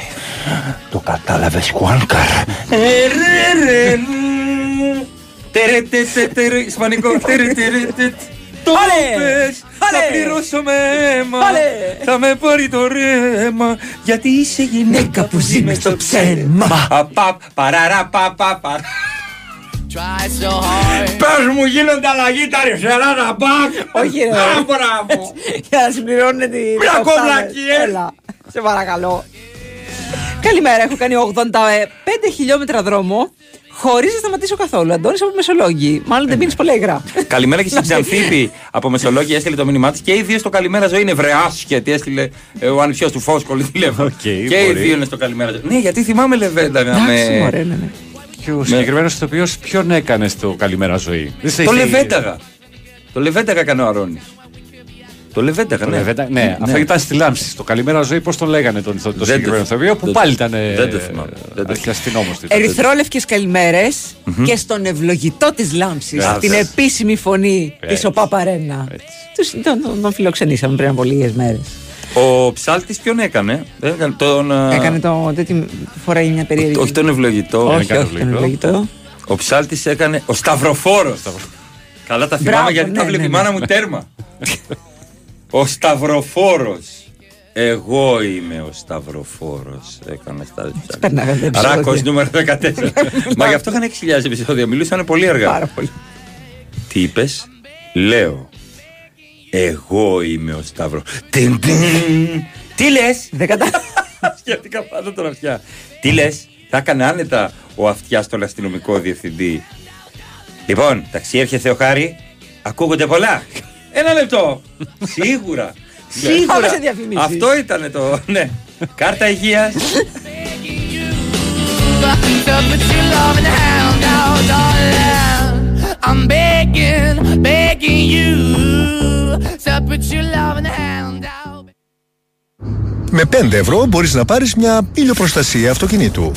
Το κατάλαβες Χουάνκαρ. Ισπανικό. Το Άλλε! πες, θα Άλλε! πληρώσω με αίμα. Άλλε! Θα με πάρει το ρέμα. Γιατί είσαι γυναίκα που ζει μες στο ψέμα. Απαπ, παραρά, πα, πα, παρά. Try so hard. Πες μου γίνονται αλλαγή τα αριστερά να μπακ. Όχι, ρε. Α, μπράβο. Για να συμπληρώνουν τη. Μια τα κοβλακή, οκτάδες. ε. Έλα, σε παρακαλώ. Καλημέρα, έχω κάνει 85 χιλιόμετρα δρόμο χωρίς να σταματήσω καθόλου. Αντώνης από Μεσολόγγι. Μάλλον δεν πίνεις πολλά υγρά. Καλημέρα και στην Ξανθήπη από Μεσολόγγι έστειλε το μήνυμά της και οι δύο στο καλημέρα ζωή είναι βρεάσχετη. Έστειλε ε, ο ανιψιός του Φόσκολη τηλέφωνο. και οι μπορεί. δύο είναι στο καλημέρα ζωή. Ναι, γιατί θυμάμαι Λεβέντα Εντάξει, με. μωρέ, ναι, ναι. Και ο συγκεκριμένος ηθοποιός ποιον έκανε στο καλημέρα ζωή; Δεν σε- Το σε- Λεβένταγα. Το Λεβένταγα έκανε ο Αρώνης. Το Λεβένταγα, Το ναι. Λεβέντα- Ναι, αυτό ήταν στη Λάμψη. Στο καλημέρα ζωή, πώς τον λέγανε τον ηθο- το Δεν συγκεκριμένο το- ηθοποιό, που δεν- πάλι ήταν. ε, δεν το θυμάμαι. Δεν το Αρχιαστυνόμο τη. Ερυθρόλευκες καλημέρες και στον ευλογητό της Λάμψης, Γεια την σας. επίσημη φωνή της Έτσι. ΟΠΑΠΑΡΕΝΑ. Τους, τον, τον, τον φιλοξενήσαμε πριν από λίγες μέρες. Ο ψάλτης ποιον έκανε; Δεν έκανε τον, ε, Έκανε το. τέτοιο- φοράει μια περίεργη. Όχι τον ευλογητό. όχι, έκανε όχι, τον ευλογητό. Ο ψάλτης έκανε. Ο Σταυροφόρος. Καλά τα θυμάμαι Μπράβο, γιατί ναι, τα βλέπει ναι, η ναι. μάνα μου τέρμα. ο Σταυροφόρος. Εγώ είμαι ο Σταυροφόρος. Έκανε στα Περνάγανε τα επεισόδια. Ράκος νούμερο 14. Μα γι' αυτό είχαν 6.000 επεισόδια. Μιλούσαν πολύ αργά. Πάρα πολύ. Τι είπες, Λέω. Εγώ είμαι ο Σταύρο. Τι λες! Δεν κατα... Σκέφτηκα πάντα τον αυτιά. Τι λες, Θα έκανε άνετα ο αυτιάς στον αστυνομικό διευθυντή. Λοιπόν, ταξιέρχε Θεοχάρη, ακούγονται πολλά. Ένα λεπτό. Σίγουρα. Πάμε σε διαφημίσεις. Αυτό ήταν το. Ναι. Κάρτα υγείας. So put your love in the hand out, darling. I'm begging, begging you. So put your love in the hand out. Με 5 ευρώ μπορείς να πάρεις μια ηλιοπροστασία αυτοκινήτου.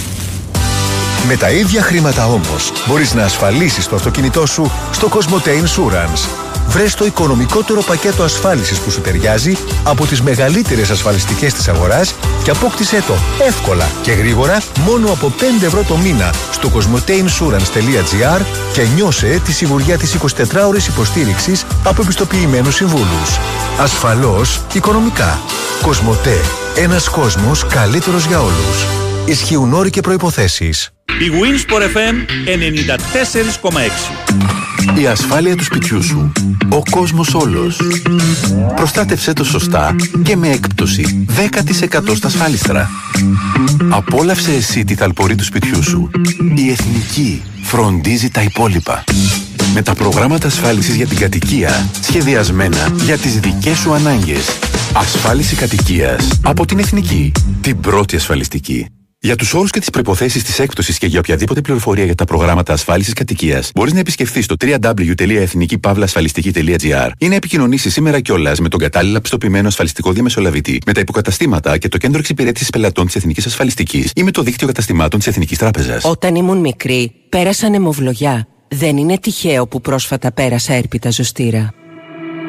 Με τα ίδια χρήματα όμως μπορείς να ασφαλίσεις το αυτοκίνητό σου στο Cosmote Insurance. Βρες το οικονομικότερο πακέτο ασφάλισης που σου ταιριάζει από τις μεγαλύτερες ασφαλιστικές της αγοράς και απόκτησέ το εύκολα και γρήγορα μόνο από 5 ευρώ το μήνα στο cosmoteinsurance.gr και νιώσε τη σιγουριά της 24ωρης υποστήριξης από επιστοποιημένους συμβούλους. Ασφαλώς οικονομικά. Κοσμοτέ. Ένας κόσμος καλύτερος για όλους. Ισχύουν όροι και προϋποθέσεις. Η Winsport FM 94,6. Η ασφάλεια του σπιτιού σου. Ο κόσμος όλος. Προστάτευσέ το σωστά και με έκπτωση 10% στα ασφάλιστρα. Απόλαυσε εσύ τη θαλπορή του σπιτιού σου. Η Εθνική φροντίζει τα υπόλοιπα. Με τα προγράμματα ασφάλισης για την κατοικία σχεδιασμένα για τις δικές σου ανάγκες. Ασφάλιση κατοικίας από την Εθνική. Την πρώτη ασφαλιστική. Για τους όρους και τις προποθέσει της έκπτωσης και για οποιαδήποτε πληροφορία για τα προγράμματα ασφάλισης κατοικίας, μπορείς να επισκεφθείς το www.εθνικήπαυλασφαλιστική.gr ή να επικοινωνήσεις σήμερα κιόλας με τον κατάλληλα πιστοποιημένο ασφαλιστικό διαμεσολαβητή, με τα υποκαταστήματα και το κέντρο εξυπηρέτησης πελατών της Εθνικής Ασφαλιστικής ή με το δίκτυο καταστημάτων της Εθνικής Τράπεζας. Όταν ήμουν μικρή, πέρασα νεμοβλογιά. Δεν είναι τυχαίο που πρόσφατα πέρασα έρπιτα ζωστήρα.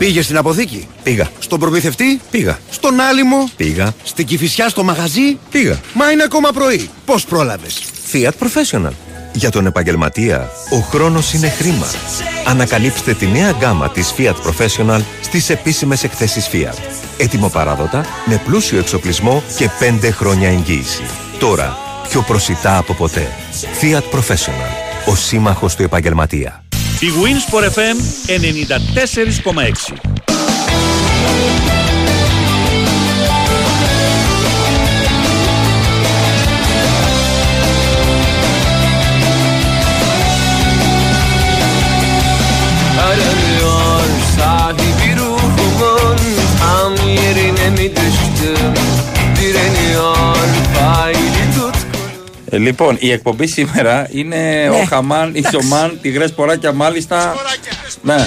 Πήγες στην αποθήκη; Πήγα. Στον προμηθευτή; Πήγα. Στον άλυμο; Πήγα. Στην κυφισιά στο μαγαζί; Πήγα. Μα είναι ακόμα πρωί. Πώς πρόλαβες; Fiat Professional. Για τον επαγγελματία, ο χρόνος είναι χρήμα. Ανακαλύψτε τη νέα γκάμα της Fiat Professional στις επίσημες εκθέσεις Fiat. Έτοιμο παράδοτα, με πλούσιο εξοπλισμό και 5 χρόνια εγγύηση. Τώρα, πιο προσιτά από ποτέ. Fiat Professional. Ο σύμμαχος του επαγγελματία. Ευγουρί που εφεύμουν 94,6. Ε, λοιπόν, η εκπομπή σήμερα είναι ο Χαμάν, η Σομάν, τη Ποράκια μάλιστα. Ναι.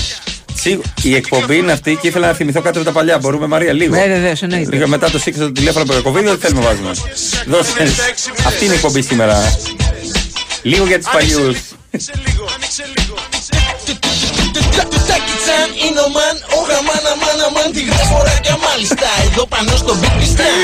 Σίγου- Η εκπομπή είναι αυτή και ήθελα να θυμηθώ κάτι από τα παλιά. Μπορούμε, Μαρία, λίγο; Ναι, βεβαίως, εννοείται. Λίγο μετά το σύγκριση το τηλέφωνο από το κοβίδι, δεν θέλουμε να βάζουμε. Δώσε. Αυτή είναι η εκπομπή σήμερα. Λίγο για του παλιούς. Τάκιτσαν είναι ο μαν, ο χαμάν αμάν αμάν Τη γράφει φοράκια μάλιστα εδώ πάνω στο beat πιστάν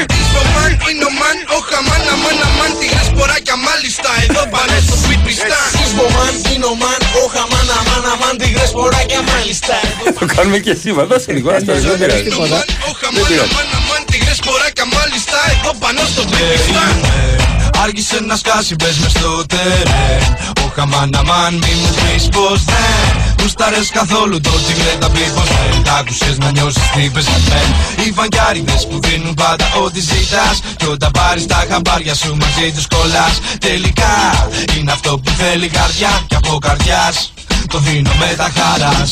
Μαν είναι ο μαν, ο χαμάν, αμάν, αμάν Τη σποράκια μάλιστα εδώ πάνω στο σπίτι πιστάν Ισπομάν είναι ο μαν, ο χαμάν αμάν αμάν Τη γράφει φοράκια μάλιστα Το κάνουμε και σήμερα. Δώσε λίγο. άστο, Δεν πειράζει. Δεν πειράζει. Αμάν, τη σποράκια μάλιστα εδώ πάνω στο σπίτι πιστάν Άργησε να σκάσει μπες μες στο τερέν. Ο χαμάν αμάν μη μου πεις πως δεν. Γουστάρες καθόλου το τσιγκλέ τα πει πως δεν. Τ' άκουσες να νιώσεις τι είπες για μεν Οι βαγκιάριδες που δίνουν πάντα ό,τι ζητάς. Κι όταν πάρεις τα χαμπάρια σου μαζί τους κολλάς. Τελικά είναι αυτό που θέλει η καρδιά. Κι από καρδιάς το δίνω με τα χαράς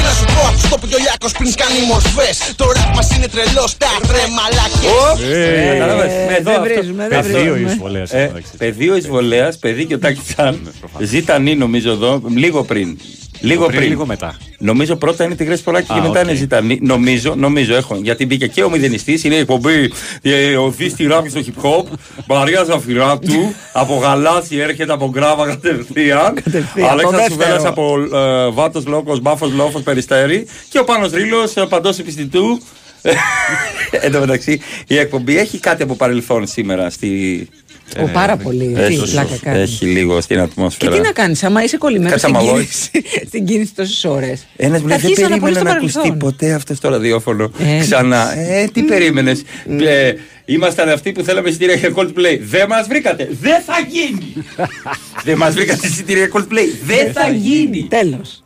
Τι να σου πω, στο που ο Λιάκος πριν κάνει μορφές Το rap μας είναι τρελός, τα ρε μαλακές Ε, κατάλαβες. Ε, Εδώ δεν αυτό. βρίζουμε, δεν Πεδίο βρίζουμε. εισβολέας. Ε, πεδίο εισβολέα, παιδί και ο Τάκης Τσάν. Ζήτανή νομίζω εδώ, λίγο πριν. Λίγο πριν, πριν. λίγο μετά. Νομίζω πρώτα είναι τη Σποράκη και Α, μετά οκ. είναι ζητανή. Νομίζω, νομίζω έχω. Γιατί μπήκε και ο μηδενιστής, είναι η εκπομπή ε, ο Δη στη ράπη στο hip hop. Μαρία Ζαφυράτου, από γαλάζι έρχεται από γκράβα κατευθείαν. Κατευθείαν, το Αλέξανδρος δεύτερο. Σουβέλλας από ε, Βάτος Λόκος, Μπάφος Λόφος, Περιστέρη. Και ο Πάνος Ρήλο, ε, παντός επιστητού. Εν τω μεταξύ, η εκπομπή έχει κάτι από παρελθόν σήμερα στη. Ω, πάρα πολύ. Έχει, Τι πλάκα κάνεις. έχει λίγο στην Και ατμόσφαιρα. τι να κάνεις, άμα είσαι κολλημένος στην Καταμαλώσεις. κίνηση, στην κίνηση τόσες ώρες. Ένας μου λέει δεν περίμενε να ακουστεί ακουστεί ποτέ αυτό στο ραδιόφωνο. Ε, Ξανά. Ε, τι περίμενες. Ήμασταν αυτοί που θέλαμε εισιτήρια για Coldplay. Δεν μας βρήκατε. Δεν θα γίνει. Δεν μας βρήκατε εισιτήρια για Coldplay. Δεν θα γίνει. Τέλος.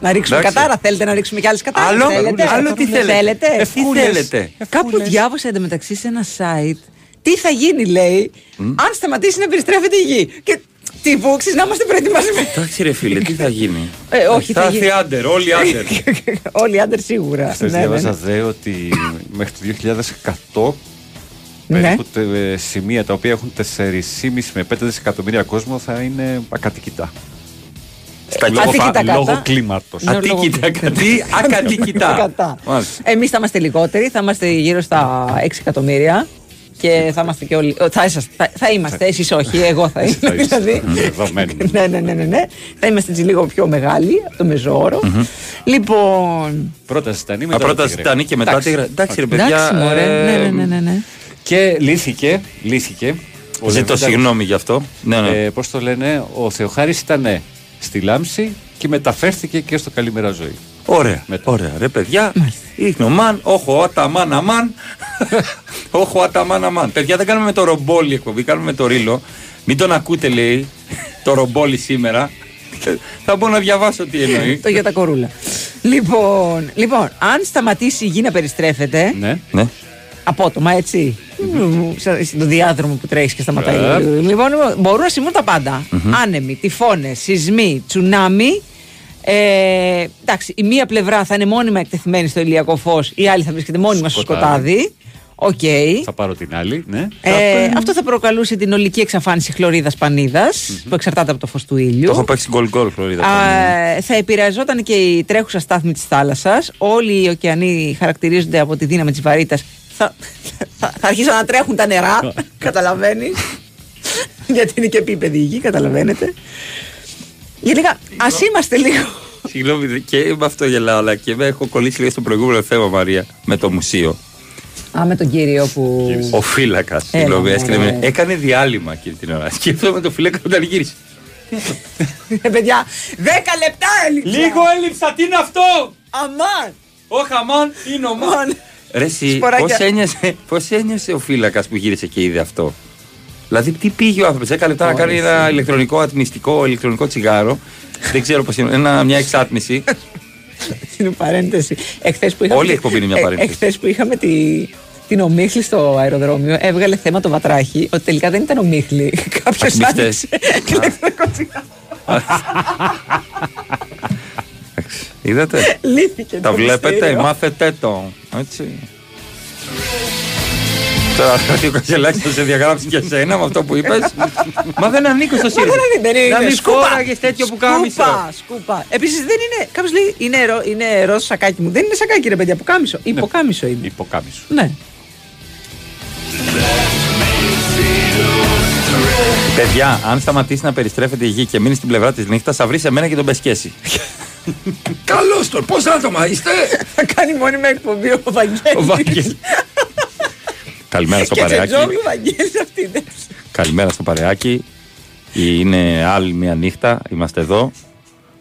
Να ρίξουμε Εντάξει. κατάρα. Θέλετε να ρίξουμε κι άλλες κατάρες; Άλλο- θέλετε; άλλο τι θέλετε. Τι Ευκούλες. θέλετε. Κάπου διάβασα εντωμεταξύ σε ένα site. Τι θα γίνει, λέει, αν σταματήσει να περιστρέφεται η γη. Και τύπου, ξέρεις, να είμαστε προετοιμασμένοι. Εντάξει ρε φίλε, τι θα γίνει; Ε, όχι, θα θα έρθει γίνει. άντερ, όλοι άντερ. Όλοι οι άντρε σίγουρα. Χθες Ναι, ναι, διάβαζα ναι. δε ότι μέχρι το 2100 Ναι. περίπου τε- σημεία τα οποία έχουν 4,5 με 5 δισεκατομμύρια κόσμο θα είναι ακατοικητά. Στα λόγω, Ατίκητα κατά. λόγω κλίματος. Ναι, λόγω- Ατίκητα, τι ακατοικητά. Κατά. Μάλιστα. Εμείς θα είμαστε λιγότεροι, θα είμαστε γύρω στα 6 εκατομμύρια. Και θα είμαστε και όλοι. ο, Θα, είσαστε- θα, θα είμαστε, εσείς όχι, εγώ θα είμαι. Θα είστε. δηλαδή. Δεδομένου. ναι, ναι, ναι, ναι, ναι. Θα είμαστε έτσι λίγο πιο μεγάλοι από το μεζόρο. Λοιπόν. Πρώτα ζητανή, Α, μετά πρώτα τη Γρήγορα. ζητανή και μετά τη Γρήγορα. Εντάξει, ρε παιδιά. Εντάξει, μωρέ. ε, Ναι, ναι, ναι, ναι, ναι. Και λύθηκε, λύθηκε. Ο Ζητώ Λεβέντα- συγγνώμη γι' αυτό. Ναι, ναι. Ε, Πώς το λένε, ο Θεοχάρης ήταν στη Λάμψη και μεταφέρθηκε και στο Καλημέρα Ζωή. Ωραία, Μετά. ωραία. Ρε παιδιά, ρίχνω ο μαν, όχο αταμάν αμάν. όχο αταμάν αμάν. Παιδιά, δεν κάνουμε με το ρομπόλι εκπομπή, κάνουμε με το ρίλο. Μην τον ακούτε, λέει, το ρομπόλι σήμερα. Θα μπορώ να διαβάσω τι εννοεί. Το για τα κορούλα. Λοιπόν, λοιπόν, αν σταματήσει η γη να περιστρέφεται. Ναι. ναι. Απότομα, έτσι. Σαν στο διάδρομο που τρέχεις και σταματάει. Ε. Λοιπόν, μπορούν να συμβούν τα πάντα. Άνεμοι, τυφώνες, σεισμοί, τσουνάμι. Ε, εντάξει, η μία πλευρά θα είναι μόνιμα εκτεθειμένη στο ηλιακό φως, η άλλη θα βρίσκεται μόνιμα στο Σκοτάδι. σκοτάδι. Οκ. Θα πάρω την άλλη, ναι. Ε, αυτό θα προκαλούσε την ολική εξαφάνιση χλωρίδας πανίδας, που εξαρτάται από το φως του ήλιου. Το έχω παίξει γκολ γκολ, Φλωρίδα. Α, θα επηρεαζόταν και η τρέχουσα στάθμη της θάλασσας Όλοι οι ωκεανοί χαρακτηρίζονται από τη δύναμη της βαρύτητας Θα, θα, θα αρχίσουν να τρέχουν τα νερά, καταλαβαίνεις Γιατί είναι και επίπεδη η γη, καταλαβαίνετε Γενικά, ας είμαστε λίγο Συγγνώμη, και με αυτό γελάω, αλλά και με έχω κολλήσει λίγο στο προηγούμενο θέμα, Μαρία, με το μουσείο. Α, με τον κύριο που... Ο φύλακας, συγγνώμη, έστειλε με- έκανε διάλειμμα εκείνη την ώρα. Σκέφτομαι με το φύλακα όταν γύρισε. Ε, παιδιά, 10 λεπτά έλειψα Λίγο έλειψα, τι είναι αυτό! Αμάν Όχι, αμάν, είναι ο μαν. Ρε εσύ, Σποράκια. πώς ένιωσε, πώς ένιωσε ο φύλακας που γύρισε και είδε αυτό; Δηλαδή, τι πήγε ο άνθρωπος, 10 λεπτά να Ωραία, κάνει ένα ηλεκτρονικό ατμιστικό, ηλεκτρονικό τσιγάρο. Δεν ξέρω πώς είναι, ένα, μια εξάτμιση. Είναι παρένθεση. Εχθές που είχαμε, Όλη η εκπομπή είναι μια ε, παρένθεση. εχθές που είχαμε τη, την ομίχλη στο αεροδρόμιο, έβγαλε θέμα το βατράχι ότι τελικά δεν ήταν ομίχλη. Κάποιος Ατμιστές. άνοιξε ηλεκτρικό τσιγάρο. Είδατε; Λύθηκε. Τα το βλέπετε, μυστήριο. μάθετε το. Έτσι. Τώρα κάτι ο Κασελάκης θα σε διαγράψει και εσένα με αυτό που είπες Μα δεν ανήκω στο Μα ΣΥΡΙΖΑ. δεν είναι, δεν είναι. Να μην σκούπα. φόραγες τέτοιο που κάμισο. Σκούπα, σκούπα. Επίσης δεν είναι. Κάποιος λέει είναι, ρο, είναι ροζ σακάκι μου. Δεν είναι σακάκι, ρε παιδιά, που κάμισο. Υποκάμισο είναι. Υποκάμισο. Ναι. Παιδιά, αν σταματήσει να περιστρέφεται η γη και μείνει στην πλευρά της νύχτας, θα βρεις εμένα και τον πεσκέσει. Καλώς τον, πώ άτομα είστε; Θα κάνει μόνιμα εκπομπή ο Βαγγέλης. Ο Βαγγέλης. Καλημέρα στο Και παρεάκι. Τζετζόγλου Βαγγέλης αυτή είναι. Καλημέρα στο παρεάκι. Είναι άλλη μια νύχτα. Είμαστε εδώ.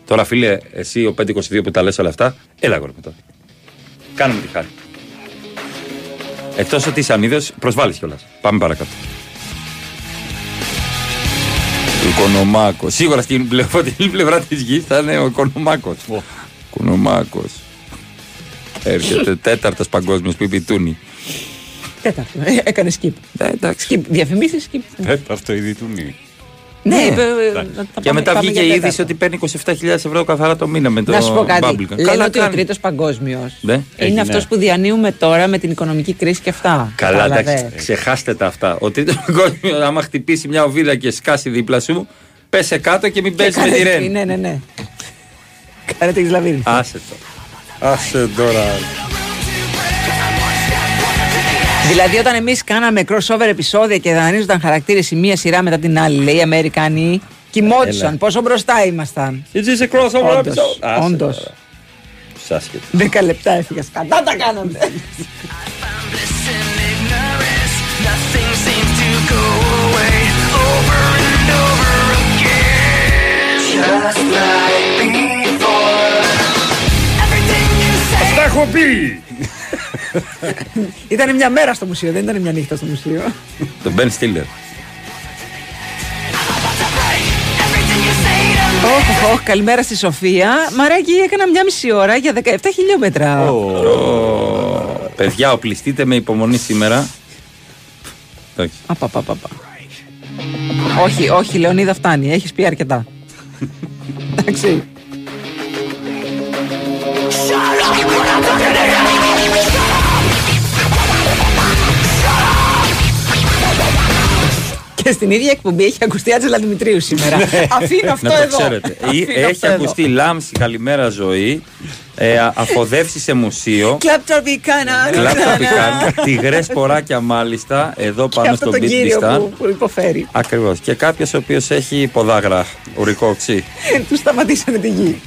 Τώρα, φίλε, εσύ ο 522 που τα λες όλα αυτά, έλα αγόρι μου τώρα. Κάνε μου τη χάρη. Εκτός ότι είσαι ανίδιο, προσβάλλεις κιόλας. Πάμε παρακάτω. Ο Οικονομάκο. Σίγουρα στην πλευρά, την πλευρά της γης θα είναι ο Οικονομάκο. Οικονομάκο. Έρχεται τέταρτος παγκόσμιος πιπιτούνι. Τέταρτο. Ε, Έκανε skip. εντάξει. Skip. Διαφημίσεις skip. Τέταρτο ήδη του νη. Ναι, Ναι. είπε, ε, Εντάξει. να τα Και πάμε- μετά πάμε βγήκε για η είδηση τέταρτο. ότι παίρνει 27.000 ευρώ καθαρά το μήνα με το Να σου πω κάτι. Bubblegum. Λένε Καλά ότι ο κάνει. τρίτος παγκόσμιος Ναι, είναι έγινε. αυτός που διανύουμε τώρα με την οικονομική κρίση και αυτά. Καλά, Κατάλαβες. εντάξει, ξεχάστε τα αυτά. Ο τρίτος παγκόσμιος, άμα χτυπήσει μια οβίδα και σκάσει δίπλα σου, πέσε κάτω και μην Και παίζει με κάνε- τη ρέν. Ναι, ναι, ναι. Κάνετε τη λαβύρινθο. Άσε το. Άσε τώρα. Δηλαδή, όταν εμείς κάναμε crossover επεισόδια και δανείζονταν χαρακτήρες η μία σειρά μετά την άλλη, λέει οι Αμερικανοί, κοιμόντουσαν. Έλα. Πόσο μπροστά ήμασταν; Is this a crossover Όντως, episode? Άσε όντως. τώρα. Σ' άσχετο. Δέκα λεπτά έφυγες. Κατά τα κάνατε. Nothing seems to go away over and over again. Just like before. Everything you say. Τα έχω πει! ήταν μια μέρα στο μουσείο, δεν ήταν μια νύχτα στο μουσείο. Το Ben Stiller. Όχ, όχ, καλημέρα στη Σοφία. Μαράκι, έκανα μια μισή ώρα για 17 χιλιόμετρα. Ω, Παιδιά, οπλιστείτε με υπομονή σήμερα. Όχι. Απαπαπαπα. όχι, όχι, Λεωνίδα, φτάνει. Έχεις πει αρκετά. Εντάξει. στην ίδια εκπομπή έχει ακουστεί Άτζελα Δημητρίου σήμερα. Αφήνω αυτό Ναι. Να το εδώ. ξέρετε. Ή- Αφήνω Έχει αυτό εδώ. ακουστεί λάμψη καλημέρα ζωή, ε, α- αφοδεύσει σε μουσείο. Κλαπ τροπικάνα. Κλαπ τροπικάνα. Τυγρές ποράκια μάλιστα, εδώ Και πάνω αυτό στο τον beat κύριο Distan. που, που υποφέρει. Ακριβώς. Και κάποιος ο οποίος έχει ποδάγρα, ουρικό οξύ. Του σταματήσανε τη γη.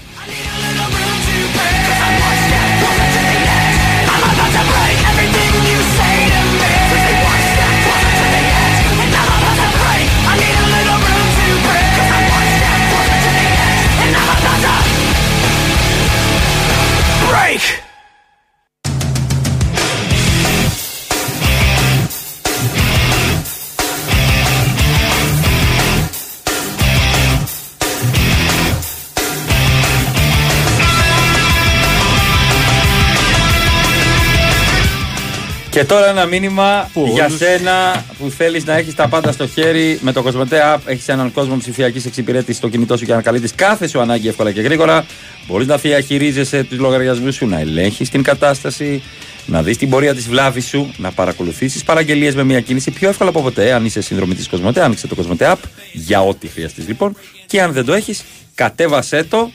Και τώρα ένα μήνυμα Που για όλους- σένα που θέλεις να έχεις τα πάντα στο χέρι με το Κοσμοτέ App. Έχεις έναν κόσμο ψηφιακής εξυπηρέτηση στο κινητό σου και να καλύπτεις κάθε σου ανάγκη εύκολα και γρήγορα. Μπορείς να διαχειρίζεσαι τους λογαριασμούς σου, να ελέγχεις την κατάσταση, να δεις την πορεία της βλάβης σου, να παρακολουθήσεις παραγγελίες με μια κίνηση πιο εύκολα από ποτέ. Αν είσαι συνδρομητής Κοσμοτέ, άνοιξε το Κοσμοτέ App για ό,τι χρειαστείς λοιπόν. Και αν δεν το έχεις, κατέβασέ το.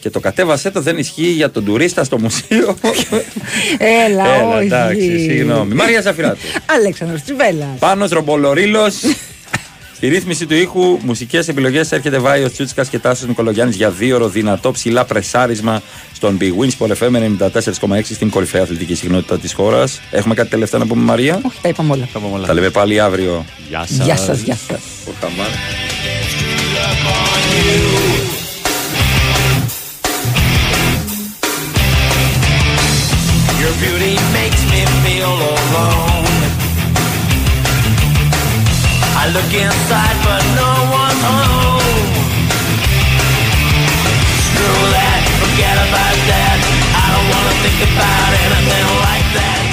Και το κατέβασέ το δεν ισχύει για τον τουρίστα στο μουσείο. Έλα, Έλα, όχι. εντάξει, συγγνώμη. Μαρία Ζαφυράτου. Αλέξανδρος Τσιβέλας. Πάνος Ρομπολορίλος. Στη ρύθμιση του ήχου, μουσικές επιλογές έρχεται Βάιο Τσούτσικας και Τάσος Νικολογιάννη για δύο ώρο δυνατό ψηλά πρεσάρισμα στον Big Wins Sport FM 94,6 στην κορυφαία αθλητική συχνότητα της χώρας. Έχουμε κάτι τελευταίο να πούμε, Μαρία; Όχι, τα είπαμε όλα. Τα λέμε πάλι αύριο. Γεια Γεια σας, γεια σας. Your beauty makes me feel alone. I look inside, but no one's home. Screw that, forget about that. I don't wanna think about anything like that.